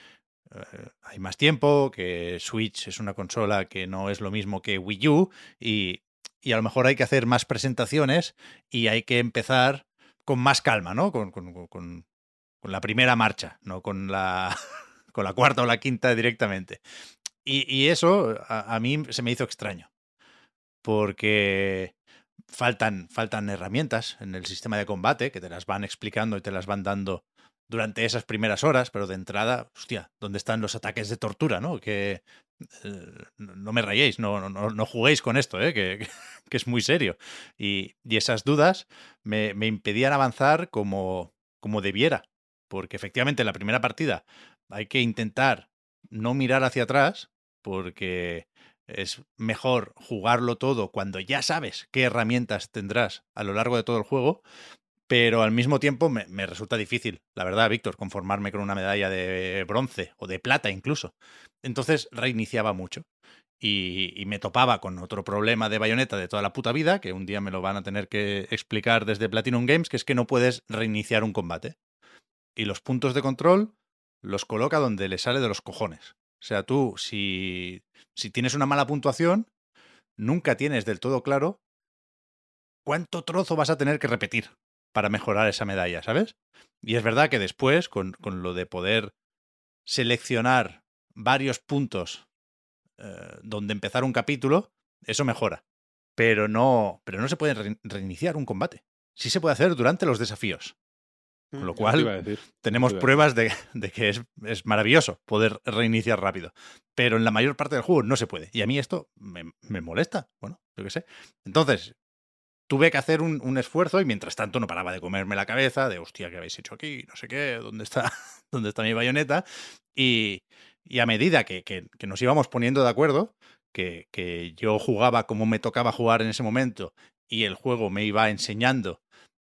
eh, hay más tiempo, que Switch es una consola que no es lo mismo que Wii U y, y, a lo mejor hay que hacer más presentaciones y hay que empezar con más calma, ¿no? Con, con, con, la primera marcha, no con la, con la cuarta o la quinta directamente. Y, eso a, mí se me hizo extraño porque faltan, faltan herramientas en el sistema de combate que te las van explicando y te las van dando durante esas primeras horas, pero de entrada, hostia, ¿dónde están los ataques de tortura, no? Que eh, no me rayéis, no, no, no juguéis con esto, ¿eh? que, que es muy serio. Y, y esas dudas me, me, impedían avanzar como, como debiera, porque efectivamente en la primera partida hay que intentar no mirar hacia atrás, porque es mejor jugarlo todo cuando ya sabes qué herramientas tendrás a lo largo de todo el juego, pero al mismo tiempo me, me, resulta difícil, la verdad, Víctor, conformarme con una medalla de bronce o de plata incluso. Entonces reiniciaba mucho. Y, y, me topaba con otro problema de bayoneta de toda la puta vida, que un día me lo van a tener que explicar desde Platinum Games, que es que no puedes reiniciar un combate. Y los puntos de control los coloca donde le sale de los cojones. Sea, tú, si, si tienes una mala puntuación, nunca tienes del todo claro cuánto trozo vas a tener que repetir para mejorar esa medalla, ¿sabes? Y es verdad que después, con, con lo de poder seleccionar varios puntos eh, donde empezar un capítulo, eso mejora. Pero no, pero no se puede re reiniciar un combate. Sí se puede hacer durante los desafíos. Con lo cual, tenemos pruebas de, de que es, es, maravilloso poder reiniciar rápido. Pero en la mayor parte del juego no se puede. Y a mí esto me, me molesta. Bueno, yo qué sé. Entonces, tuve que hacer un, un, esfuerzo y mientras tanto no paraba de comerme la cabeza de, hostia, ¿qué habéis hecho aquí? No sé qué, ¿dónde está, dónde está mi bayoneta? Y, y a medida que, que, que, nos íbamos poniendo de acuerdo, que, que, yo jugaba como me tocaba jugar en ese momento y el juego me iba enseñando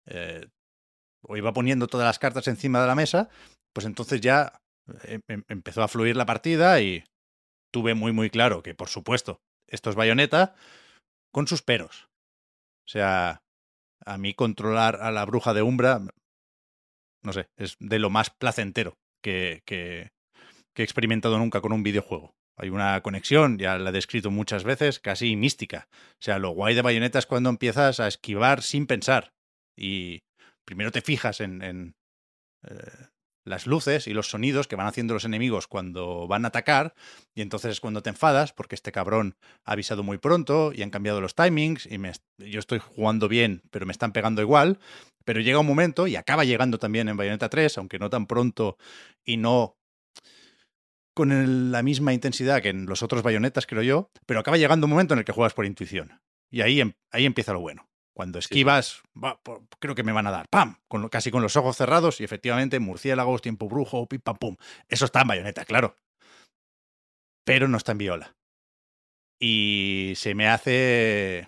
eh, o iba poniendo todas las cartas encima de la mesa, pues entonces ya eh, em, empezó a fluir la partida y tuve muy muy claro que, por supuesto, esto es bayoneta con sus peros. O sea, a mí controlar a la bruja de Umbra, no sé, es de lo más placentero que, que, que he experimentado nunca con un videojuego. Hay una conexión, ya la he descrito muchas veces, casi mística. O sea, lo guay de Bayonetta es cuando empiezas a esquivar sin pensar. Y primero te fijas en, en eh, las luces y los sonidos que van haciendo los enemigos cuando van a atacar, y entonces es cuando te enfadas, porque este cabrón ha avisado muy pronto y han cambiado los timings, y me, yo estoy jugando bien, pero me están pegando igual. Pero llega un momento, y acaba llegando también en Bayonetta 3, aunque no tan pronto y no con la misma intensidad que en los otros bayonetas, creo yo, pero acaba llegando un momento en el que juegas por intuición. Y ahí, em, ahí empieza lo bueno. Cuando esquivas, sí. va, creo que me van a dar, ¡pam! Con, casi con los ojos cerrados y efectivamente murciélagos, tiempo brujo, pim, pam, pum. Eso está en bayoneta, claro. Pero no está en viola. Y se me hace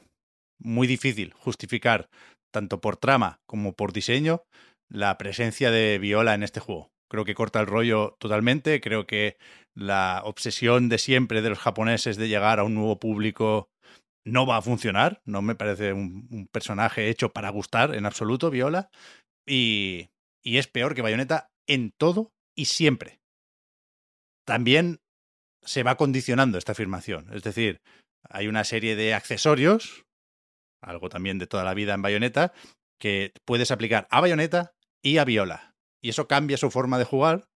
muy difícil justificar, tanto por trama como por diseño, la presencia de viola en este juego. Creo que corta el rollo totalmente. Creo que la obsesión de siempre de los japoneses de llegar a un nuevo público no va a funcionar. No me parece un, personaje hecho para gustar en absoluto, Viola. Y, y es peor que Bayonetta en todo y siempre. También se va condicionando esta afirmación. Es decir, hay una serie de accesorios, algo también de toda la vida en Bayonetta, que puedes aplicar a Bayonetta y a Viola y eso cambia su forma de jugar.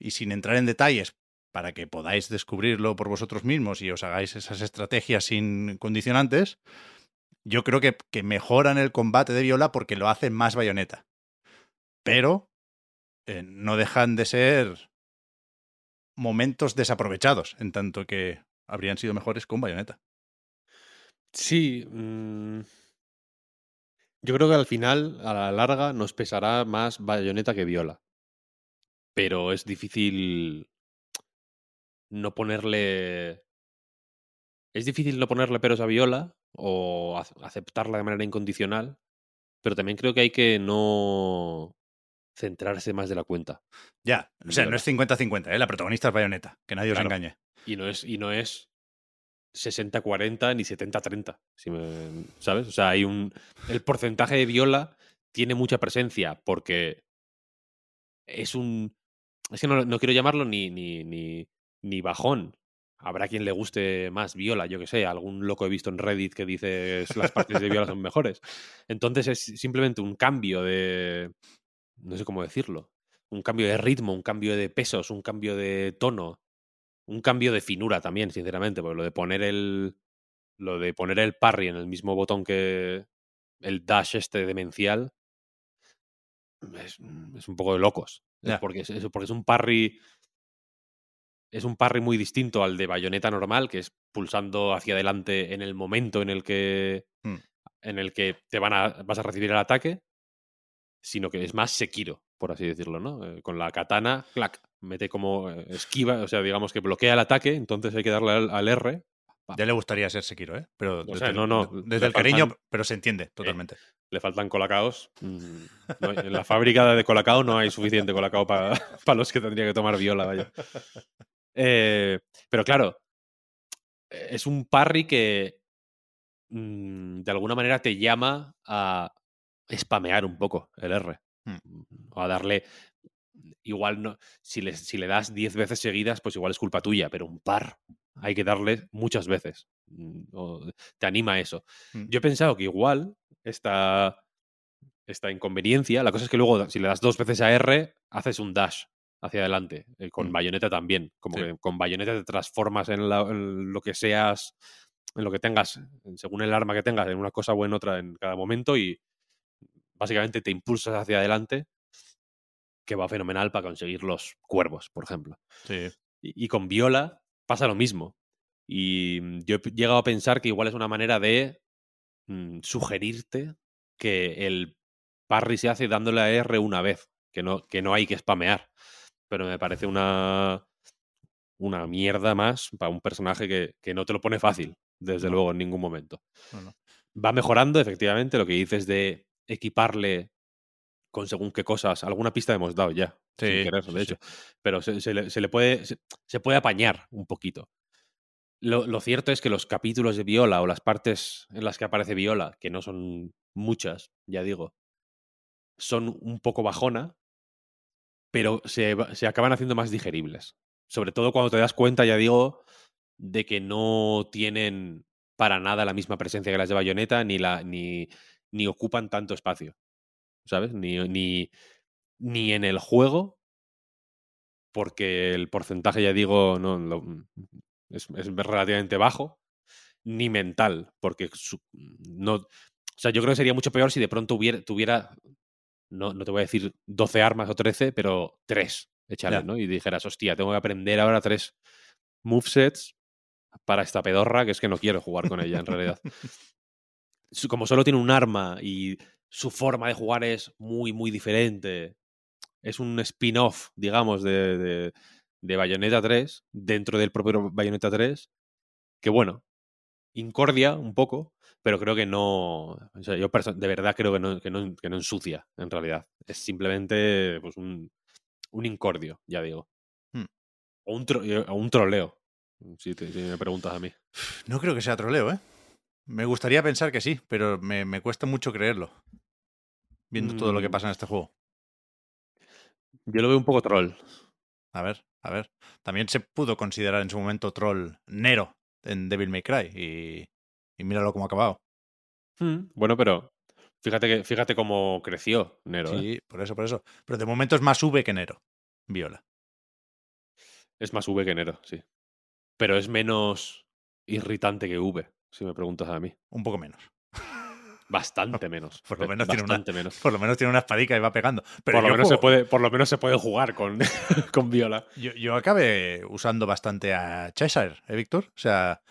Y sin entrar en detalles, para que podáis descubrirlo por vosotros mismos y os hagáis esas estrategias sin condicionantes, yo creo que, que mejoran el combate de Viola porque lo hacen más bayoneta. Pero eh, no dejan de ser momentos desaprovechados, en tanto que habrían sido mejores con bayoneta. Sí. Mmm... Yo creo que al final, a la larga, nos pesará más bayoneta que viola. Pero es difícil no ponerle. Es difícil no ponerle peros a viola o aceptarla de manera incondicional. Pero también creo que hay que no centrarse más de la cuenta. Ya, o sea, no es 50-50, ¿eh? la protagonista es bayoneta, que nadie claro. os engañe. Y no es, y no es 60-40 ni 70-30, si me, ¿sabes? O sea, hay un... El porcentaje de viola tiene mucha presencia porque es un... Es que no, no quiero llamarlo ni, ni, ni, ni, bajón. Habrá quien le guste más viola, yo que sé, algún loco he visto en Reddit que dice las partes de viola son mejores. Entonces es simplemente un cambio de... No sé cómo decirlo. Un cambio de ritmo, un cambio de pesos, un cambio de tono un cambio de finura también, sinceramente, porque lo de poner el. Lo de poner el parry en el mismo botón que el dash este demencial. Es, es un poco de locos. Porque, es, porque es un parry. Es un parry muy distinto al de bayoneta normal, que es pulsando hacia adelante en el momento en el que. Mm. En el que te van a, vas a recibir el ataque. Sino que es más Sekiro, por así decirlo, ¿no? Eh, con la katana, clac, mete como eh, esquiva, o sea, digamos que bloquea el ataque, entonces hay que darle al, al R. Pa. Ya le gustaría ser Sekiro, ¿eh? Pero O desde, sea, no, no, desde el cariño, pero se entiende totalmente. Le faltan colacaos. Mm, no hay- en la fábrica de colacao no hay suficiente colacao para los que tendría que tomar viola, vaya. Eh, pero claro, es un parry que mm, de alguna manera te llama a spamear un poco el R. O a darle. Igual no. Si le, si le das 10 veces seguidas, pues igual es culpa tuya, pero un par hay que darle muchas veces. Mm, o te anima a eso. Mm. Yo he pensado que igual esta, esta inconveniencia, la cosa es que luego, si le das dos veces a R, haces un dash hacia adelante. eh, con Mm. bayoneta también. Como Sí. que con bayoneta te transformas en, la- en lo que seas, en lo que tengas, según el arma que tengas, en una cosa o en otra en cada momento y básicamente te impulsas hacia adelante, que va fenomenal para conseguir los cuervos, por ejemplo. Sí. Y, y con Viola pasa lo mismo. Y mm, yo he llegado a pensar que igual es una manera de mm, sugerirte que el parry se hace dándole a R una vez, que no, que no hay que spamear. Pero me parece una, una mierda más para un personaje que, que no te lo pone fácil, desde luego, en ningún momento. No, no. Va mejorando, efectivamente, lo que dices de equiparle con según qué cosas. Alguna pista hemos dado ya, sin Sí, querer, de sí. hecho. Pero se, se le, se le puede, se, se puede apañar un poquito. Lo, lo cierto es que los capítulos de Viola o las partes en las que aparece Viola, que no son muchas, ya digo, son un poco bajona, pero se, se acaban haciendo más digeribles. Sobre todo cuando te das cuenta, ya digo, de que no tienen para nada la misma presencia que las de Bayonetta, ni, la, ni, ni ocupan tanto espacio. ¿Sabes? Ni, ni, ni en el juego, porque el porcentaje, ya digo, no, lo- es, es relativamente bajo, ni mental, porque no. O sea, yo creo que sería mucho peor si de pronto tuviera, no, no te voy a decir 12 armas o 13, pero 3 echarle. ¿no? Y dijeras, hostia, tengo que aprender ahora tres movesets para esta pedorra que es que no quiero jugar con ella en realidad. Como solo tiene un arma y su forma de jugar es muy, muy diferente. Es un spin-off, digamos, de, de, de Bayonetta 3, dentro del propio Bayonetta 3, que bueno, incordia un poco, pero creo que no. O sea, yo de verdad creo que no, que no, que no ensucia, en realidad. Es simplemente pues, un, un incordio, ya digo. Hmm. O, un tro- o un troleo, si, te- si me preguntas a mí. No creo que sea troleo, ¿eh? Me gustaría pensar que sí, pero me, me cuesta mucho creerlo. Viendo todo lo que Mm. pasa en este juego. Yo lo veo un poco troll. A ver, a ver. También se pudo considerar en su momento troll Nero en Devil May Cry. Y, y míralo cómo ha acabado. Hmm, Bueno, pero fíjate que fíjate cómo creció Nero. ¿eh? Sí, por eso, por eso. Pero de momento es más V que Nero. Viola. Es más V que Nero, sí. Pero es menos irritante que V, si me preguntas a mí. Un poco menos. Bastante menos. Por lo menos tiene una- bastante menos. Por lo menos tiene una espadica y va pegando. Pero por, lo menos se puede, por lo menos se puede jugar con, con Viola. Yo, yo acabé usando bastante a Cheshire, ¿eh, Víctor? O sea,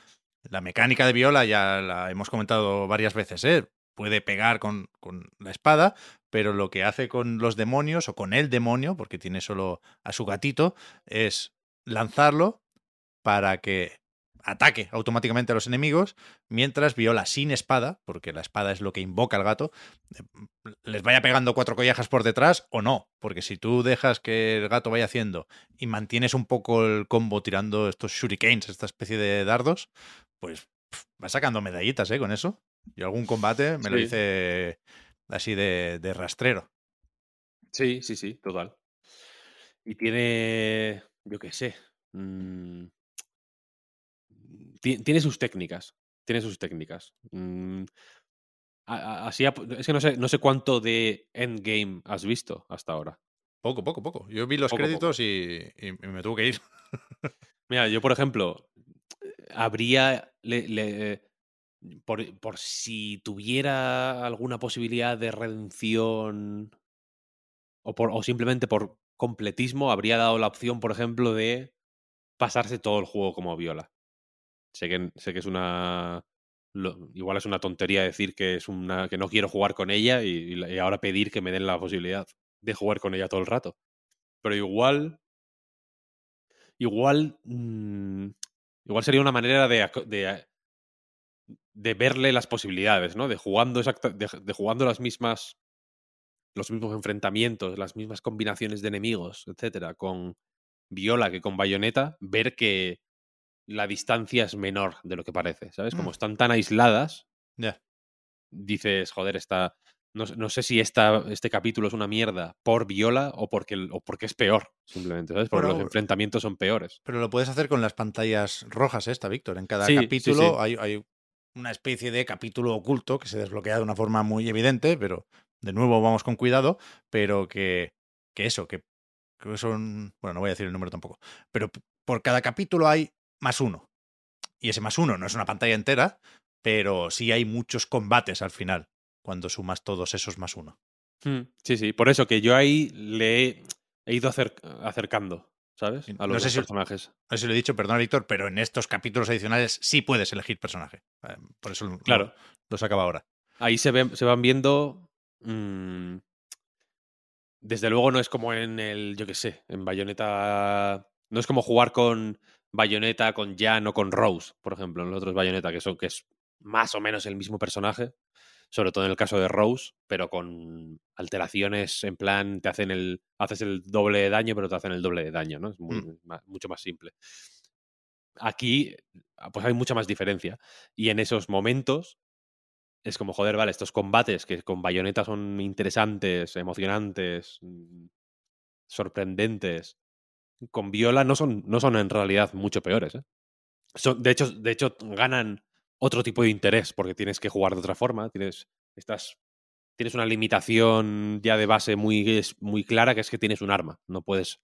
la mecánica de Viola ya la hemos comentado varias veces, ¿eh? Puede pegar con, con la espada, pero lo que hace con los demonios o con el demonio, porque tiene solo a su gatito, es lanzarlo para que ataque automáticamente a los enemigos, mientras Viola sin espada, porque la espada es lo que invoca al gato, eh, les vaya pegando cuatro collejas por detrás o no, porque si tú dejas que el gato vaya haciendo y mantienes un poco el combo tirando estos shurikens, esta especie de dardos, pues va sacando medallitas, ¿eh? Con eso. Yo algún combate me lo hice así de, de rastrero. Sí, sí, sí, total. Y tiene, yo qué sé, mm, ti- tiene sus técnicas, tiene sus técnicas. Mm, así, es que no sé, no sé cuánto de Endgame has visto hasta ahora. Poco, poco, poco. Yo vi los Poco, poco. créditos y, y me tuve que ir. Mira, yo por ejemplo, habría, le- por, por si tuviera alguna posibilidad de redención o, por, o simplemente por completismo, habría dado la opción, por ejemplo, de pasarse todo el juego como Viola. Sé que, sé que es una... lo- igual es una tontería decir que es una que no quiero jugar con ella y, y la- y ahora pedir que me den la posibilidad de jugar con ella todo el rato. Pero igual... Igual... mm, igual sería una manera de, de, de verle las posibilidades, ¿no? De jugando exacta, de, de jugando las mismas los mismos enfrentamientos, las mismas combinaciones de enemigos, etcétera, con Viola que con Bayonetta, ver que la distancia es menor de lo que parece, ¿sabes? Como Mm. están tan aisladas, dices, joder, está. No, no sé si esta, este capítulo es una mierda por Viola o porque, o porque es peor, simplemente, ¿sabes? Porque los enfrentamientos son peores. Pero lo puedes hacer con las pantallas rojas esta, Víctor. En cada Sí, capítulo sí. Hay, hay una especie de capítulo oculto que se desbloquea de una forma muy evidente, pero de nuevo vamos con cuidado, pero que, que eso, que que son, bueno, no voy a decir el número tampoco, pero por cada capítulo hay más uno. Y ese más uno no es una pantalla entera, pero sí hay muchos combates al final, cuando sumas todos esos más uno. Mm, Sí, sí. Por eso que yo ahí le he, he ido acer- acercando, ¿sabes? A No los sé dos si- personajes. No sé si lo he dicho, perdona, Víctor, pero en estos capítulos adicionales sí puedes elegir personaje. Eh, Por eso Claro. lo lo sacaba ahora. Ahí se, ven, se van viendo. mm, desde luego no es como en el, yo qué sé, en Bayonetta. No es como jugar con Bayonetta, con Jan o con Rose, por ejemplo, en los otros Bayonetta, que son que es más o menos el mismo personaje, sobre todo en el caso de Rose, pero con alteraciones en plan, te hacen el. haces el doble de daño, pero te hacen el doble de daño, ¿no? Es muy- Mm. mucho más simple. Aquí, pues hay mucha más diferencia. Y en esos momentos, es como, joder, vale, estos combates que con bayoneta son interesantes, emocionantes, mm, sorprendentes, con viola no son, no son en realidad mucho peores. ¿eh? Son, de, hecho, de hecho, ganan otro tipo de interés porque tienes que jugar de otra forma, tienes, estás, tienes una limitación ya de base muy, muy clara que es que tienes un arma, no puedes,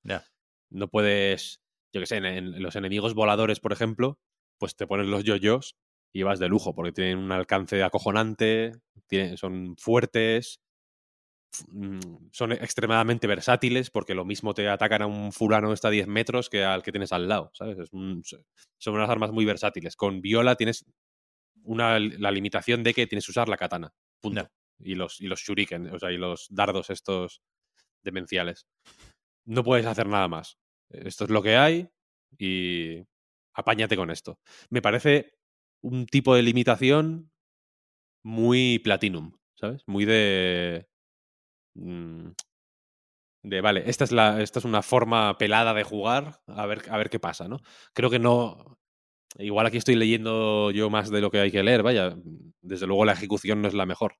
no puedes, yo qué sé, en, en los enemigos voladores, por ejemplo, pues te pones los yo-yos y vas de lujo, porque tienen un alcance acojonante, tienen, son fuertes, mm, son extremadamente versátiles, porque lo mismo te atacan a un fulano que está a 10 metros que al que tienes al lado, ¿sabes? Es un- so- son unas armas muy versátiles. Con Viola tienes una, la limitación de que tienes que usar la katana, punto. Y los, y los shuriken, o sea, y los dardos estos demenciales. No puedes hacer nada más. Esto es lo que hay y apáñate con esto. Me parece un tipo de limitación muy platinum, ¿sabes? Muy de... mm, De, vale, esta es, la, esta es una forma pelada de jugar, a ver, a ver qué pasa, ¿no? Creo que no... Igual aquí estoy leyendo yo más de lo que hay que leer, vaya. Desde luego la ejecución no es la mejor.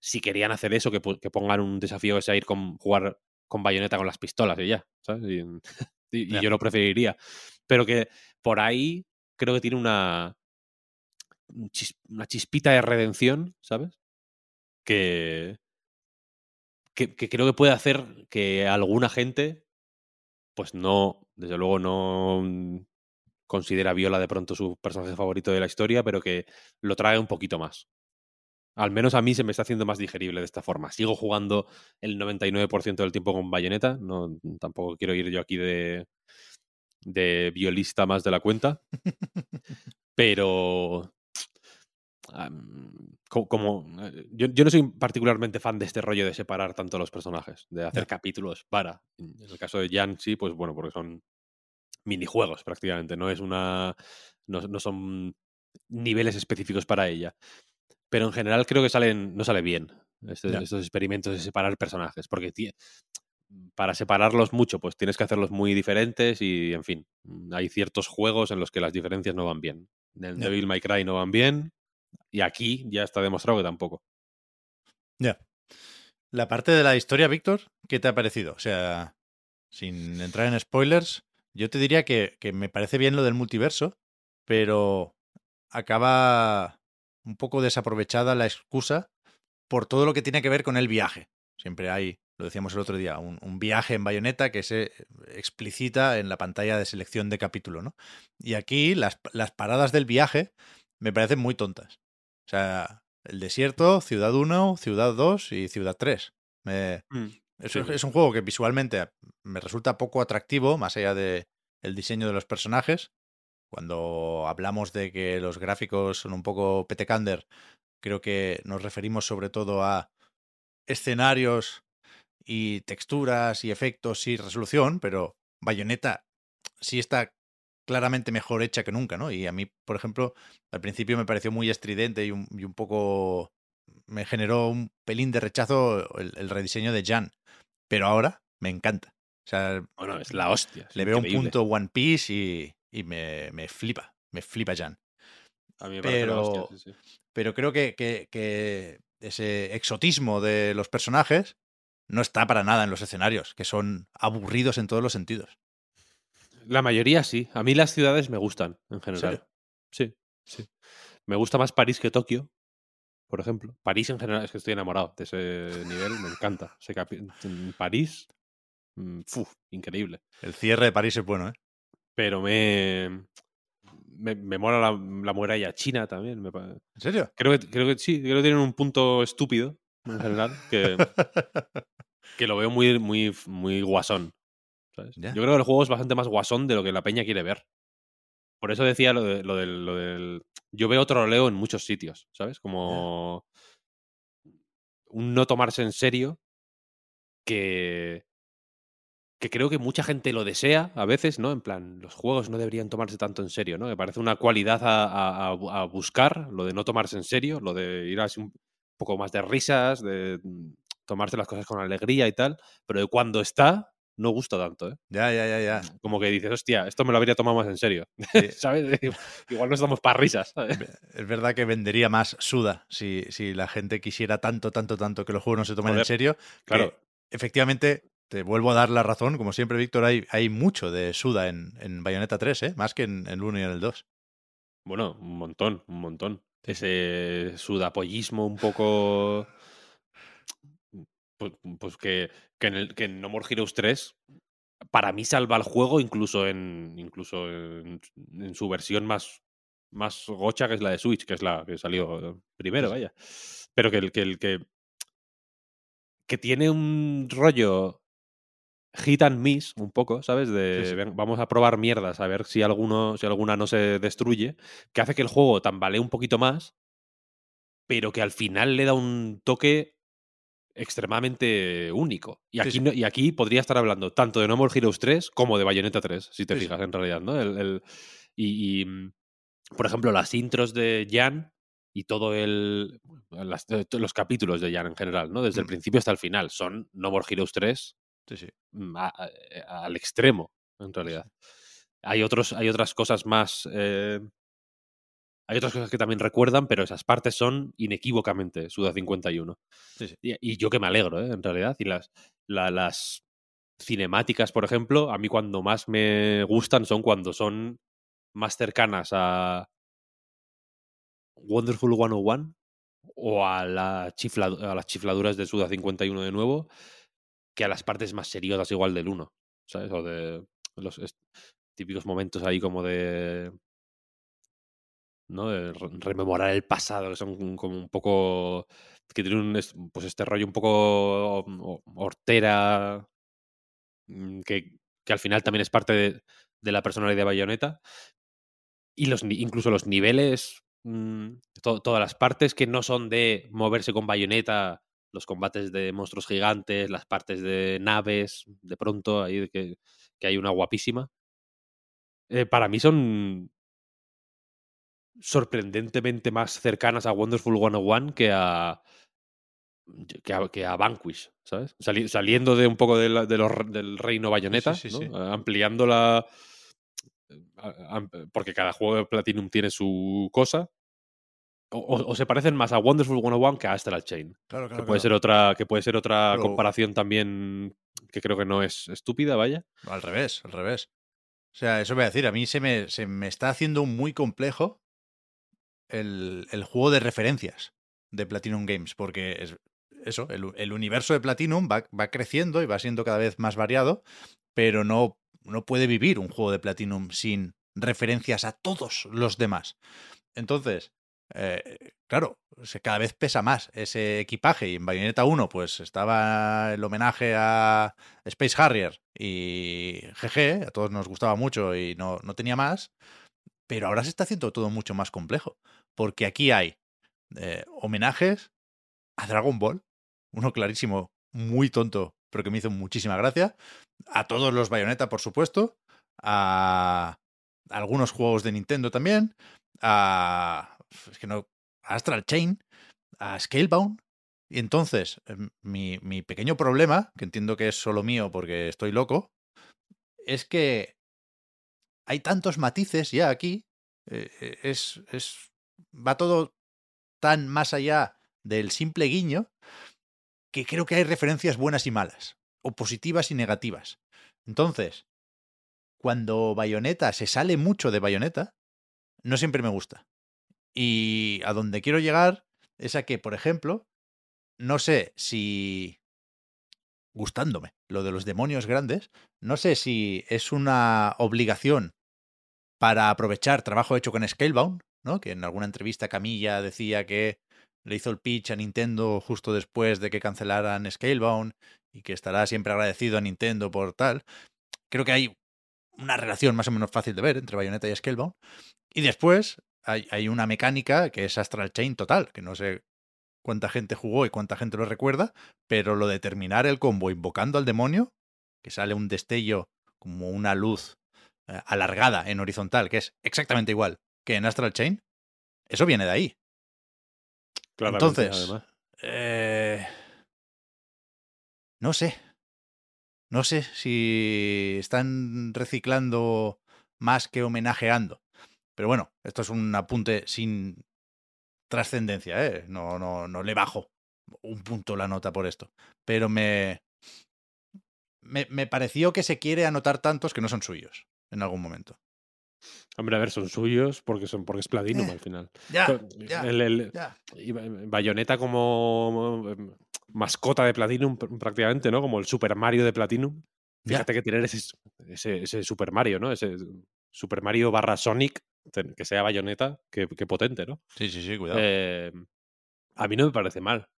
Si querían hacer eso, que, que pongan un desafío que sea ir con jugar con bayoneta con las pistolas y ya, ¿sabes? Y, y- y Ya. yo lo preferiría. Pero que por ahí creo que tiene una, una chispita de redención, ¿sabes? Que, que, que creo que puede hacer que alguna gente, pues no, desde luego no considera Viola de pronto su personaje favorito de la historia, pero que lo trae un poquito más. Al menos a mí se me está haciendo más digerible de esta forma. Sigo jugando el 99% del tiempo con bayoneta. No, tampoco quiero ir yo aquí de, de violista más de la cuenta. pero como, eh, yo, yo no soy particularmente fan de este rollo de separar tanto los personajes, de hacer capítulos para. En el caso de Jan sí, pues bueno, porque son minijuegos prácticamente, no es una no, no son niveles específicos para ella. Pero en general creo que salen no sale bien estos experimentos de separar personajes, porque para separarlos mucho, pues tienes que hacerlos muy diferentes y, en fin, hay ciertos juegos en los que las diferencias no van bien. En. Devil May Cry no van bien y aquí ya está demostrado que tampoco. Ya. La parte de la historia, Víctor, ¿qué te ha parecido? O sea, sin entrar en spoilers, yo te diría que, me parece bien lo del multiverso, pero acaba un poco desaprovechada la excusa por todo lo que tiene que ver con el viaje. Siempre hay, lo decíamos el otro día, un, viaje en bayoneta que se explicita en la pantalla de selección de capítulo, ¿no? Y aquí las, las paradas del viaje me parecen muy tontas. O sea, el desierto, Ciudad 1, Ciudad 2 y Ciudad 3. Me, es, Sí. es un juego que visualmente me resulta poco atractivo, más allá de el diseño de los personajes. Cuando hablamos de que los gráficos son un poco petecander, creo que nos referimos sobre todo a escenarios y texturas y efectos y resolución, pero Bayonetta sí está claramente mejor hecha que nunca, ¿no? Y a mí, por ejemplo, al principio me pareció muy estridente y un, y un poco... me generó un pelín de rechazo el, el rediseño de Jan, pero ahora me encanta. O sea, Bueno, es la hostia. es le veo un punto One Piece y, y me, me flipa, me flipa Jan. A mí me parece la pero- hostia, sí, sí. Pero creo que, que, que ese exotismo de los personajes no está para nada en los escenarios, que son aburridos en todos los sentidos. La mayoría sí. A mí las ciudades me gustan, en ¿En general. serio? Sí, sí. Me gusta más París que Tokio, por ejemplo. París en general, es que estoy enamorado de ese nivel, me encanta. Ese París, mm, ¡fuf! increíble. El cierre de París es bueno, ¿eh? Pero me. Me, me mola la, la muralla china también. me ¿En serio? creo, que, creo que sí, creo que tienen un punto estúpido, en general, que, que lo veo muy, muy, muy guasón. ¿sabes? Yo creo que el juego es bastante más guasón de lo que la peña quiere ver. Por eso decía lo, de- lo del, lo del- Yo veo troleo en muchos sitios, ¿sabes? Como un no tomarse en serio que que creo que mucha gente lo desea a veces, ¿no? En plan, los juegos no deberían tomarse tanto en serio, ¿no? Me parece una cualidad a, a- a bu- a buscar, lo de no tomarse en serio, lo de ir así un poco más de risas, de mm, tomarse las cosas con alegría y tal, pero de cuando está, no gusta tanto, ¿eh? Ya, ya, ya, ya. Como que dices, hostia, esto me lo habría tomado más en serio, Sí. ¿sabes? Igual no estamos para risas, ¿sabes? Es verdad que vendería más Suda si, si la gente quisiera tanto, tanto, tanto que los juegos no se tomen en serio. claro. efectivamente, te vuelvo a dar la razón. Como siempre, Víctor, hay, hay mucho de Suda en, en Bayonetta 3, ¿eh? Más que en el 1 y en el 2. Bueno, un montón, un montón. Ese sudapollismo un poco. Pues, pues que, que, en el, que en No More Heroes 3, para mí salva el juego, incluso en. incluso en, en su versión más, más gocha, que es la de Switch, que es la que salió primero, vaya. Pero que el que el que. que tiene un rollo hit and miss un poco, ¿sabes? De Sí, sí. "Ven, vamos a probar mierdas, a ver si alguno, si alguna no se destruye, que hace que el juego tambalee un poquito más, pero que al final le da un toque extremadamente único. Y aquí, sí. y aquí podría estar hablando tanto de No More Heroes 3 como de Bayonetta 3, si te Sí, fijas, en realidad, ¿no? El, el- y, y, mm, por ejemplo, las intros de Jan y todo el. las- eh, los capítulos de Jan en general, ¿no? Desde el Mm. principio hasta el final. Son No More Heroes 3 Sí, sí. mm, a- a- eh, al extremo, en realidad. Hay, otros, hay otras cosas más. eh, hay otras cosas que también recuerdan, pero esas partes son inequívocamente Suda 51. Sí, sí. Y, y yo que me alegro, ¿eh? en realidad. Y las, la- las cinemáticas, por ejemplo, a mí cuando más me gustan son cuando son más cercanas a Wonderful 101 o a, la chifla- a las chifladuras de Suda 51 de nuevo que a las partes más seriosas igual del 1, ¿sabes? O de los típicos momentos ahí como de... ¿no? Rememorar el pasado, que son como un poco... que tienen un, es- pues este rollo un poco o- hortera, mm, que, que al final también es parte de, de la personalidad de Bayonetta. Y los, incluso los niveles, mm, to- todas las partes que no son de moverse con bayoneta, los combates de monstruos gigantes, las partes de naves, de pronto, ahí que, que hay una guapísima. eh, para mí son sorprendentemente más cercanas a Wonderful 101 que a que a, que a Vanquish, ¿sabes? Sali- saliendo de un poco de la- de los del reino bayoneta, sí, ¿no? sí. Eh, ampliando la am- porque cada juego de Platinum tiene su cosa. O, se parecen más a Wonderful 101 que a Astral Chain. Claro, que puede ser otra, que puede ser otra comparación también que creo que no es estúpida, vaya. Al revés, al revés. O sea, eso voy a decir, a mí se me, se me está haciendo muy complejo el, el juego de referencias de Platinum Games, porque es eso, el, el universo de Platinum va, va creciendo y va siendo cada vez más variado, pero no, no puede vivir un juego de Platinum sin referencias a todos los demás. Entonces, eh, claro, cada vez pesa más ese equipaje y en Bayonetta 1 pues estaba el homenaje a Space Harrier y GG, a todos nos gustaba mucho y no, no tenía más, pero ahora se está haciendo todo mucho más complejo, porque aquí hay eh, homenajes a Dragon Ball, uno clarísimo, muy tonto, pero que me hizo muchísima gracia, a todos los Bayonetta, por supuesto, a algunos juegos de Nintendo también, a, es que no, Astral Chain, a Scalebound, y entonces, em, mi, mi pequeño problema, que entiendo que es solo mío porque estoy loco, es que hay tantos matices ya aquí. eh, eh, es, es. Va todo tan más allá del simple guiño que creo que hay referencias buenas y malas, o positivas y negativas. Entonces, cuando Bayonetta se sale mucho de Bayonetta, no siempre me gusta. Y a donde quiero llegar es a que, por ejemplo, no sé si gustándome lo de los demonios grandes, no sé si es una obligación para aprovechar trabajo hecho con Scalebound, ¿no? Que en alguna entrevista Camilla decía que le hizo el pitch a Nintendo justo después de que cancelaran Scalebound y que estará siempre agradecido a Nintendo por tal. Creo que hay una relación más o menos fácil de ver entre Bayonetta y Scalebound. Y después hay, hay una mecánica que es Astral Chain total, que no sé cuánta gente jugó y cuánta gente lo recuerda, pero lo de terminar el combo invocando al demonio, que sale un destello como una luz alargada en horizontal, que es exactamente igual que en Astral Chain, eso viene de ahí. Claramente, Entonces, además. eh, no sé. No sé si están reciclando más que homenajeando. Pero bueno, esto es un apunte sin trascendencia, ¿eh? No, no, no le bajo un punto la nota por esto. Pero me, me, me pareció que se quiere anotar tantos que no son suyos en algún momento. Hombre, a ver, son suyos porque son porque es Platinum Eh, al final. Ya, ya, el- el- ya. y Ba- Bayonetta como em, mascota de Platinum pr- prácticamente, ¿no? Como el Super Mario de Platinum. Fíjate que tener ese, ese, ese Super Mario, ¿no? Ese Super Mario barra Sonic, que sea Bayonetta, que, que potente, ¿no? Sí, sí, sí, cuidado. Eh, a mí no me parece mal.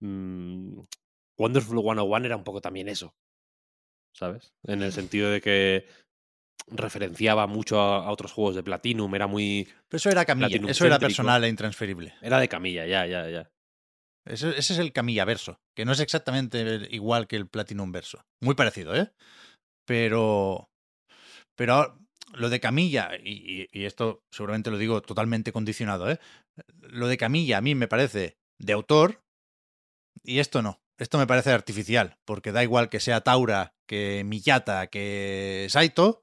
Mm, Wonderful 101 era un poco también eso, ¿sabes? En el sentido de que referenciaba mucho a, a otros juegos de Platinum, era muy... Pero eso era camilla, Platinum eso era personal e intransferible. Era de camilla, ya, ya, ya. Ese, ese es el Camilla verso, que no es exactamente igual que el Platinum verso. Muy parecido, ¿eh? Pero. Pero lo de Camilla, y, y- y esto seguramente lo digo totalmente condicionado, ¿eh? Lo de Camilla a mí me parece de autor, y esto no. Esto me parece artificial, porque da igual que sea Taura, que Miyata, que Saito,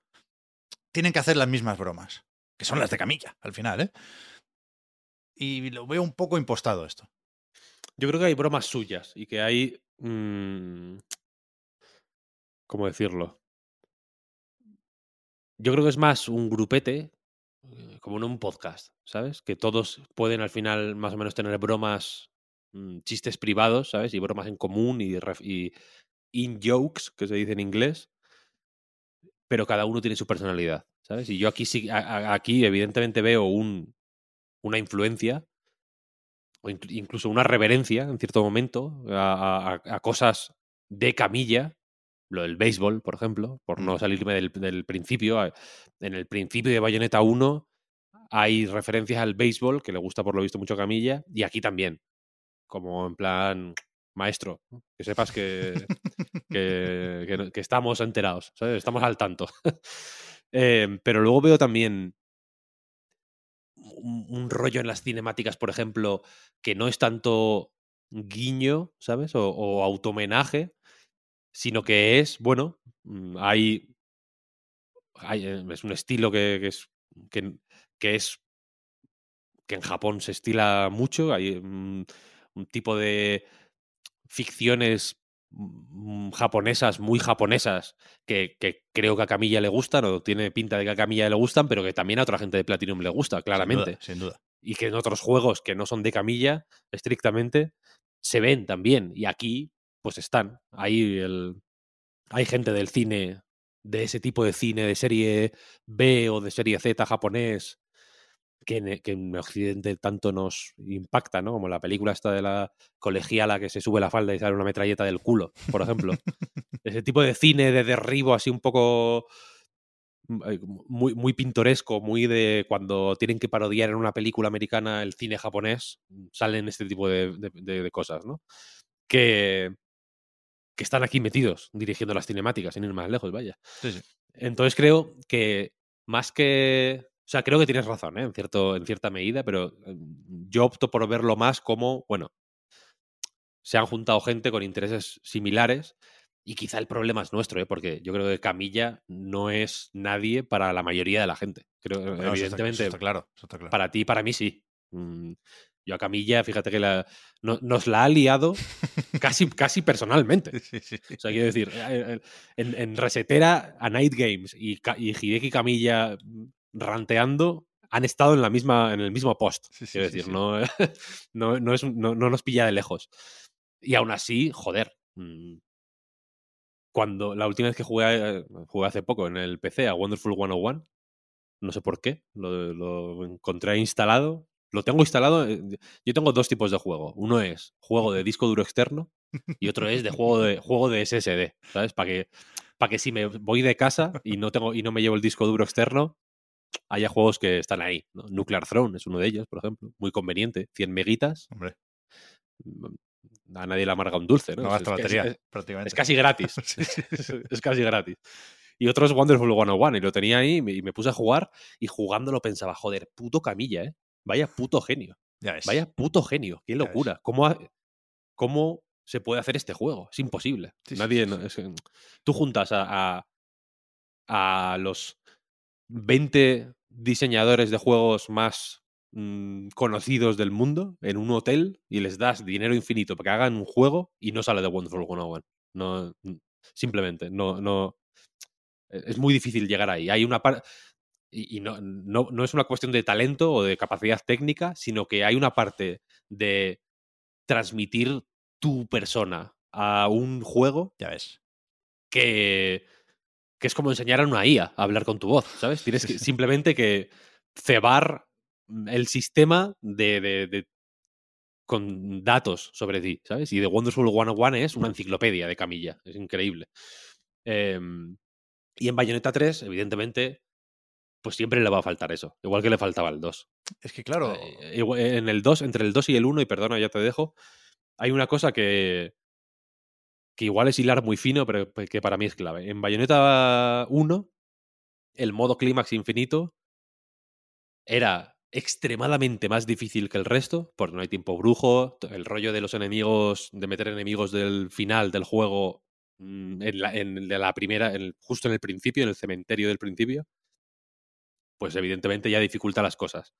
tienen que hacer las mismas bromas, que son las de Camilla, al final, ¿eh? Y lo veo un poco impostado esto. Yo creo que hay bromas suyas y que hay... mm, ¿Cómo decirlo? Yo creo que es más un grupete, eh, como en un podcast, ¿sabes? Que todos pueden al final más o menos tener bromas, mm, chistes privados, ¿sabes? Y bromas en común y, y in-jokes, que se dice en inglés. Pero cada uno tiene su personalidad, ¿sabes? Y yo aquí sí, a- aquí evidentemente veo un, una influencia o inclu- incluso una reverencia en cierto momento a, a- a cosas de camilla, lo del béisbol, por ejemplo, por no Mm. salirme del, del principio. En el principio de Bayonetta 1 hay referencias al béisbol, que le gusta por lo visto mucho a Camilla, y aquí también. Como en plan, maestro, que sepas que, que, que estamos enterados, ¿sabes? estamos al tanto. Eh, pero luego veo también un, rollo en las cinemáticas, por ejemplo, que no es tanto guiño, ¿sabes? O, automenaje, sino que es, bueno, mm, hay, hay, eh, es un estilo que, que es que, es que en Japón se estila mucho, hay un, un tipo de ficciones mm, japonesas, muy japonesas, que, que creo que a Camilla le gustan, o tiene pinta de que a Camilla le gustan, pero que también a otra gente de Platinum le gusta, claramente Sin duda. y que en otros juegos que no son de camilla, estrictamente, se ven también. Y aquí, pues están. Ahí el, hay gente del cine, de ese tipo de cine, de serie B o de serie Z japonés, que en, que en Occidente tanto nos impacta, ¿no? Como la película esta de la colegiala que se sube la falda y sale una metralleta del culo, por ejemplo. ese tipo de cine de derribo así un poco mm, eh, muy, muy pintoresco, muy de cuando tienen que parodiar en una película americana el cine japonés, salen este tipo de, de- de- de cosas, ¿no? Que, que están aquí metidos dirigiendo las cinemáticas, sin ir más lejos, vaya. Sí, sí. Entonces creo que más que... O sea, creo que tienes razón, ¿eh? en, cierto, en cierta medida, pero eh, yo opto por verlo más como, bueno, se han juntado gente con intereses similares y quizá el problema es nuestro, ¿eh? porque yo creo que Camilla no es nadie para la mayoría de la gente. Creo, Bueno, eso está- evidentemente, eso está claro, eso está claro. para ti y para mí sí. Mm, Yo a Camilla, fíjate que la, no- nos la ha liado casi, casi personalmente. Sí, sí, sí. O sea, quiero decir, eh, eh, en, en Resetera a Night Games y, y Hideki Camilla ranteando han estado en la misma en el mismo post. Sí, sí, quiero decir, sí. No, no, no, es, un- no, no nos pilla de lejos. Y aún así, joder. mm, Cuando la última vez que jugué, eh, jugué hace poco en el PC a Wonderful 101, no sé por qué, lo, lo encontré instalado. Lo tengo instalado. eh, Yo tengo dos tipos de juego. Uno es juego de disco duro externo y otro es de juego de juego de SSD, ¿sabes? Para que para que si me voy de casa y no tengo y no me llevo el disco duro externo, haya juegos que están ahí. ¿no? Nuclear Throne es uno de ellos, por ejemplo. Muy conveniente. 100 meguitas. Hombre, Mm, A nadie le amarga un dulce, ¿no? no Es- gasta es- batería, es- prácticamente. es casi gratis. Sí, sí, es, es casi gratis. Y otro es Wonderful 101 y lo tenía ahí y me, y me puse a jugar y jugándolo pensaba, joder, puto camilla, ¿eh? Vaya puto genio. Ya ves. Vaya puto genio. Qué locura. ¿Cómo, ha- ¿Cómo se puede hacer este juego? Es imposible. Nadie. no- tú juntas a, a, a los 20 diseñadores de juegos más mm, conocidos del mundo en un hotel y les das dinero infinito para que hagan un juego y no sale de Wonderful 101. No, mm, simplemente, no, no. e- Es muy difícil llegar ahí. Hay una parte. Y, y no, no, no es una cuestión de talento o de capacidad técnica, sino que hay una parte de transmitir tu persona a un juego Ya ves. que, que es como enseñar a una IA a hablar con tu voz, ¿sabes? Tienes que simplemente que cebar el sistema de, de- de- con datos sobre ti, ¿sabes? Y The Wonderful 101 es una enciclopedia de camilla, es increíble. Em, y en Bayonetta 3, evidentemente, pues siempre le va a faltar eso, igual que le faltaba al 2. Es que claro, Eh, en el 2, entre el 2 y el 1, y perdona, ya te dejo, hay una cosa que, que igual es hilar muy fino, pero pe- que para mí es clave. En Bayonetta 1, el modo clímax infinito era extremadamente más difícil que el resto, porque no hay tiempo brujo, el rollo de los enemigos, de meter enemigos del final del juego mm, en la, en la primera, en justo en el principio, en el cementerio del principio, pues evidentemente ya dificulta las cosas.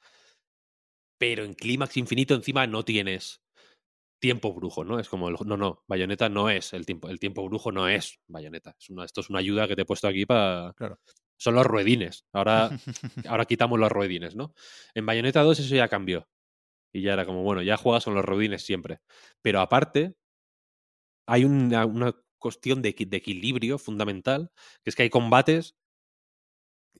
Pero en clímax infinito encima no tienes tiempo brujo, ¿no? Es como el, no, no, bayoneta no es el tiempo, el tiempo brujo no es bayoneta. Es una, esto es una ayuda que te he puesto aquí para. Claro. Son los ruedines. Ahora, ahora quitamos los ruedines, ¿no? En Bayonetta 2 eso ya cambió. Y ya era como, bueno, ya juegas con los ruedines siempre. Pero aparte, hay una, una cuestión de equilibrio fundamental, que es que hay combates.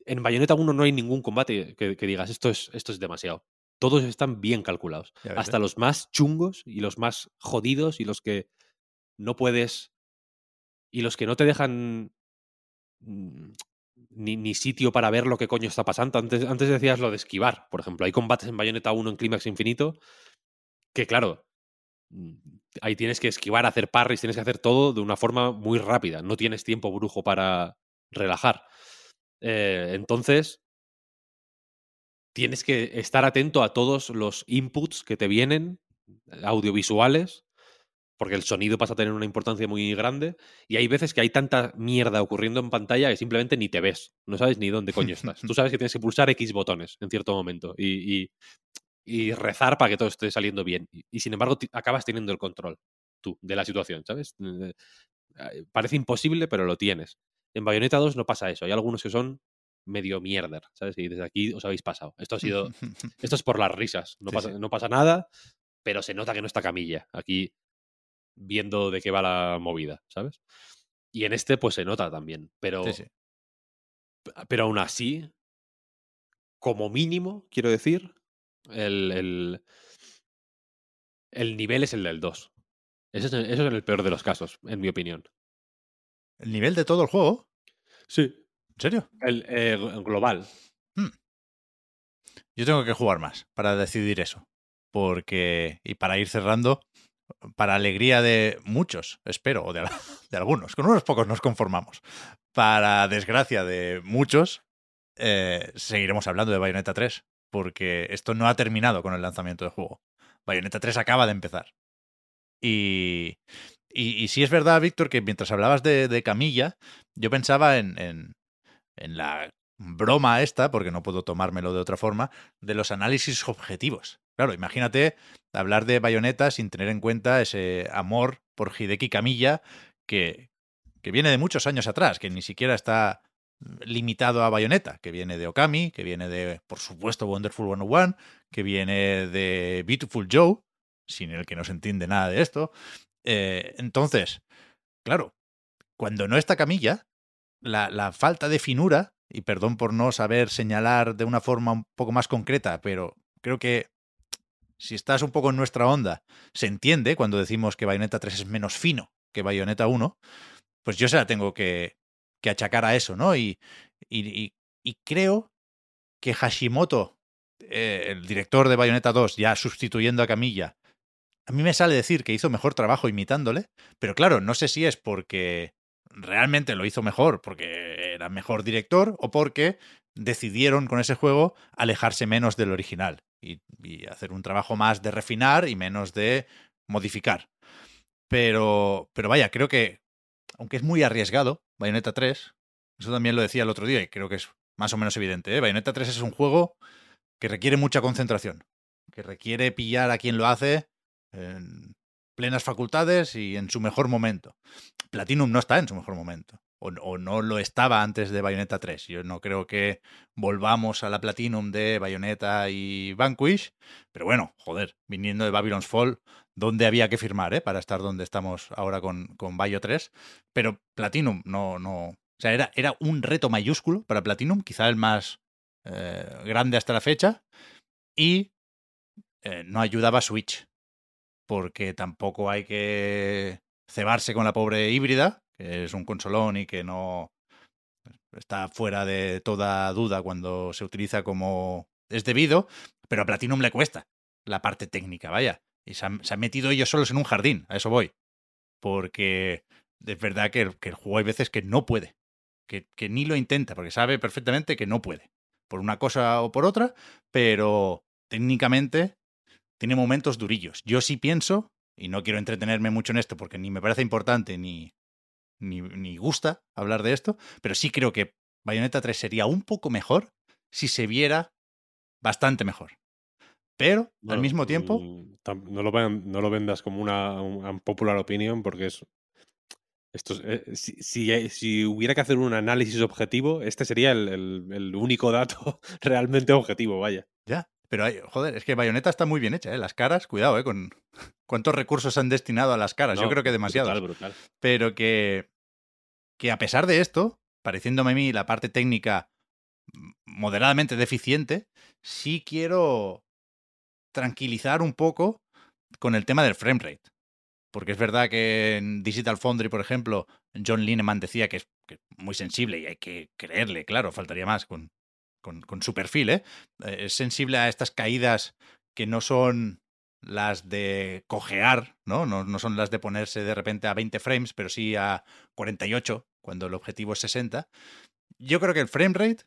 En Bayonetta 1 no hay ningún combate que, que digas, esto es, esto es demasiado. Todos están bien calculados. Hasta ¿eh? los más chungos y los más jodidos y los que no puedes. Y los que no te dejan mm, ni, ni sitio para ver lo que coño está pasando. Antes, antes decías lo de esquivar, por ejemplo. Hay combates en Bayonetta 1 en Clímax Infinito que, claro, mm, ahí tienes que esquivar, hacer parries, tienes que hacer todo de una forma muy rápida. No tienes tiempo brujo para relajar. Eh, entonces, tienes que estar atento a todos los inputs que te vienen, audiovisuales, porque el sonido pasa a tener una importancia muy grande. Y hay veces que hay tanta mierda ocurriendo en pantalla que simplemente ni te ves. No sabes ni dónde coño estás. Tú sabes que tienes que pulsar X botones en cierto momento y, rezar para que todo esté saliendo bien. Y, sin embargo, acabas teniendo el control tú de la situación, ¿sabes? Eh, eh, Parece imposible, pero lo tienes. En Bayonetta 2 no pasa eso. Hay algunos que son medio mierder, ¿sabes? Y desde aquí os habéis pasado. Esto ha sido esto es por las risas. No, Sí, pasa, sí. no pasa nada, pero se nota que no está Camilla aquí viendo de qué va la movida, ¿sabes? Y en este, pues se nota también. Pero, Sí, sí. pero aún así, como mínimo, quiero decir, el, el, el nivel es el del 2. Eso es, eso es en el peor de los casos, en mi opinión. ¿El nivel de todo el juego? Sí. ¿En serio? El eh, global. Yo tengo que jugar más para decidir eso. Porque, y para ir cerrando, para alegría de muchos, espero, o de, al- de algunos, con unos pocos nos conformamos. Para desgracia de muchos, eh, seguiremos hablando de Bayonetta 3, porque esto no ha terminado con el lanzamiento del juego. Bayonetta 3 acaba de empezar. Y, y, y sí es verdad, Víctor, que mientras hablabas de, de Camilla, yo pensaba en, en, en la broma esta, porque no puedo tomármelo de otra forma, de los análisis objetivos. Claro, imagínate hablar de Bayonetta sin tener en cuenta ese amor por Hideki Camilla que, que viene de muchos años atrás, que ni siquiera está limitado a Bayonetta, que viene de Okami, que viene de, por supuesto, Wonderful 101, que viene de Beautiful Joe, sin el que no se entiende nada de esto. Eh, entonces, claro, cuando no está Camilla, la, falta de finura, y perdón por no saber señalar de una forma un poco más concreta, pero creo que si estás un poco en nuestra onda, se entiende cuando decimos que Bayonetta 3 es menos fino que Bayonetta 1, pues yo se la tengo que, achacar a eso, ¿no? Y creo que Hashimoto, eh, el director de Bayonetta 2, ya sustituyendo a Camilla, a mí me sale decir que hizo mejor trabajo imitándole, pero claro, no sé si es porque realmente lo hizo mejor, porque era mejor director, o porque decidieron con ese juego alejarse menos del original y, hacer un trabajo más de refinar y menos de modificar. Pero, pero vaya, creo que, aunque es muy arriesgado, Bayonetta 3, eso también lo decía el otro día y creo que es más o menos evidente. ¿eh? Bayonetta 3 es un juego que requiere mucha concentración, que requiere pillar a quien lo hace plenas facultades y en su mejor momento. Platinum no está en su mejor momento. O, no lo estaba antes de Bayonetta 3. Yo no creo que volvamos a la Platinum de Bayonetta y Vanquish. Pero bueno, joder, viniendo de Babylon's Fall, ¿dónde había que firmar, eh? Para estar donde estamos ahora con, con Bayo 3. Pero Platinum no, no. O sea, era, era un reto mayúsculo para Platinum, quizá el más eh, grande hasta la fecha. Y eh, no ayudaba Switch. Porque tampoco hay que cebarse con la pobre híbrida, que es un consolón y que no está fuera de toda duda cuando se utiliza como es debido, pero a Platinum le cuesta la parte técnica, vaya. Y se han, metido ellos solos en un jardín, a eso voy. Porque es verdad que, el- que juego hay veces que no puede, que, que ni lo intenta, porque sabe perfectamente que no puede, por una cosa o por otra, pero técnicamente tiene momentos durillos. Yo sí pienso, y no quiero entretenerme mucho en esto porque ni me parece importante ni, ni, ni gusta hablar de esto, pero sí creo que Bayonetta 3 sería un poco mejor si se viera bastante mejor. Pero al mismo tiempo, mm, no, lo, no lo vendas como una, un popular opinion porque es. Esto es- eh, si, si, si hubiera que hacer un análisis objetivo, este sería el, el- el único dato realmente objetivo, vaya. ya. Pero hay- joder, es que Bayonetta está muy bien hecha, ¿eh? Las caras, cuidado, ¿eh? Con cuántos recursos han destinado a las caras. Yo creo que demasiados. Brutal, brutal. pero que, que a pesar de esto, pareciéndome a mí la parte técnica moderadamente deficiente, sí quiero tranquilizar un poco con el tema del frame rate. Porque es verdad que en Digital Foundry, por ejemplo, John Lineman decía que es, que es muy sensible y hay que creerle, claro, faltaría más con, con, su perfil, ¿eh? Eh, Es sensible a estas caídas que no son las de cojear, ¿no? ¿no? No son las de ponerse de repente a 20 frames, pero sí a 48, cuando el objetivo es 60. Yo creo que el frame rate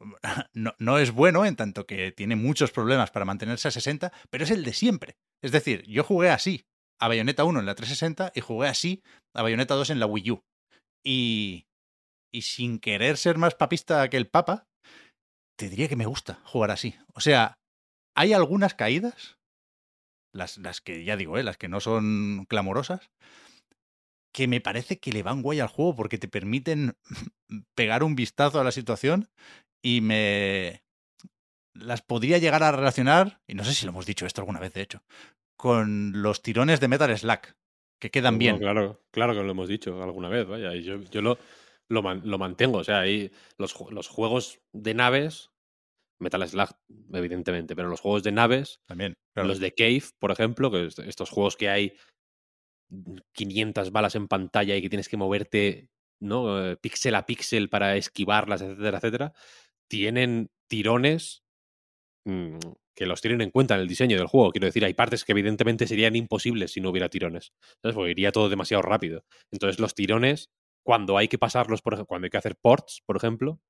no, no es bueno en tanto que tiene muchos problemas para mantenerse a 60, pero es el de siempre. Es decir, yo jugué así a Bayonetta 1 en la 360 y jugué así a Bayonetta 2 en la Wii U. Y, y sin querer ser más papista que el Papa, te diría que me gusta jugar así. O sea, hay algunas caídas, las, las que ya digo, ¿eh? las que no son clamorosas, que me parece que le van guay al juego porque te permiten pegar un vistazo a la situación y me las podría llegar a relacionar, y no sé si lo hemos dicho esto alguna vez, de hecho, con los tirones de Metal Slack, que quedan bien. Claro, claro que lo hemos dicho alguna vez, vaya. Y yo, yo lo, lo, man- lo mantengo. O sea, ahí los, los juegos de naves, Metal Slug, evidentemente, pero los juegos de naves, También. claro. los de Cave, por ejemplo, que es- estos juegos que hay 500 balas en pantalla y que tienes que moverte, ¿no? Eh, píxel a píxel para esquivarlas, etcétera, etcétera, tienen tirones mm, que los tienen en cuenta en el diseño del juego. Quiero decir, hay partes que evidentemente serían imposibles si no hubiera tirones. ¿sabes? Porque iría todo demasiado rápido. Entonces, los tirones, cuando hay que pasarlos, por ejemplo, cuando hay que hacer ports, por ejemplo,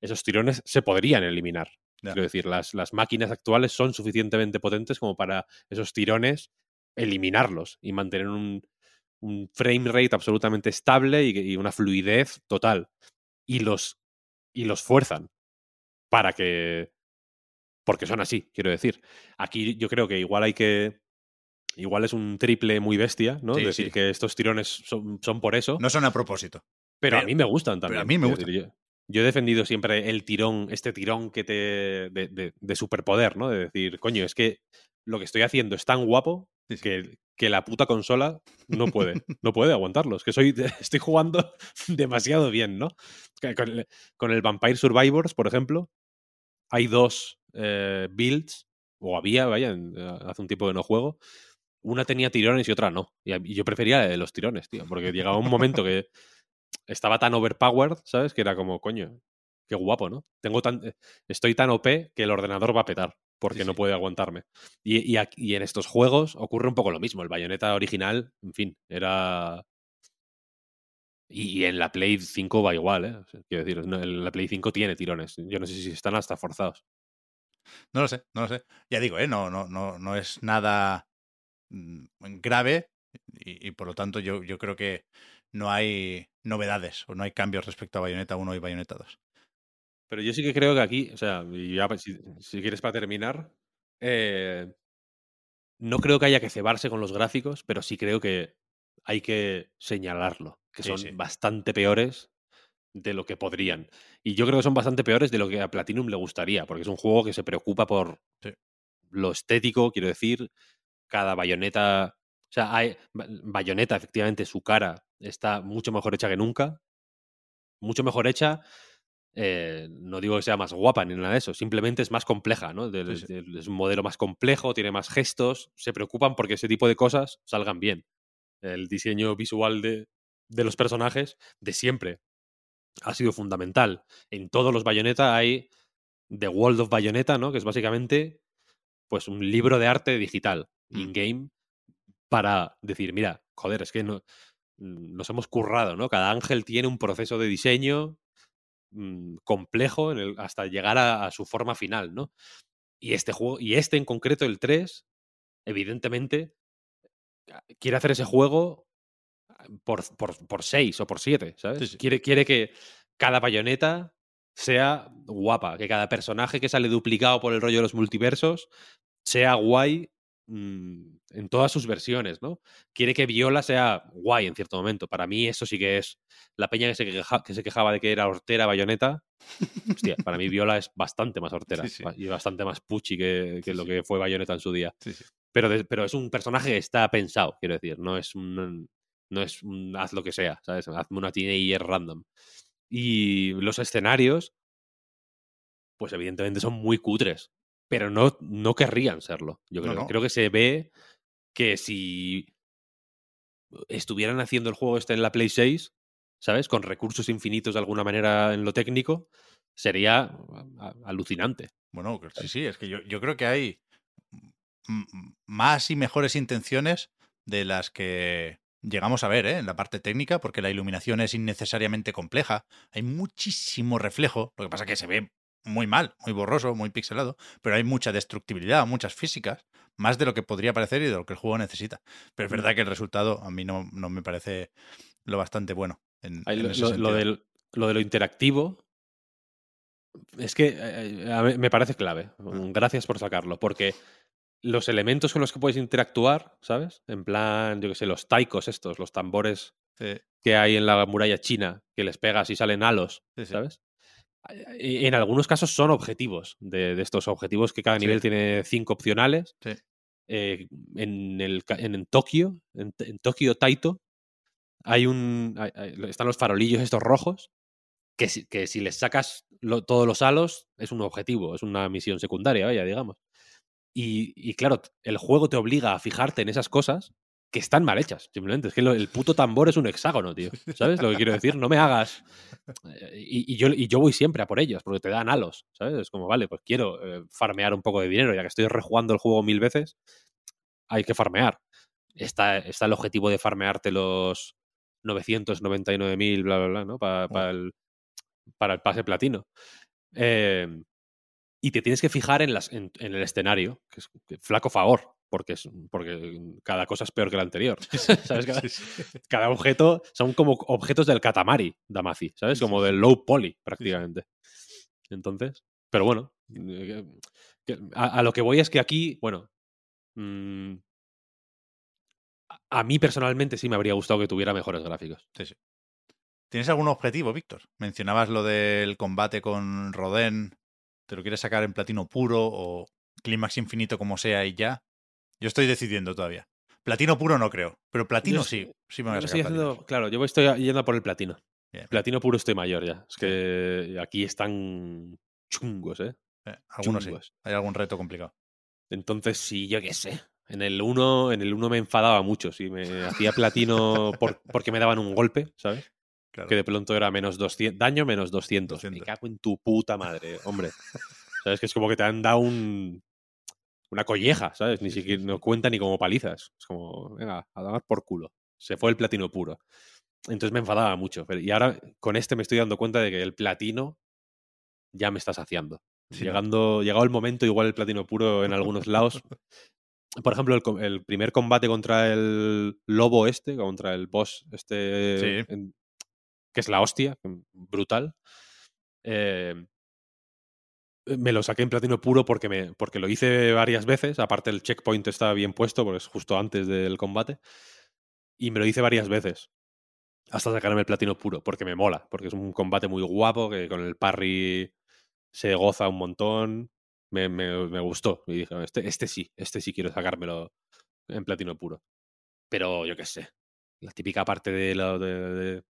esos tirones se podrían eliminar. Ya. Quiero decir, las, las máquinas actuales son suficientemente potentes como para esos tirones eliminarlos y mantener un, un frame rate absolutamente estable y, y una fluidez total. Y los, y los fuerzan para que. Porque son así, quiero decir. Aquí yo creo que igual hay que. Igual es un triple muy bestia, ¿no? Sí, Decir sí. que estos tirones son, son por eso. No son a propósito. Pero, a Pero- mí me gustan pero también. a mí me gustan. yo, yo he defendido siempre el tirón, este tirón que te. de, de- de superpoder, ¿no? De decir, coño, es que lo que estoy haciendo es tan guapo Sí, que, que la puta consola no puede. no puede aguantarlo. Es que soy, estoy jugando demasiado bien, ¿no? Con el, con el Vampire Survivors, por ejemplo, hay dos eh, builds, o había, vaya, eh, hace un tiempo que no juego. Una tenía tirones y otra no. Y, yo prefería la de los tirones, tío, porque llegaba un momento que estaba tan overpowered, ¿sabes? Que era como, coño, qué guapo, ¿no? Tengo tan, eh, estoy tan OP que el ordenador va a petar porque Sí, no sí. puede aguantarme. Y, y aquí- y en estos juegos ocurre un poco lo mismo. El Bayonetta original, en fin, era... Y, y en la Play 5 va igual, ¿eh? O sea, quiero decir, no, la Play 5 tiene tirones. Yo no sé si están hasta forzados. No lo sé, no lo sé. Ya digo, ¿eh? no, no, no, no es nada grave y, y por lo tanto yo, yo creo que no hay novedades o no hay cambios respecto a Bayonetta 1 y Bayonetta 2. Pero yo sí que creo que aquí, o sea, ya pues, si, si quieres para terminar, eh, no creo que haya que cebarse con los gráficos, pero sí creo que hay que señalarlo, que Sí, son sí. bastante peores de lo que podrían. Y yo creo que son bastante peores de lo que a Platinum le gustaría, porque es un juego que se preocupa por Sí. lo estético, quiero decir, cada bayoneta, o sea, hay Ba- bayoneta, efectivamente, su cara está mucho mejor hecha que nunca, mucho mejor hecha. eh, no digo que sea más guapa ni nada de eso, simplemente es más compleja, ¿no? Sí, sí. es un modelo más complejo, tiene más gestos, se preocupan porque ese tipo de cosas salgan bien. El diseño visual de, de los personajes de siempre ha sido fundamental. En todos los Bayonetta hay The World of Bayonetta, ¿no? Que es básicamente pues un libro de arte digital. In-game, para decir, mira, joder, es que no, mm, nos hemos currado, ¿no? Cada ángel tiene un proceso de diseño mm, complejo en el- hasta llegar a, a su forma final, ¿no? Y este juego, y este en concreto, el 3, evidentemente, ah, quiere hacer ese juego ah, por, por, por 6 o por 7, ¿sabes? Sí, sí. Quiere, quiere que cada bayoneta sea guapa, que cada personaje que sale duplicado por el rollo de los multiversos sea guay mm, en todas sus versiones, ¿no? Quiere que Viola sea guay en cierto momento. Para mí eso sí que es la peña que se, queja- que se quejaba de que era hortera bayoneta. Hostia, para mí Viola es bastante más hortera Sí, sí. ba- y bastante más puchi que, que Sí, lo que fue bayoneta en su día. Pero, de- pero es un personaje que está pensado, quiero decir. No es un. No es un haz lo que sea, ¿sabes? Hazme una teenager random. Y los escenarios, pues evidentemente son muy cutres. Pero no, no querrían serlo. Yo creo. no. Creo que se ve que si estuvieran haciendo el juego este en la Play 6, ¿sabes? Con recursos infinitos de alguna manera en lo técnico, sería alucinante. Bueno, sí, sí, es que yo, yo creo que hay más y mejores intenciones de las que llegamos a ver ¿eh? en la parte técnica, porque la iluminación es innecesariamente compleja, hay muchísimo reflejo, lo que pasa que se ve muy mal, muy borroso, muy pixelado, pero hay mucha destructibilidad, muchas físicas, más de lo que podría parecer y de lo que el juego necesita. Pero es verdad que el resultado a mí no, no me parece lo bastante bueno. En, lo, ese lo- lo sentido. del- lo de lo interactivo es que eh, mí me parece clave. Mm. Gracias por sacarlo, porque los elementos con los que puedes interactuar, ¿sabes? En plan, yo que sé, los taikos estos, los tambores Sí, que hay en la muralla china, que les pegas y salen halos, sí, sí. ¿sabes? En algunos casos son objetivos, de, de estos objetivos que cada Sí. nivel tiene cinco opcionales. Sí. Eh, en, el, en, en Tokio, en, en Tokio Taito, hay un. hay- están los farolillos estos rojos. Que si, que si les sacas lo- todos los halos, es un objetivo, es una misión secundaria, vaya, digamos. Y, y claro, el juego te obliga a fijarte en esas cosas que están mal hechas, simplemente. Es que lo- el puto tambor es un hexágono, tío. ¿Sabes lo que quiero decir? No me hagas. Eh, Y, y yo, y yo voy siempre a por ellos, porque te dan halos, ¿sabes? Es como, vale, pues quiero eh, farmear un poco de dinero, ya que estoy rejugando el juego mil veces, hay que farmear. Está, está el objetivo de farmearte los 999.000, bla, bla, bla, ¿no? Pa- pa el- para el pase platino. Eh, y te tienes que fijar en, las, en, en el escenario, que es que flaco favor, porque, es, porque cada cosa es peor que la anterior. ¿Sabes? Cada, objeto son como objetos del Katamari, Damacy, ¿sabes? Como del low poly, prácticamente. Entonces, pero bueno, eh, a, a lo que voy es que aquí, bueno, mm, a- a mí personalmente sí me habría gustado que tuviera mejores gráficos. Sí, sí. ¿Tienes algún objetivo, Víctor? Mencionabas lo del combate con Rodén. ¿Te lo quieres sacar en platino puro o clímax infinito como sea y ya? Yo estoy decidiendo todavía. Platino puro no creo, pero platino Yo sí. Sí me voy a sacar haciendo- claro, yo estoy yendo a por el platino. Bien. Platino puro estoy mayor ya. Es que aquí están chungos, ¿eh? Eh, algunos sí. chungos. Hay algún reto complicado. Entonces, sí, yo qué sé. En el 1 en el uno me enfadaba mucho. Si me hacía platino por- porque me daban un golpe, ¿sabes? Claro. que de pronto era menos 200, daño menos 200. Me 200. cago en tu puta madre, hombre. ¿Sabes? Que es como que te han dado un, una colleja, ¿sabes? Ni siquiera no cuenta ni como palizas. Es como, venga, a dar por culo. Se fue el platino puro. Entonces me enfadaba mucho. pero- y ahora con este me estoy dando cuenta de que el platino ya me está saciando. Sí. Llegando, llegado el momento, igual el platino puro en algunos lados. Por ejemplo, el, primer combate contra el lobo este, contra el boss este, Sí. en- que es la hostia, brutal. eh, me lo saqué en platino puro porque, me, porque lo hice varias veces. Aparte, el checkpoint estaba bien puesto, porque es justo antes del combate. Y me lo hice varias veces. Hasta sacarme el platino puro, porque me mola. Porque es un combate muy guapo, que con el parry se goza un montón. Me, me- me gustó. Y dije, este, este sí, este sí quiero sacármelo en platino puro. Pero yo qué sé. La típica parte de, de-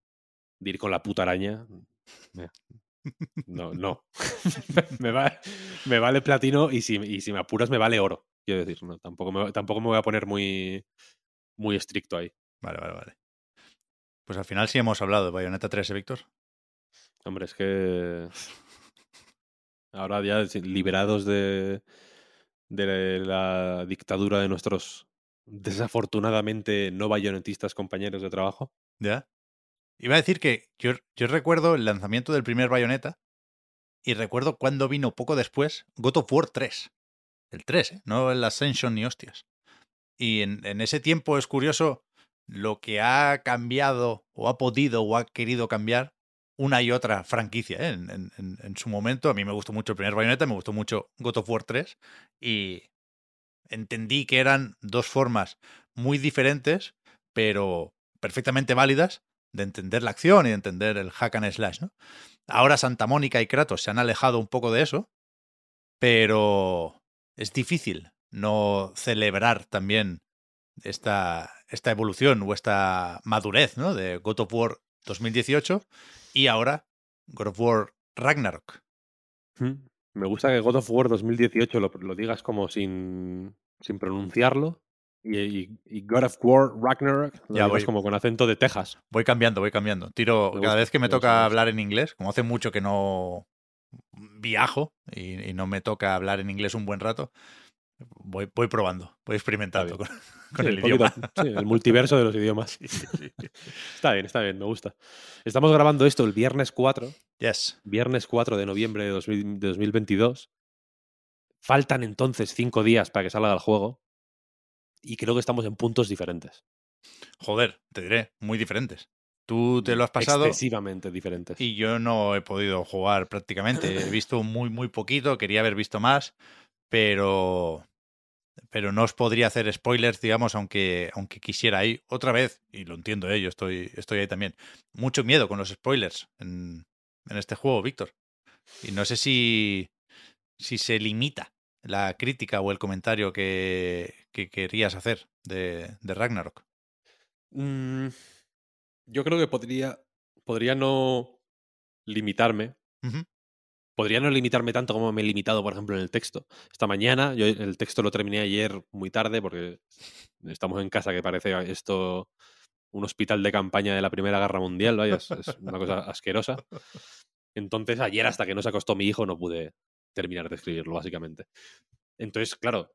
de ir con la puta araña. No, no. me, va- me vale platino y si, y si me apuras me vale oro. Quiero decir, no, tampoco, me, tampoco me voy a poner muy, muy estricto ahí. Vale, vale, vale. Pues al final sí hemos hablado de Bayonetta 3, ¿eh, Víctor? Hombre, es que ahora ya liberados de, de la dictadura de nuestros desafortunadamente no bayonetistas compañeros de trabajo. ¿Ya? Iba a decir que yo, yo recuerdo el lanzamiento del primer Bayonetta y recuerdo cuando vino poco después God of War 3. El 3, ¿eh? no el Ascension ni hostias. Y en, en ese tiempo es curioso lo que ha cambiado o ha podido o ha querido cambiar una y otra franquicia. ¿eh? En, en- su momento a mí me gustó mucho el primer Bayonetta, me gustó mucho God of War 3 y entendí que eran dos formas muy diferentes, pero perfectamente válidas de entender la acción y de entender el hack and slash, ¿no? Ahora Santa Mónica y Kratos se han alejado un poco de eso, pero es difícil no celebrar también esta, esta evolución o esta madurez, ¿no? De God of War 2018 y ahora God of War Ragnarok. Mm. Me gusta que God of War 2018 lo, lo digas como sin, sin pronunciarlo. Y, y- y God of War Ragnarok lo Ya voy. como con acento de Texas. Voy cambiando, voy cambiando. Tiro, cada vez que me toca gusta. hablar en inglés, como hace mucho que no viajo y, y no me toca hablar en inglés un buen rato, voy, voy probando, voy experimentando con, bien. con Sí, el poquito- idioma. sí, el multiverso de los idiomas. Está bien, está bien, me gusta. Estamos grabando esto el viernes 4, Yes. viernes 4 de noviembre de, 2000 de 2022. Faltan entonces cinco días para que salga el juego. Y creo que estamos en puntos diferentes. Joder, te diré, muy diferentes. Tú te lo has pasado Excesivamente diferentes. y yo no he podido jugar prácticamente. He visto muy, muy poquito, quería haber visto más, pero pero no os podría hacer spoilers, digamos, aunque, aunque quisiera ahí. Otra vez, y lo entiendo, ¿eh? yo estoy, estoy ahí también. Mucho miedo con los spoilers en, en este juego, Víctor. Y no sé si, si se limita la crítica o el comentario que, que querías hacer de, de Ragnarok. Mm, yo creo que podría, podría no limitarme. Podría no limitarme tanto como me he limitado, por ejemplo, en el texto. Esta mañana, yo el texto lo terminé ayer muy tarde porque estamos en casa que parece esto un hospital de campaña de la Primera Guerra Mundial, vaya, es, es una cosa asquerosa. Entonces, ayer hasta que no se acostó mi hijo no pude terminar de escribirlo, básicamente. Entonces, claro,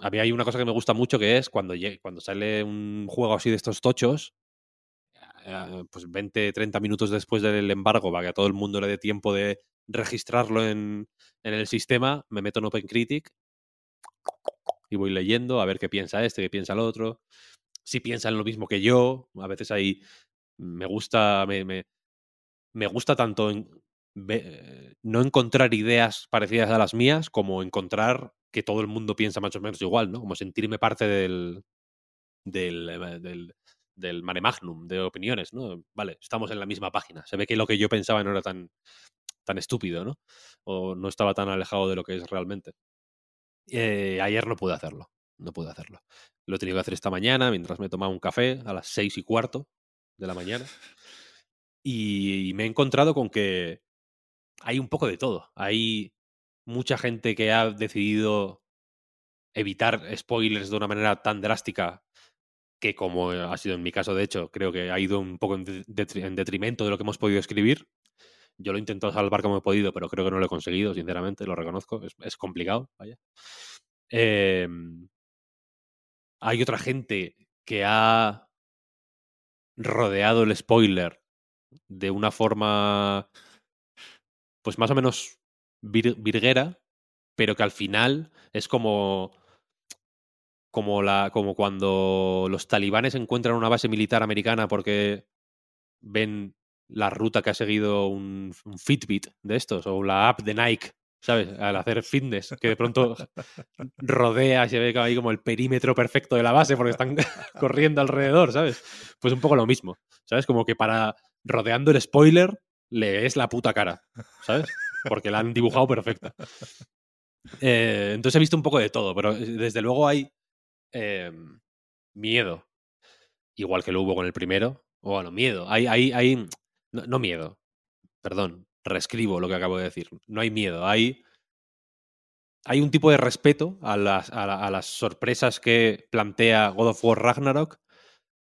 a mí hay una cosa que me gusta mucho que es cuando, cuando sale un juego así de estos tochos, eh, pues 20, 30 minutos después del embargo, para que a todo el mundo le dé tiempo de registrarlo en, en el sistema, me meto en OpenCritic y voy leyendo a ver qué piensa este, qué piensa el otro, si piensan lo mismo que yo, a veces ahí me gusta, me, me, me gusta tanto en- eh, no encontrar ideas parecidas a las mías como encontrar que todo el mundo piensa más o menos igual, ¿no? Como sentirme parte del, del, eh, del, del mare magnum de opiniones, ¿no? Vale, estamos en la misma página. Se ve que lo que yo pensaba no era tan, tan estúpido, ¿no? O no estaba tan alejado de lo que es realmente. Eh, ayer no pude hacerlo. No pude hacerlo. Lo he tenido que hacer esta mañana mientras me tomaba un café a las seis y cuarto de la mañana. Y, y me he encontrado con que hay un poco de todo. Hay mucha gente que ha decidido evitar spoilers de una manera tan drástica que como ha sido en mi caso, de hecho, creo que ha ido un poco en, detri- en detrimento de lo que hemos podido escribir. Yo lo he intentado salvar como he podido, pero creo que no lo he conseguido, sinceramente, lo reconozco. Es, es complicado, vaya. Em, hay otra gente que ha rodeado el spoiler de una forma, pues más o menos vir- virguera, pero que al final es como como la como cuando los talibanes encuentran una base militar americana porque ven la ruta que ha seguido un, un Fitbit de estos o la app de Nike, ¿sabes? Al hacer fitness, que de pronto rodea y se ve ahí como el perímetro perfecto de la base porque están corriendo alrededor, ¿sabes? Pues un poco lo mismo, ¿sabes? Como que para rodeando el spoiler le es la puta cara, ¿sabes? Porque la han dibujado perfecta. Eh, entonces he visto un poco de todo, pero eh, desde luego hay eh, miedo, igual que lo hubo con el primero. O bueno, miedo. Hay, hay, hay, no, miedo, perdón, reescribo lo que acabo de decir. No hay miedo, hay, hay un tipo de respeto a las, a, la- a las sorpresas que plantea God of War Ragnarok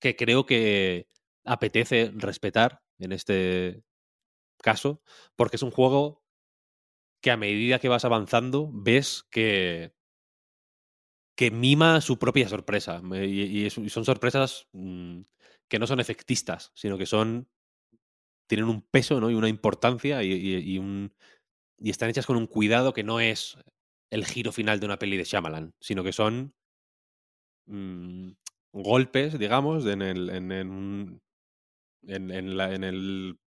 que creo que apetece respetar en este caso, porque es un juego que a medida que vas avanzando ves que que mima su propia sorpresa. Y, son sorpresas mm, que no son efectistas, sino que son. tienen un peso ¿no? y una importancia y, un, y están hechas con un cuidado que no es el giro final de una peli de Shyamalan, sino que son mm, golpes, digamos, en el, en el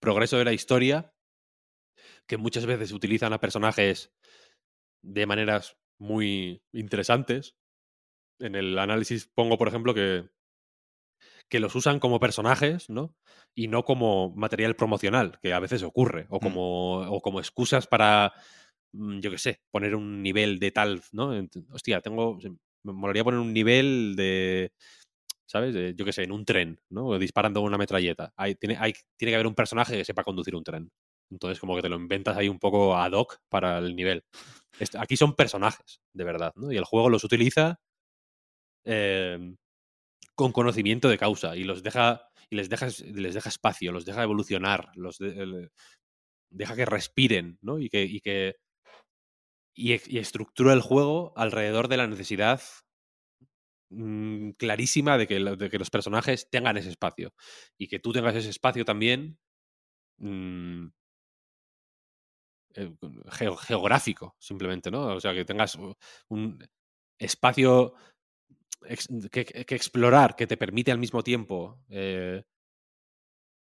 progreso de la historia que muchas veces utilizan a personajes de maneras muy interesantes. En el análisis pongo, por ejemplo, que, que los usan como personajes, ¿no? Y no como material promocional, que a veces ocurre, o como, o como excusas para, mm, yo qué sé, poner un nivel de tal, ¿no? Hostia, tengo, me molaría poner un nivel de, ¿sabes? Yo qué sé, en un tren, ¿no? Disparando una metralleta. Hay, tiene, hay, tiene que haber un personaje que sepa conducir un tren. Entonces, como que te lo inventas ahí un poco ad hoc para el nivel. Aquí son personajes, de verdad, ¿no? Y el juego los utiliza eh, con conocimiento de causa y los deja y les deja, les deja espacio, los deja evolucionar, los deja que respiren, ¿no? Y que, y que y estructura el juego alrededor de la necesidad mm, clarísima de que, de que los personajes tengan ese espacio y que tú tengas ese espacio también mm, eh, geo- geográfico, simplemente, ¿no? O sea, que tengas un espacio que, explorar que te permite al mismo tiempo eh,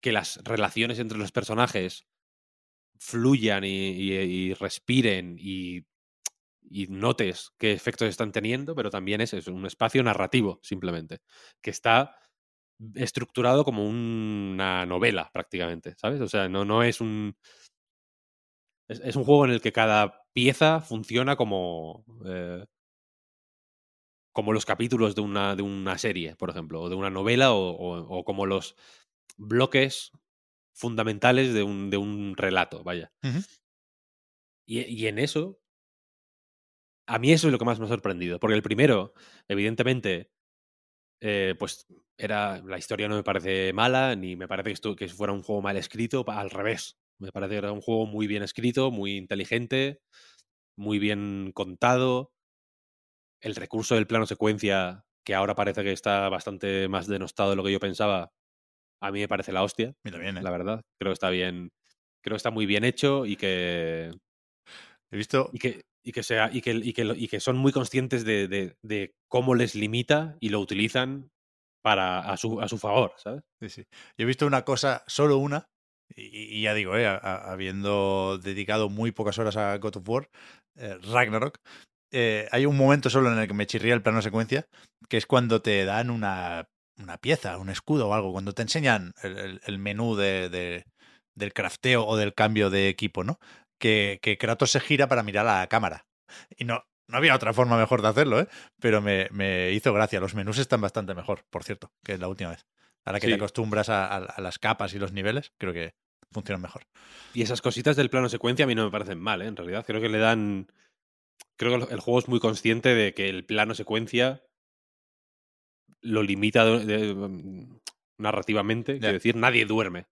que las relaciones entre los personajes fluyan y- y respiren y, y notes qué efectos están teniendo, pero también es, es un espacio narrativo, simplemente, que está estructurado como una novela prácticamente, ¿sabes? O sea, no, no es un... Es, es un juego en el que cada pieza funciona como... eh, como los capítulos de una, de una serie, por ejemplo, o de una novela, o, o- o como los bloques fundamentales de un, de un relato, vaya. Y en eso, a mí eso es lo que más me ha sorprendido, porque el primero, evidentemente, eh, pues era la historia no me parece mala, ni me parece que, esto, que fuera un juego mal escrito, al revés. Me parece que era un juego muy bien escrito, muy inteligente, muy bien contado. El recurso del plano secuencia, que ahora parece que está bastante más denostado de lo que yo pensaba, a mí me parece la hostia, A mí también, ¿eh? la verdad. Creo que está bien, creo que está muy bien hecho y que He visto. y que, y que, sea, y que, y que, y que son muy conscientes de, de- cómo les limita y lo utilizan para a su, a su favor, ¿sabes? Yo he visto una cosa, solo una, y, ya digo, eh, habiendo dedicado muy pocas horas a God of War, eh, Ragnarok, eh, hay un momento solo en el que me chirría el plano secuencia, que es cuando te dan una, una pieza, un escudo o algo, cuando te enseñan el, menú de- del crafteo o del cambio de equipo, ¿no? Que, que Kratos se gira para mirar a la cámara. Y no, no había otra forma mejor de hacerlo, ¿eh? Pero me, me hizo gracia. Los menús están bastante mejor, por cierto, que la última vez. Ahora que Sí. te acostumbras a, a- a las capas y los niveles, creo que funcionan mejor. Y esas cositas del plano secuencia a mí no me parecen mal, ¿eh? en realidad. Creo que le dan. Creo que el juego es muy consciente de que el plano secuencia lo limita de- de- mm, narrativamente. Quiero decir, nadie duerme.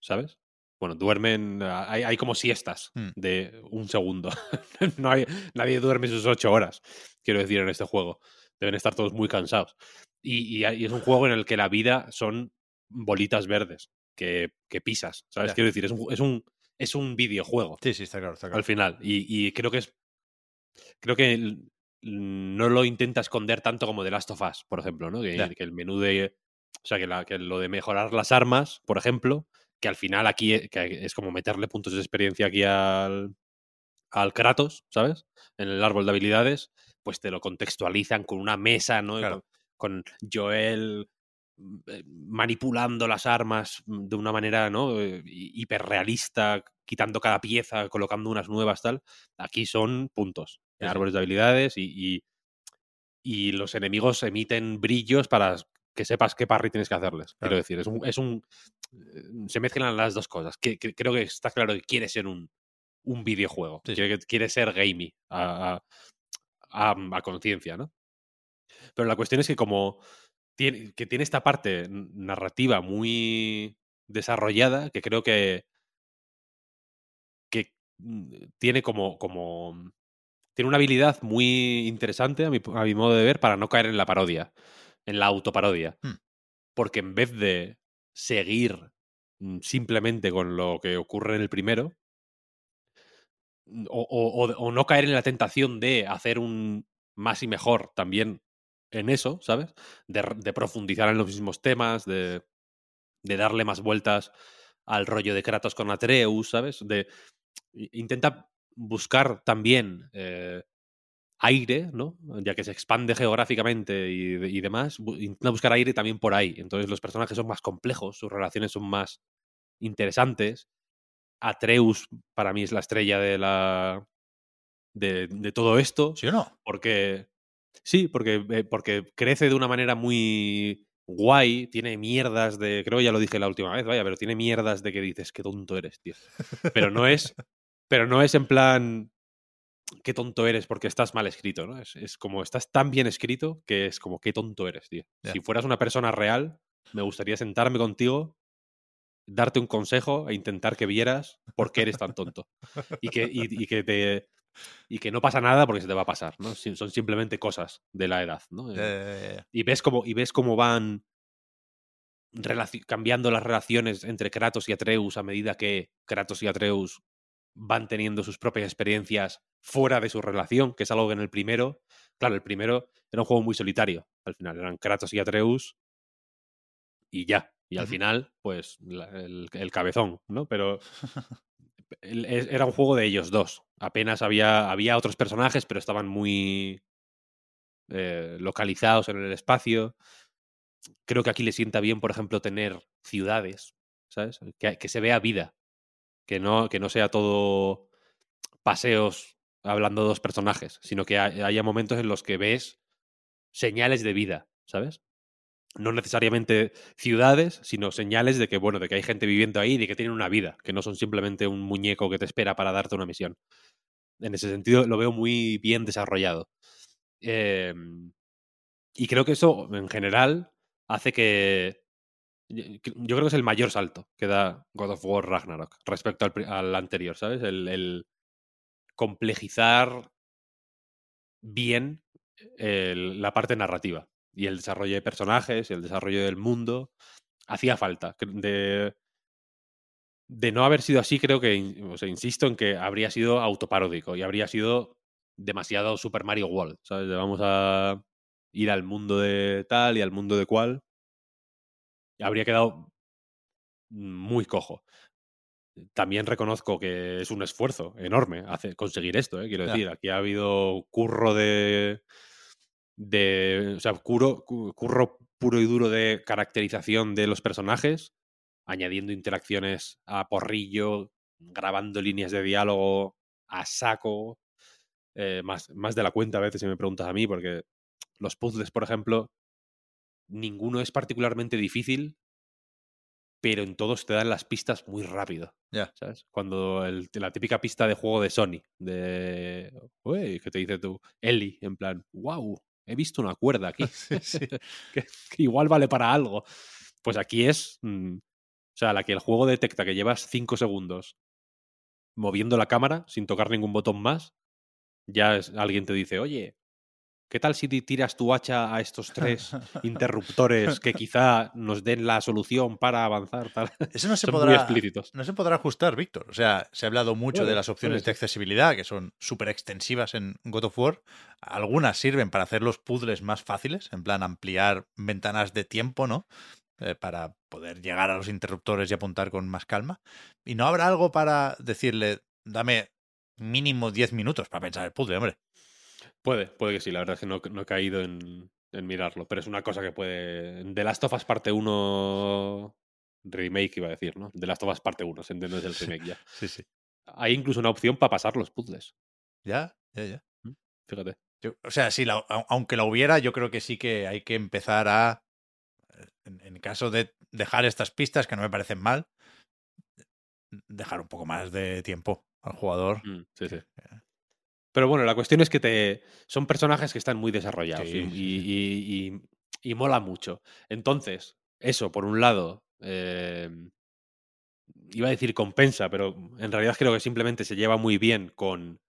¿Sabes? Bueno, duermen. ah, Hay, hay como siestas Hmm. de un segundo. no hay, nadie duerme sus ocho horas, quiero decir, en este juego. Deben estar todos muy cansados. Y, y y es un juego en el que la vida son bolitas verdes que, que pisas. ¿Sabes? Quiero decir, es un, es un, es un videojuego Sí, sí, está claro, está claro. al final. Y, y creo que es. Creo que l- no lo intenta esconder tanto como The Last of Us, por ejemplo, ¿no? Que, que el menú de. O sea, que, la- que lo de mejorar las armas, por ejemplo, que al final aquí e- que es como meterle puntos de experiencia aquí al, al Kratos, ¿sabes? En el árbol de habilidades, pues te lo contextualizan con una mesa, ¿no? Claro. Con, con Joel mm, eh, manipulando las armas mm, de una manera, ¿no? Eh, hi- hiperrealista, quitando cada pieza, colocando unas nuevas, tal. Aquí son puntos, sí. árboles de habilidades y, y, y los enemigos emiten brillos para que sepas qué parry tienes que hacerles. Claro. Quiero decir, es un, es un eh, se mezclan las dos cosas. Que, que- creo que está claro que quiere ser un, un videojuego. Sí. Quiere, ser gamey a, a, a- a conciencia, ¿no? Pero la cuestión es que como tiene, que tiene esta parte narrativa muy desarrollada, que creo que, que mm, tiene como, como tiene una habilidad muy interesante a mi, a mi modo de ver para no caer en la parodia, en la autoparodia. Hmm. Porque en vez de seguir mm, simplemente con lo que ocurre en el primero, mm, o, o- no caer en la tentación de hacer un más y mejor también en eso, ¿sabes? De, profundizar en los mismos temas, de, de darle más vueltas al rollo de Kratos con Atreus, ¿sabes? De, intenta buscar también eh, aire, ¿no? Ya que se expande geográficamente y, de- y demás, bu- intenta buscar aire también por ahí. Entonces los personajes son más complejos, sus relaciones son más interesantes. Atreus para mí es la estrella de la de, de todo esto. ¿Sí o no? Porque. Sí, porque, eh, porque crece de una manera muy guay. Tiene mierdas de. Creo que ya lo dije la última vez, vaya, pero tiene mierdas de que dices, qué tonto eres, tío. Pero no es. Pero no es en plan. Qué tonto eres porque estás mal escrito, ¿no? Es, es como estás tan bien escrito que es como qué tonto eres, tío. Si fueras una persona real, me gustaría sentarme contigo, darte un consejo e intentar que vieras por qué eres tan tonto. Y que, y, y que te. Y que no pasa nada porque se te va a pasar, ¿no? Son simplemente cosas de la edad, ¿no? Ya. y ves cómo, y ves cómo van cambiando las relaciones entre Kratos y Atreus a medida que Kratos y Atreus van teniendo sus propias experiencias fuera de su relación, que es algo que en el primero, claro, el primero era un juego muy solitario, al final eran Kratos y Atreus y ya, y al final, pues la- el, el cabezón, ¿no? Pero el- era un juego de ellos dos, apenas había, había otros personajes, pero estaban muy eh, localizados en el espacio. Creo que aquí le sienta bien, por ejemplo, tener ciudades, ¿sabes? Que, que se vea vida, que no, que no sea todo paseos hablando dos personajes, sino que hay- haya momentos en los que ves señales de vida, ¿sabes? No necesariamente ciudades, sino señales de que, bueno, de que hay gente viviendo ahí y de que tienen una vida, que no son simplemente un muñeco que te espera para darte una misión. En ese sentido, lo veo muy bien desarrollado. Em, y creo que eso, en general, hace que. Yo yo creo que es el mayor salto que da God of War Ragnarok respecto al, al anterior, ¿sabes? El, complejizar bien el- la parte narrativa y el desarrollo de personajes, el desarrollo del mundo. Hacía falta. De, de no haber sido así, creo que, insisto en que habría sido autoparódico y habría sido demasiado Super Mario World, ¿sabes? De vamos a ir al mundo de tal y al mundo de cual. Habría quedado muy cojo. También reconozco que es un esfuerzo enorme hacer, conseguir esto, ¿eh? quiero Ya. decir. Aquí ha habido curro de. de o sea, curro, cu- curro puro y duro de caracterización de los personajes, añadiendo interacciones a porrillo, grabando líneas de diálogo a saco, eh, más, más de la cuenta a veces si me preguntas a mí, porque los puzzles, por ejemplo, ninguno es particularmente difícil, pero en todos te dan las pistas muy rápido. Ya. ¿Sabes? Cuando el- la típica pista de juego de Sony, de. Uy, ¿qué te dice tú? Ellie, en plan, wow, he visto una cuerda aquí, Sí, sí. que, que igual vale para algo. Pues aquí es, mm, o sea, la que el juego detecta que llevas 5 segundos moviendo la cámara sin tocar ningún botón más, ya es- alguien te dice, oye, ¿qué tal si ti- tiras tu hacha a estos tres interruptores que quizá nos den la solución para avanzar? Tal? Eso no se Son muy podrá. explícitos. No se podrá ajustar, Víctor. O sea, se ha hablado mucho de las opciones de accesibilidad, que son súper extensivas en God of War. Algunas sirven para hacer los puzzles más fáciles, en plan ampliar ventanas de tiempo, ¿no? Eh, para poder llegar a los interruptores y apuntar con más calma. Y no habrá algo para decirle, dame mínimo 10 minutos para pensar el puzzle, hombre. Puede, puede que sí, la verdad es que no, no he caído en, en mirarlo, pero es una cosa que puede... The Last of Us parte 1 remake iba a decir, ¿no? The Last of Us parte 1, se entiende desde el remake ya. Sí, sí. Hay incluso una opción para pasar los puzzles, Ya, ya, ya. fíjate. Yo- o sea, sí, la- au- aunque la hubiera, yo creo que sí que hay que empezar a, eh, en, en caso de dejar estas pistas, que no me parecen mal, dejar un poco más de tiempo al jugador. Mm, sí, sí. que- Pero bueno, la cuestión es que te son personajes que están muy desarrollados Sí, y, sí, y- y- y- y mola mucho. Entonces, eso, por un lado, eh, iba a decir compensa, pero en realidad creo que simplemente se lleva muy bien con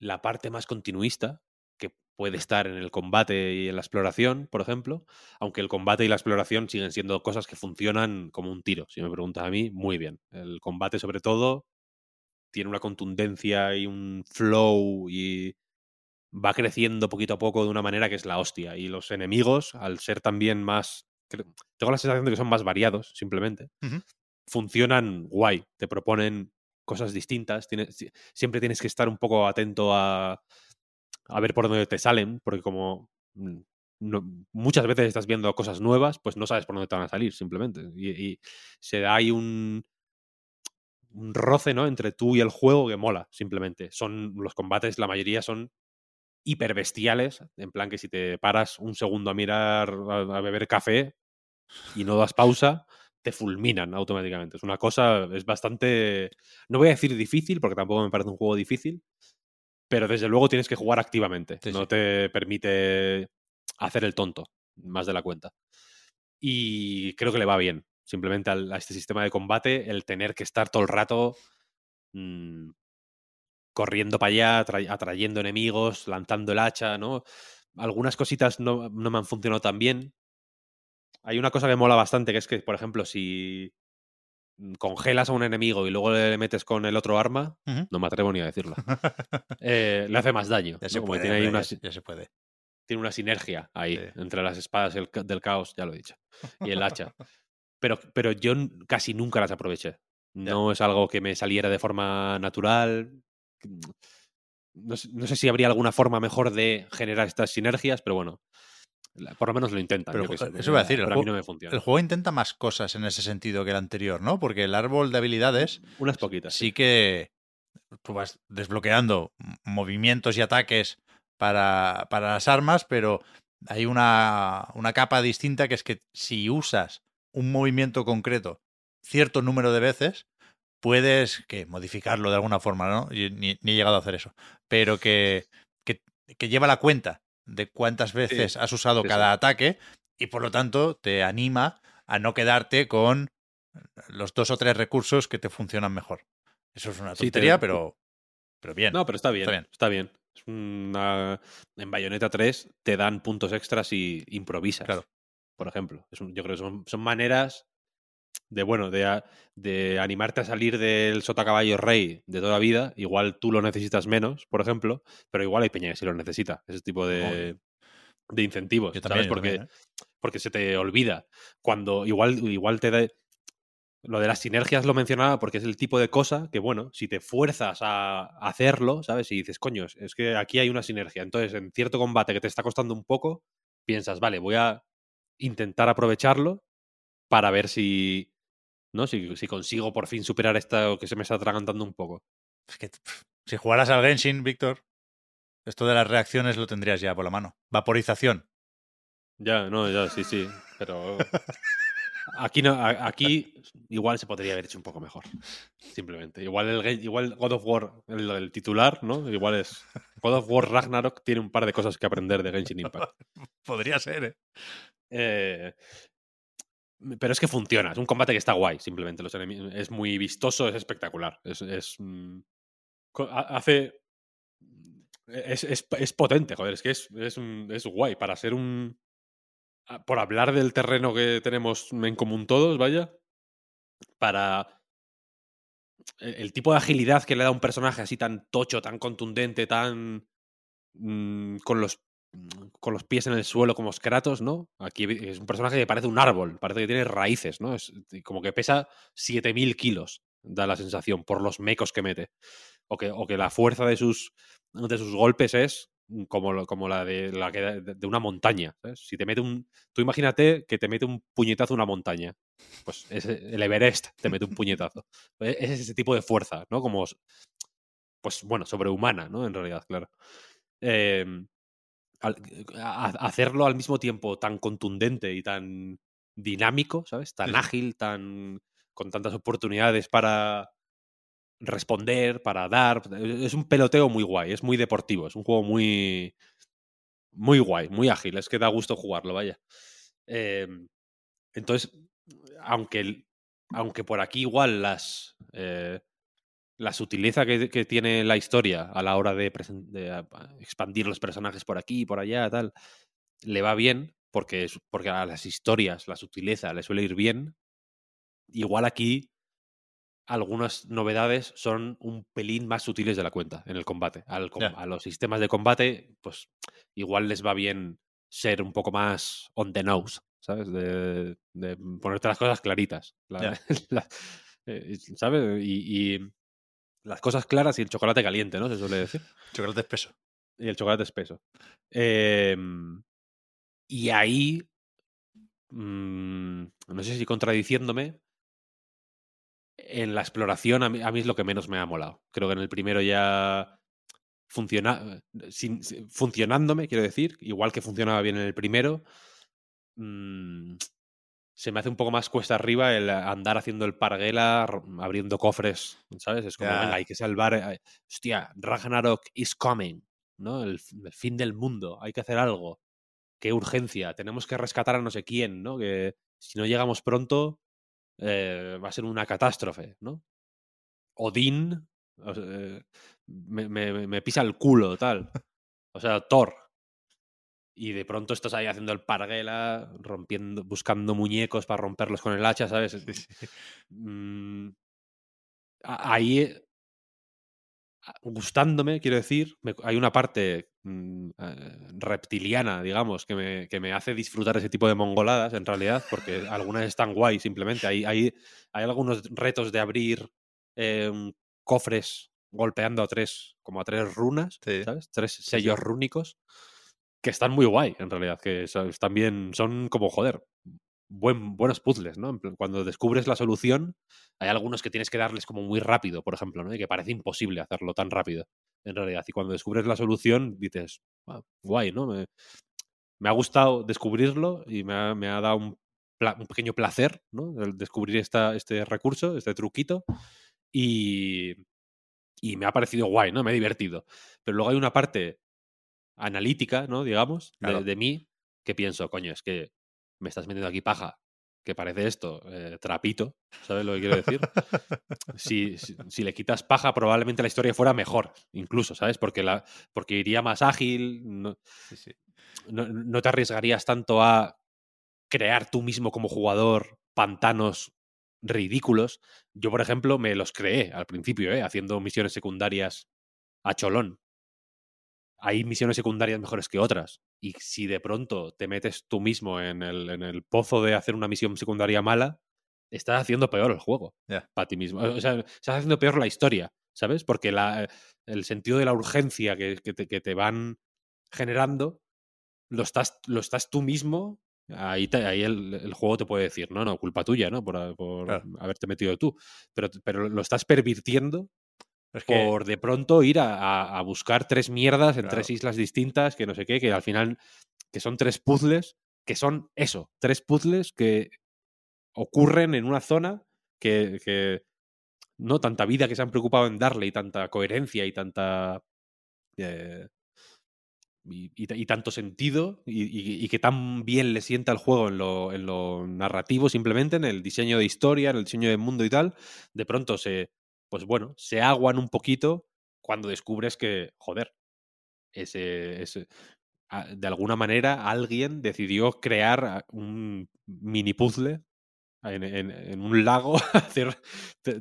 la parte más continuista que puede estar en el combate y en la exploración, por ejemplo, aunque el combate y la exploración siguen siendo cosas que funcionan como un tiro, si me preguntas a mí, muy bien. El combate sobre todo tiene una contundencia y un flow y va creciendo poquito a poco de una manera que es la hostia. Y los enemigos, al ser también más... Tengo la sensación de que son más variados, simplemente. Funcionan guay, te proponen cosas distintas. tienes- si- siempre tienes que estar un poco atento a, a ver por dónde te salen, porque como mm, no- muchas veces estás viendo cosas nuevas, pues no sabes por dónde te van a salir, simplemente. Y, y se da ahí un, un roce, ¿no? Entre tú y el juego que mola, simplemente. Son los combates, la mayoría son hiperbestiales, en plan que si te paras un segundo a mirar, a, a beber café y no das pausa, te fulminan automáticamente. Es una cosa, es bastante, no voy a decir difícil, porque tampoco me parece un juego difícil, pero desde luego tienes que jugar activamente. Sí, no sí. te permite hacer el tonto, más de la cuenta. Y creo que le va bien. Simplemente al- a este sistema de combate, el tener que estar todo el rato mm, corriendo para allá, atra- atrayendo enemigos, lanzando el hacha, ¿no? Algunas cositas no, no me han funcionado tan bien. Hay una cosa que mola bastante, que es que, por ejemplo, si mm, congelas a un enemigo y luego le metes con el otro arma, no me atrevo ni a decirlo, eh, le hace más daño. Ya ¿no? se Como puede, tiene ahí una, ya, se- puede. tiene una sinergia ahí Sí. entre las espadas del caos, ya lo he dicho, y el hacha. Pero, pero yo casi nunca las aproveché. No es algo que me saliera de forma natural. No sé, no sé si habría alguna forma mejor de generar estas sinergias, pero bueno, por lo menos lo intentan. Pero sé, eso iba a decir, el mí juego- no me funciona. El juego intenta más cosas en ese sentido que el anterior, ¿no? Porque el árbol de habilidades Unas poquitas. sí que tú vas desbloqueando movimientos y ataques para, para las armas, pero hay una, una capa distinta que es que si usas un movimiento concreto cierto número de veces, puedes que modificarlo de alguna forma, ¿no? Yo ni, ni he llegado a hacer eso, pero que, que, que lleva la cuenta de cuántas veces has usado sí, cada sí. ataque y por lo tanto te anima a no quedarte con los dos o tres recursos que te funcionan mejor. Eso es una te- tontería, pero, pero bien. No, pero está bien, Está está bien. bien. Es una- En Bayonetta 3 te dan puntos extras y improvisas. Claro. Por ejemplo. Es un- yo creo que son, son maneras de, bueno, de, a- de animarte a salir del sotacaballo rey de toda vida. Igual tú lo necesitas menos, por ejemplo, pero igual hay peña que sí lo necesita. Ese tipo de, de incentivos. Yo ¿sabes? también, yo Porque, también, ¿eh? porque se te olvida. Cuando igual, igual te da. Lo de las sinergias lo mencionaba porque es el tipo de cosa que, bueno, si te fuerzas a hacerlo, ¿sabes? Y dices, coño, es que aquí hay una sinergia. Entonces, en cierto combate que te está costando un poco, piensas, vale, voy a intentar aprovecharlo para ver si. ¿No? Si, si consigo por fin superar esto que se me está atragantando un poco. Es que pff, si jugaras al Genshin, Víctor, esto de las reacciones lo tendrías ya por la mano. Vaporización. Ya, no, ya, sí, sí. Pero. Aquí, no, aquí igual se podría haber hecho un poco mejor. Simplemente. Igual, el, igual God of War, el, el titular, ¿no? Igual es. God of War Ragnarok tiene un par de cosas que aprender de Genshin Impact. Podría ser, ¿eh? Eh, pero es que funciona. Es un combate que está guay, simplemente. Los enemigos, es muy vistoso, es espectacular. Es. mm, hace. Es, es- es potente, joder. Es que es, es, guay. Para ser un. Por hablar del terreno que tenemos en común todos, vaya. Para. El, el tipo de agilidad que le da un personaje así tan tocho, tan contundente, tan. mm, con los mm, con los pies en el suelo como Kratos, ¿no? Aquí es un personaje que parece un árbol, parece que tiene raíces, ¿no? Es como que pesa 7000 kilos, da la sensación, por los mecos que mete. O que, o que la fuerza de sus, de sus golpes es como, como la, de, la de, una montaña. Si te mete un. Tú imagínate que te mete un puñetazo una montaña. Pues es el Everest te mete un puñetazo. E- Es ese tipo de fuerza, ¿no? Como. Pues bueno, sobrehumana, ¿no? En realidad, claro. Em, al- a- a- hacerlo al mismo tiempo tan contundente y tan dinámico, ¿sabes? Tan Sí, ágil, tan con tantas oportunidades para responder, para dar. Es un peloteo muy guay, es muy deportivo, es un juego muy muy guay, muy ágil, es que da gusto jugarlo, vaya. Em, entonces, aunque aunque por aquí igual las eh, la sutileza que, que tiene la historia a la hora de, de, ah, expandir los personajes por aquí y por allá, tal, le va bien, porque, es, porque a las historias la sutileza le suele ir bien. Igual aquí algunas novedades son un pelín más sutiles de la cuenta en el combate. Al. A los sistemas de combate, pues igual les va bien ser un poco más on the nose, ¿sabes? De, de ponerte las cosas claritas. La- Ya. la- eh, ¿Sabes? Y, y las cosas claras y el chocolate caliente, ¿no? Se suele decir. Chocolate espeso. Y el chocolate espeso. Em, y ahí, mm, no sé si contradiciéndome, en la exploración a mí, a mí es lo que menos me ha molado. Creo que en el primero ya funciona, sin- funcionándome, quiero decir, igual que funcionaba bien en el primero, mm, se me hace un poco más cuesta arriba el andar haciendo el parguela, abriendo cofres, ¿sabes? Es como, venga, hay que salvar, eh, hostia, Ragnarok is coming, ¿no? El, fin del mundo, hay que hacer algo. Qué urgencia, tenemos que rescatar a no sé quién, ¿no? Que si no llegamos pronto, eh, va a ser una catástrofe, ¿no? Odín eh, me, me- me pisa el culo, tal. O sea, Thor. Y de pronto estás ahí haciendo el parguela, rompiendo, buscando muñecos para romperlos con el hacha, ¿sabes? Sí, sí. Mm, ahí, eh, a- gustándome, quiero decir, me- hay una parte mm, eh, reptiliana, digamos, que me, que me hace disfrutar ese tipo de mongoladas, en realidad, porque algunas están guay, simplemente. Hay, hay, hay algunos retos de abrir em, cofres golpeando a tres, como a tres runas, Sí. ¿sabes? Tres sellos rúnicos, que están muy guay, en realidad, que están bien, son como, joder, buen, buenos puzzles, ¿no? Cuando descubres la solución, hay algunos que tienes que darles como muy rápido, por ejemplo, ¿no? Y que parece imposible hacerlo tan rápido, en realidad. Y cuando descubres la solución, dices, "Ah, guay, ¿no? Me, ha gustado descubrirlo y me ha, me ha dado un, pla- un pequeño placer, ¿no? El descubrir esta, este recurso, este truquito. Y, y me ha parecido guay, ¿no? Me he divertido. Pero luego hay una parte analítica, ¿no? Digamos, de, mí, que pienso, coño, es que me estás metiendo aquí paja, que parece esto, eh, trapito, ¿sabes lo que quiero decir? si, si, si le quitas paja, probablemente la historia fuera mejor, incluso, ¿sabes? Porque, la, porque iría más ágil, no, Sí, sí. no, no te arriesgarías tanto a crear tú mismo como jugador pantanos ridículos. Yo, por ejemplo, me los creé al principio, ¿eh? haciendo misiones secundarias a cholón. Hay misiones secundarias mejores que otras. Y si de pronto te metes tú mismo en el, en el pozo de hacer una misión secundaria mala, estás haciendo peor el juego para ti mismo. O sea, estás haciendo peor la historia, ¿sabes? Porque la, el sentido de la urgencia que, que te, que te van generando lo estás, lo estás tú mismo. Ahí, te- ahí el, el juego te puede decir, no, no, culpa tuya, ¿no? Por, por Claro. haberte metido tú. Pero, pero lo estás pervirtiendo Es que, por de pronto ir a, a- a buscar tres mierdas en Claro. tres islas distintas, que no sé qué, que al final, que son tres puzzles, que son eso, tres puzzles que ocurren en una zona que, que no tanta vida que se han preocupado en darle y tanta coherencia y tanta eh, y, y, y, tanto sentido y, y, que tan bien le sienta el juego en lo, en lo, narrativo simplemente, en el diseño de historia, en el diseño del mundo y tal, de pronto se, pues bueno, se aguan un poquito cuando descubres que, joder, ese, ese de alguna manera alguien decidió crear un mini puzzle en, en, en, un lago, hacer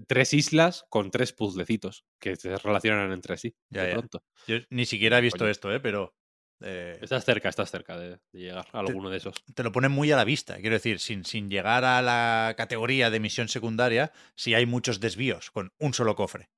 tres islas con tres puzzlecitos que se relacionan entre sí. Ya, de ya. pronto. Yo ni siquiera he visto Oye. esto, ¿eh? pero. Eh, estás cerca, estás cerca de, de llegar a alguno de esos. Te lo ponen muy a la vista, quiero decir, sin, sin llegar a la categoría de misión secundaria, si hay muchos desvíos con un solo cofre.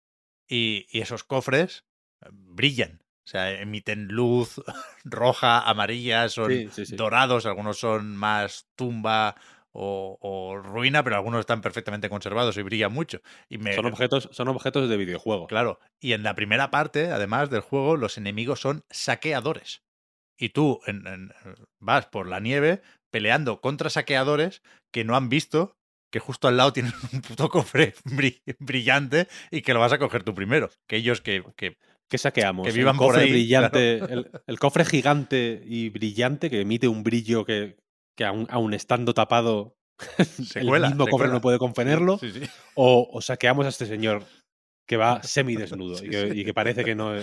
Y, y esos cofres eh, brillan. O sea, emiten luz roja, amarilla, son Sí, sí, sí. dorados, algunos son más tumba o, o, ruina, pero algunos están perfectamente conservados y brillan mucho. Y me... son, objetos, son objetos de videojuego. Claro. Y en la primera parte, además del juego, los enemigos son saqueadores. Y tú en, en, vas por la nieve peleando contra saqueadores que no han visto que justo al lado tienen un puto cofre brillante y que lo vas a coger tú primero. Que ellos que, que ¿Qué saqueamos? Que vivan el cofre por ahí, brillante, claro. el, el, cofre gigante y brillante que emite un brillo que, que aun, aun, estando tapado, se el cuela, mismo se cofre cuela. no puede contenerlo. Sí, sí. O, o, saqueamos a este señor que va semidesnudo sí, y, que, y, que, parece que no,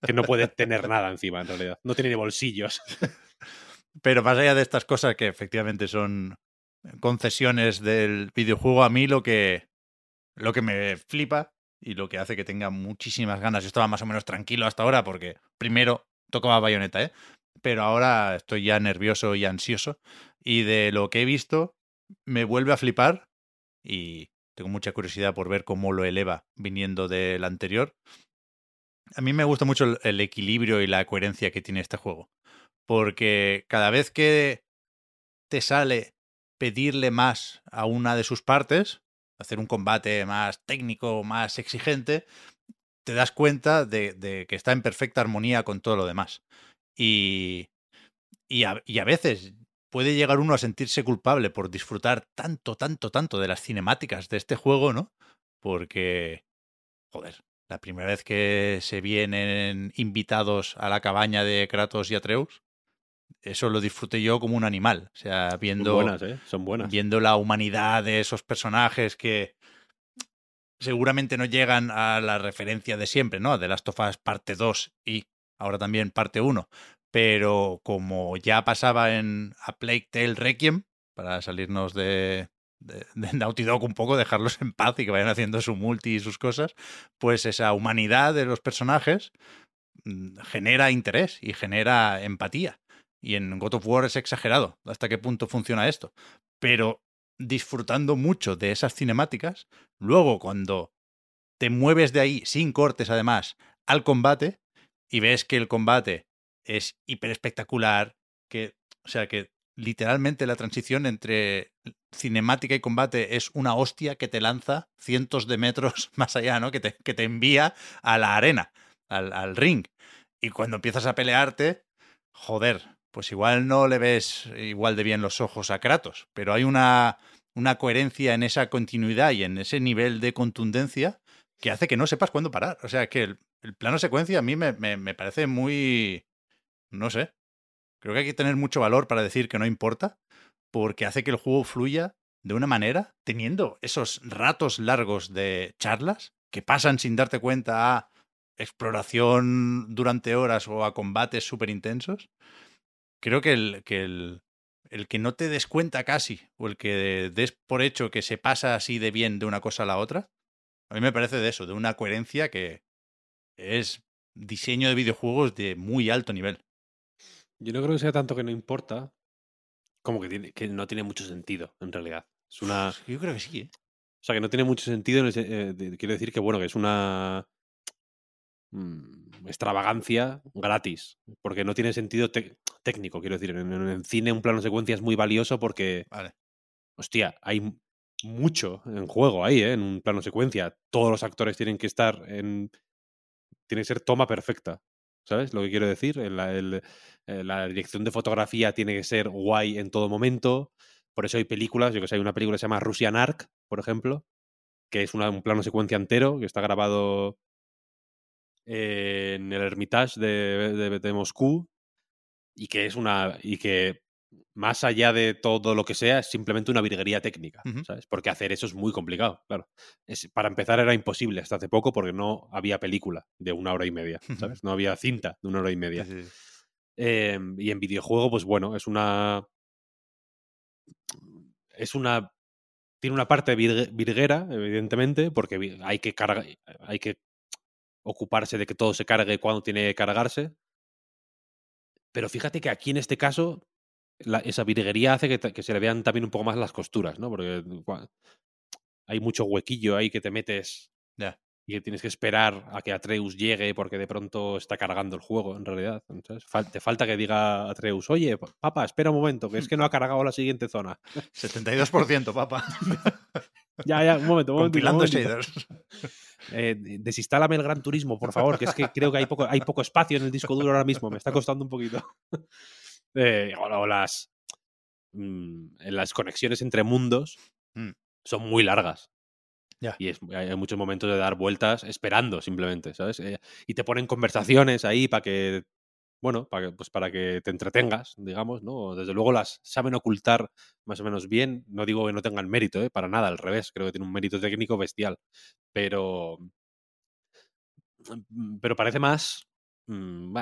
que no puede tener nada encima, en realidad. No tiene ni bolsillos. Pero más allá de estas cosas que efectivamente son concesiones del videojuego, a mí lo que, lo que me flipa y lo que hace que tenga muchísimas ganas. Yo estaba más o menos tranquilo hasta ahora porque primero tocaba bayoneta, ¿eh? Pero ahora estoy ya nervioso y ansioso. Y de lo que he visto, me vuelve a flipar y tengo mucha curiosidad por ver cómo lo eleva viniendo del anterior. A mí me gusta mucho el, equilibrio y la coherencia que tiene este juego. Porque cada vez que te sale pedirle más a una de sus partes, hacer un combate más técnico, más exigente, te das cuenta de, que está en perfecta armonía con todo lo demás. Y, a, veces puede llegar uno a sentirse culpable por disfrutar tanto, tanto, tanto de las cinemáticas de este juego, ¿no? Porque, joder, la primera vez que se vienen invitados a la cabaña de Kratos y Atreus, eso lo disfruté yo como un animal. O sea, viendo. Son buenas, ¿eh? Son buenas. Viendo la humanidad de esos personajes que seguramente no llegan a la referencia de siempre, ¿no? De Last of Us parte 2 y ahora también parte 1. Pero como ya pasaba en A Plague Tale Requiem, para salirnos de, de, Naughty Dog un poco, dejarlos en paz y que vayan haciendo su multi y sus cosas, pues esa humanidad de los personajes mm, genera interés y genera empatía. Y en God of War es exagerado hasta qué punto funciona esto. Pero disfrutando mucho de esas cinemáticas, luego cuando te mueves de ahí sin cortes además al combate y ves que el combate es hiper espectacular, que, o sea, que literalmente la transición entre cinemática y combate es una hostia que te lanza cientos de metros más allá, ¿no? Que te, que te envía a la arena, al, al ring. Y cuando empiezas a pelearte, joder, pues igual no le ves igual de bien los ojos a Kratos, pero hay una, una coherencia en esa continuidad y en ese nivel de contundencia que hace que no sepas cuándo parar. O sea, que el, plano secuencia a mí me, me, me, parece muy... no sé. Creo que hay que tener mucho valor para decir que no importa, porque hace que el juego fluya de una manera, teniendo esos ratos largos de charlas que pasan sin darte cuenta a exploración durante horas o a combates súper intensos creo que el, que el, el que no te des cuenta casi, o el que des por hecho que se pasa así de bien de una cosa a la otra, a mí me parece de eso, de una coherencia que es diseño de videojuegos de muy alto nivel. Yo no creo que sea tanto que no importa, como que, tiene, que no tiene mucho sentido, en realidad. Es una... Yo creo que sí, ¿eh? O sea, que no tiene mucho sentido, eh, quiero decir que, bueno, que es una extravagancia gratis, porque no tiene sentido técnico, quiero decir. En, en, cine un plano secuencia es muy valioso porque, vale. hostia, hay mucho en juego ahí, ¿eh? en un plano secuencia. Todos los actores tienen que estar en... Tiene que ser toma perfecta, ¿sabes? Lo que quiero decir. El, eh, la dirección de fotografía tiene que ser guay en todo momento. por eso hay películas, yo que sé, hay una película que se llama Russian Ark, por ejemplo, que es una- un plano secuencia entero, que está grabado en el Hermitage de, de- de Moscú, y que es una. y que más allá de todo lo que sea, es simplemente una virguería técnica. ¿sabes? Porque hacer eso es muy complicado, claro. Es, para empezar era imposible hasta hace poco porque no había película de una hora y media, ¿sabes? No había cinta de una hora y media. Sí. Eh, y en videojuego, pues bueno, es una. Es una. Tiene una parte virgue- virguera, evidentemente, porque hay que. Hay que ocuparse de que todo se cargue cuando tiene que cargarse. Pero fíjate que aquí en este caso, esa virguería hace que, se le vean también un poco más las costuras, ¿no? Porque hay mucho huequillo ahí que te metes. Y que tienes que esperar a que Atreus llegue porque de pronto está cargando el juego, en realidad. Entonces, fal- te falta que diga Atreus, oye, pa- papá, espera un momento, que es que no ha cargado la siguiente zona. 72%, papá. Ya, ya, un momento, un momentito, un Compilando shaders. Eh, desinstálame el Gran Turismo, por favor, que es que creo que hay poco, hay poco espacio en el disco duro ahora mismo, me está costando un poquito. Eh, o las, mm, las conexiones entre mundos Mm. son muy largas. Y es, hay muchos momentos de dar vueltas esperando simplemente, ¿sabes? Eh, y te ponen conversaciones ahí para que, bueno, para que, pues para que te entretengas, digamos, ¿no? Desde luego las saben ocultar más o menos bien. No digo que no tengan mérito, ¿eh? Para nada, al revés. Creo que tiene un mérito técnico bestial. Pero. mm, Pero parece más. mm,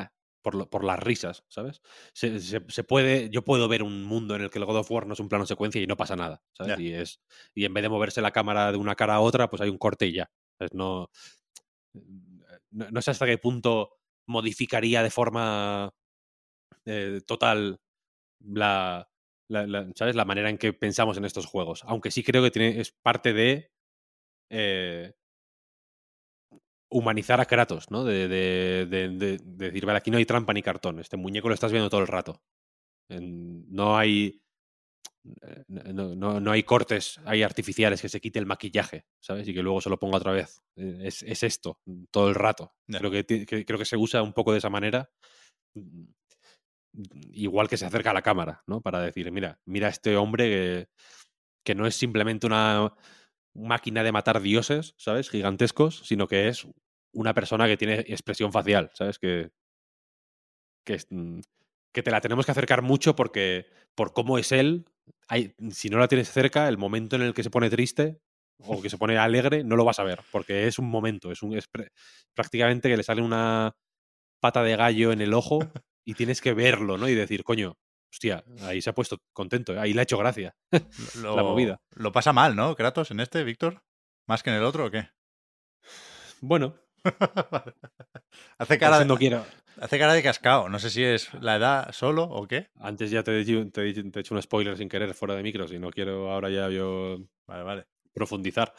por, lo- por las risas, ¿sabes? Se, se- se puede. Yo puedo ver un mundo en el que el God of War no es un plano secuencia y no pasa nada, ¿sabes? Y, es, y en vez de moverse la cámara de una cara a otra, pues hay un corte y ya. ¿sabes? No, no, no sé hasta qué punto modificaría de forma eh, total la, la- la- ¿sabes? la manera en que pensamos en estos juegos. Aunque sí creo que tiene, es parte de eh, humanizar a Kratos, ¿no? De, de- de- de- de decir, vale, aquí no hay trampa ni cartón. Este muñeco lo estás viendo todo el rato. No hay. eh, No, no- no hay cortes, hay artificiales que se quite el maquillaje, ¿sabes? Y que luego se lo ponga otra vez. Eh, Es, es esto, todo el rato. Creo que, creo que se usa un poco de esa manera. Igual que se acerca a la cámara, ¿no? Para decir, mira, mira a este hombre que, que no es simplemente una máquina de matar dioses, ¿sabes? Gigantescos, sino que es una persona que tiene expresión facial, ¿sabes? Que, mm, que te la tenemos que acercar mucho porque por cómo es él, hay, si no la tienes cerca, el momento en el que se pone triste o que se pone alegre, no lo vas a ver, porque es un momento, es, un, es prácticamente que le sale una pata de gallo en el ojo y tienes que verlo, ¿no? Y decir, coño, hostia, ahí se ha puesto contento, ¿eh? ahí le ha hecho gracia. Lo, La movida. Lo pasa mal, ¿no, Kratos, en este, Víctor? ¿Más que en el otro o qué? Bueno, hace, cara entonces no de, quiero... hace cara de cascao. No sé si es la edad solo o qué. Antes ya te he, dicho- te he te he hecho un spoiler sin querer fuera de micros y no quiero ahora ya yo Vale, vale. profundizar.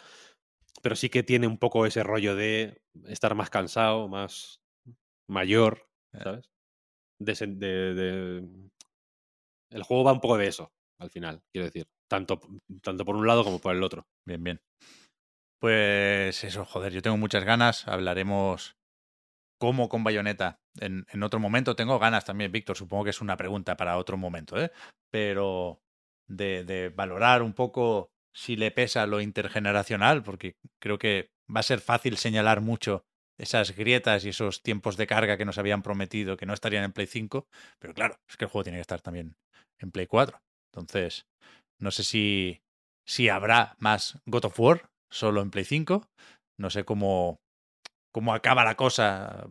Pero sí que tiene un poco ese rollo de estar más cansado, más mayor, Ya. ¿sabes? De, de- de- El juego va un poco de eso, al final, quiero decir. Tanto, tanto por un lado como por el otro. Bien, bien. Pues eso, joder, yo tengo muchas ganas. Hablaremos cómo con Bayonetta en, otro momento. Tengo ganas también, Víctor. Supongo que es una pregunta para otro momento, ¿eh? Pero de, de valorar un poco si le pesa lo intergeneracional, porque creo que va a ser fácil señalar mucho esas grietas y esos tiempos de carga que nos habían prometido que no estarían en Play 5. Pero claro, es que el juego tiene que estar también en Play 4. Entonces, no sé si, si habrá más God of War solo en Play 5. No sé cómo, cómo acaba la cosa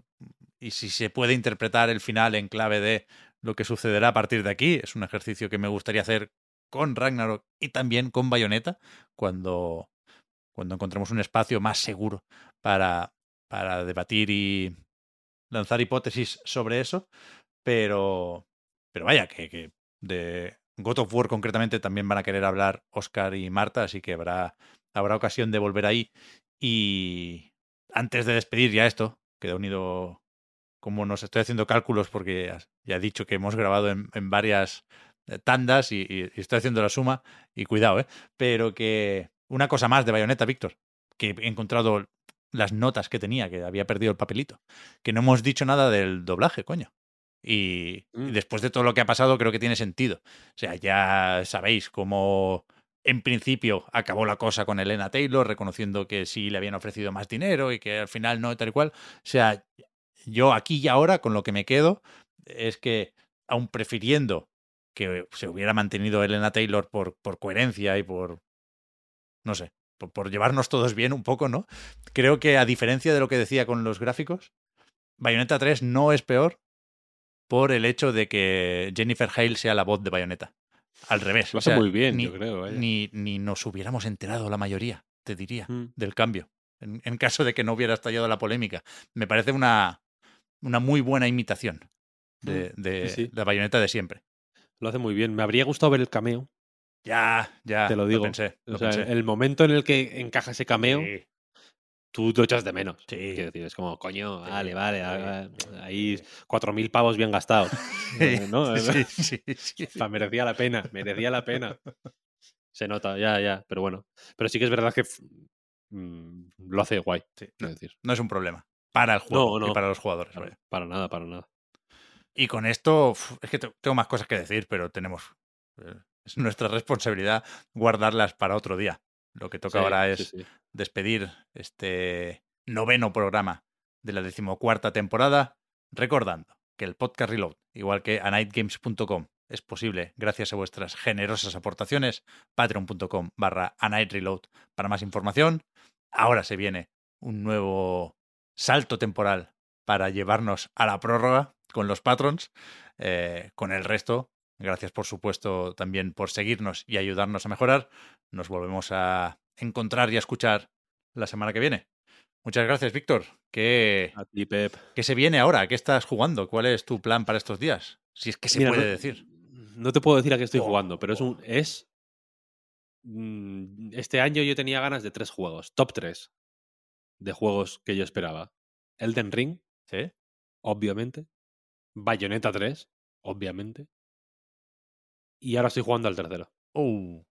y si se puede interpretar el final en clave de lo que sucederá a partir de aquí. Es un ejercicio que me gustaría hacer con Ragnarok y también con Bayonetta cuando, cuando encontremos un espacio más seguro para, para debatir y lanzar hipótesis sobre eso. Pero, pero vaya, que, que de God of War concretamente también van a querer hablar Oscar y Marta, así que habrá, habrá ocasión de volver ahí. Y antes de despedir ya esto, queda unido, como nos estoy haciendo cálculos porque ya- he dicho que hemos grabado en, en varias eh, tandas y, y- y estoy haciendo la suma, y cuidado, ¿eh? Pero que una cosa más de Bayonetta, Víctor, que he encontrado las notas que tenía, que había perdido el papelito, que no hemos dicho nada del doblaje, coño. Y, y Mm. después de todo lo que ha pasado, creo que tiene sentido. O sea, ya sabéis cómo en principio acabó la cosa con Elena Taylor, reconociendo que sí le habían ofrecido más dinero y que al final no, tal y cual. O sea, yo aquí y ahora con lo que me quedo es que, aun prefiriendo que se hubiera mantenido Elena Taylor por, por coherencia y por, no sé, por, por llevarnos todos bien un poco, ¿no? Creo que a diferencia de lo que decía con los gráficos, Bayonetta 3 no es peor por el hecho de que Jennifer Hale sea la voz de Bayonetta. Al revés. Lo o hace sea, muy bien, ni, yo creo. vaya. Ni, ni nos hubiéramos enterado la mayoría, te diría, Mm. del cambio. En, en caso de que no hubiera estallado la polémica. Me parece una, una muy buena imitación de, de Mm. sí. la bayoneta de siempre. Lo hace muy bien. Me habría gustado ver el cameo. Ya, ya. Te lo digo. pensé. O lo sea, pensé. el momento en el que encaja ese cameo, Sí, tú lo echas de menos. Sí. Quiero decir, es como, coño, vale, vale, sí. ahí cuatro mil pavos bien gastados. ¿no? sí, sí, sí. O sea, merecía la pena, merecía la pena. Se nota, ya, ya, pero bueno. Pero sí que es verdad que mm, lo hace guay. No, decir. no es un problema. Para el juego No, y para los jugadores. Para, nada, para nada. Y con esto, es que te- tengo más cosas que decir, pero tenemos. eh, Es nuestra responsabilidad guardarlas para otro día. Lo que toca ahora es. Despedir este noveno programa de la decimocuarta temporada, recordando que el podcast Reload, igual que anightgames.com, es posible gracias a vuestras generosas aportaciones, patreon.com barra anightreload para más información. Ahora se viene un nuevo salto temporal para llevarnos a la prórroga con los patrons, eh, con el resto. Gracias, por supuesto, también por seguirnos y ayudarnos a mejorar. Nos volvemos a encontrar y a escuchar la semana que viene. Muchas gracias, Víctor. ¿Qué, A ti, Pep. ¿Qué se viene ahora? ¿Qué estás jugando? ¿Cuál es tu plan para estos días? Si es que se Mira, puede no- decir. No te puedo decir a qué estoy Oh, jugando, pero es un. Es. mm, Este año yo tenía ganas de tres juegos, top tres de juegos que yo esperaba. Elden Ring, ¿Sí? obviamente. Bayonetta 3, obviamente. Y ahora estoy jugando al tercero. Uh,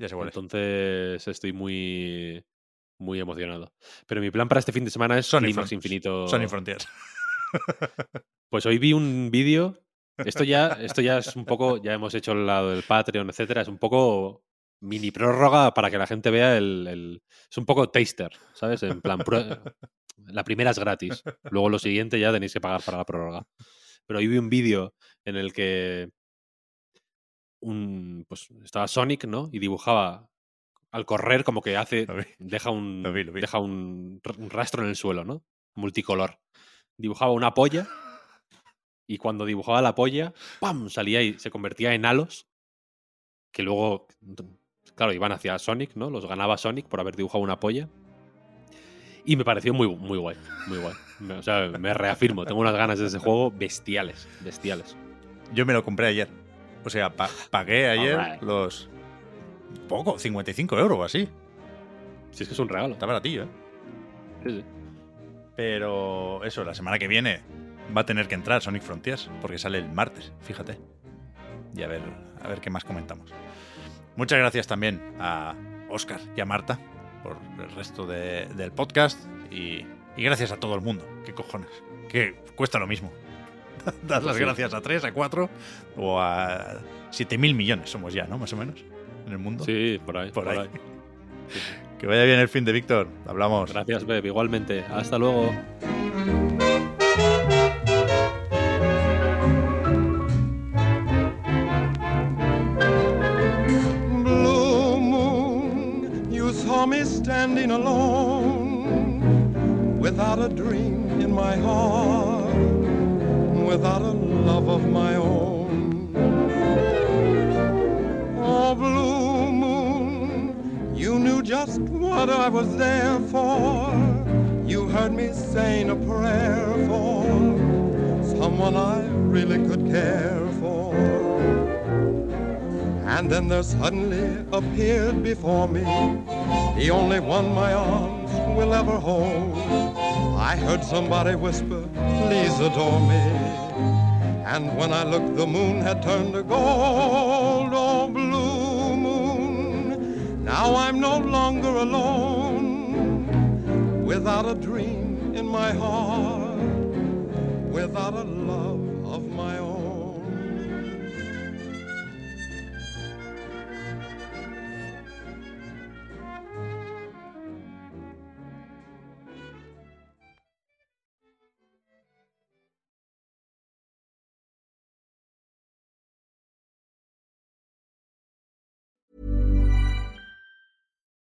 ya sé es. Entonces estoy muy. Muy emocionado. Pero mi plan para este fin de semana es Front- Infinito. Sonic Frontiers. Pues hoy vi un vídeo. Esto ya, esto ya es un poco, ya hemos hecho el lado del Patreon, etcétera. Es un poco mini prórroga para que la gente vea el. el- es un poco taster, ¿sabes? En plan, la primera es gratis. Luego lo siguiente ya tenéis que pagar para la prórroga. Pero hoy vi un vídeo en el que un, pues estaba Sonic, ¿no? Y dibujaba al correr como que hace Lo vi. deja un Lo vi, lo vi. deja un, rastro en el suelo, ¿no? Multicolor. Dibujaba una polla y cuando dibujaba la polla, ¡pam! salía y se convertía en halos que luego claro, iban hacia Sonic, ¿no? Los ganaba Sonic por haber dibujado una polla. Y me pareció muy muy guay, muy guay. Me- o sea, me reafirmo, tengo unas ganas de ese juego bestiales, bestiales. Yo me lo compré ayer. O sea, pa- pagué ayer los. Poco, 55 euros o así. Si es que es un regalo. Está baratillo, ¿eh? Sí, sí. Pero eso, la semana que viene va a tener que entrar Sonic Frontiers, porque sale el martes, fíjate. Y a ver, a ver qué más comentamos. Muchas gracias también a Oscar y a Marta por el resto de- del podcast. Y, y gracias a todo el mundo. ¿Qué cojones? Que cuesta lo mismo. Dar las gracias a 3, a 4 o a 7 mil millones somos ya, ¿no? Más o menos. En el mundo. Sí, por ahí. Por Por, ahí. ahí. Sí, sí. Que vaya bien el fin de Víctor. Hablamos. Gracias, Beb. Igualmente. Hasta luego. Blue moon, you saw me standing alone, without a dream in my heart, without a love of my own. Oh, blue moon, you knew just what I was there for. You heard me saying a prayer for someone I really could care for. And then there suddenly appeared before me the only one my arms will ever hold. I heard somebody whisper, please adore me. And when I looked, the moon had turned to gold. Oh, blue moon, now I'm no longer alone. Without a dream in my heart, without a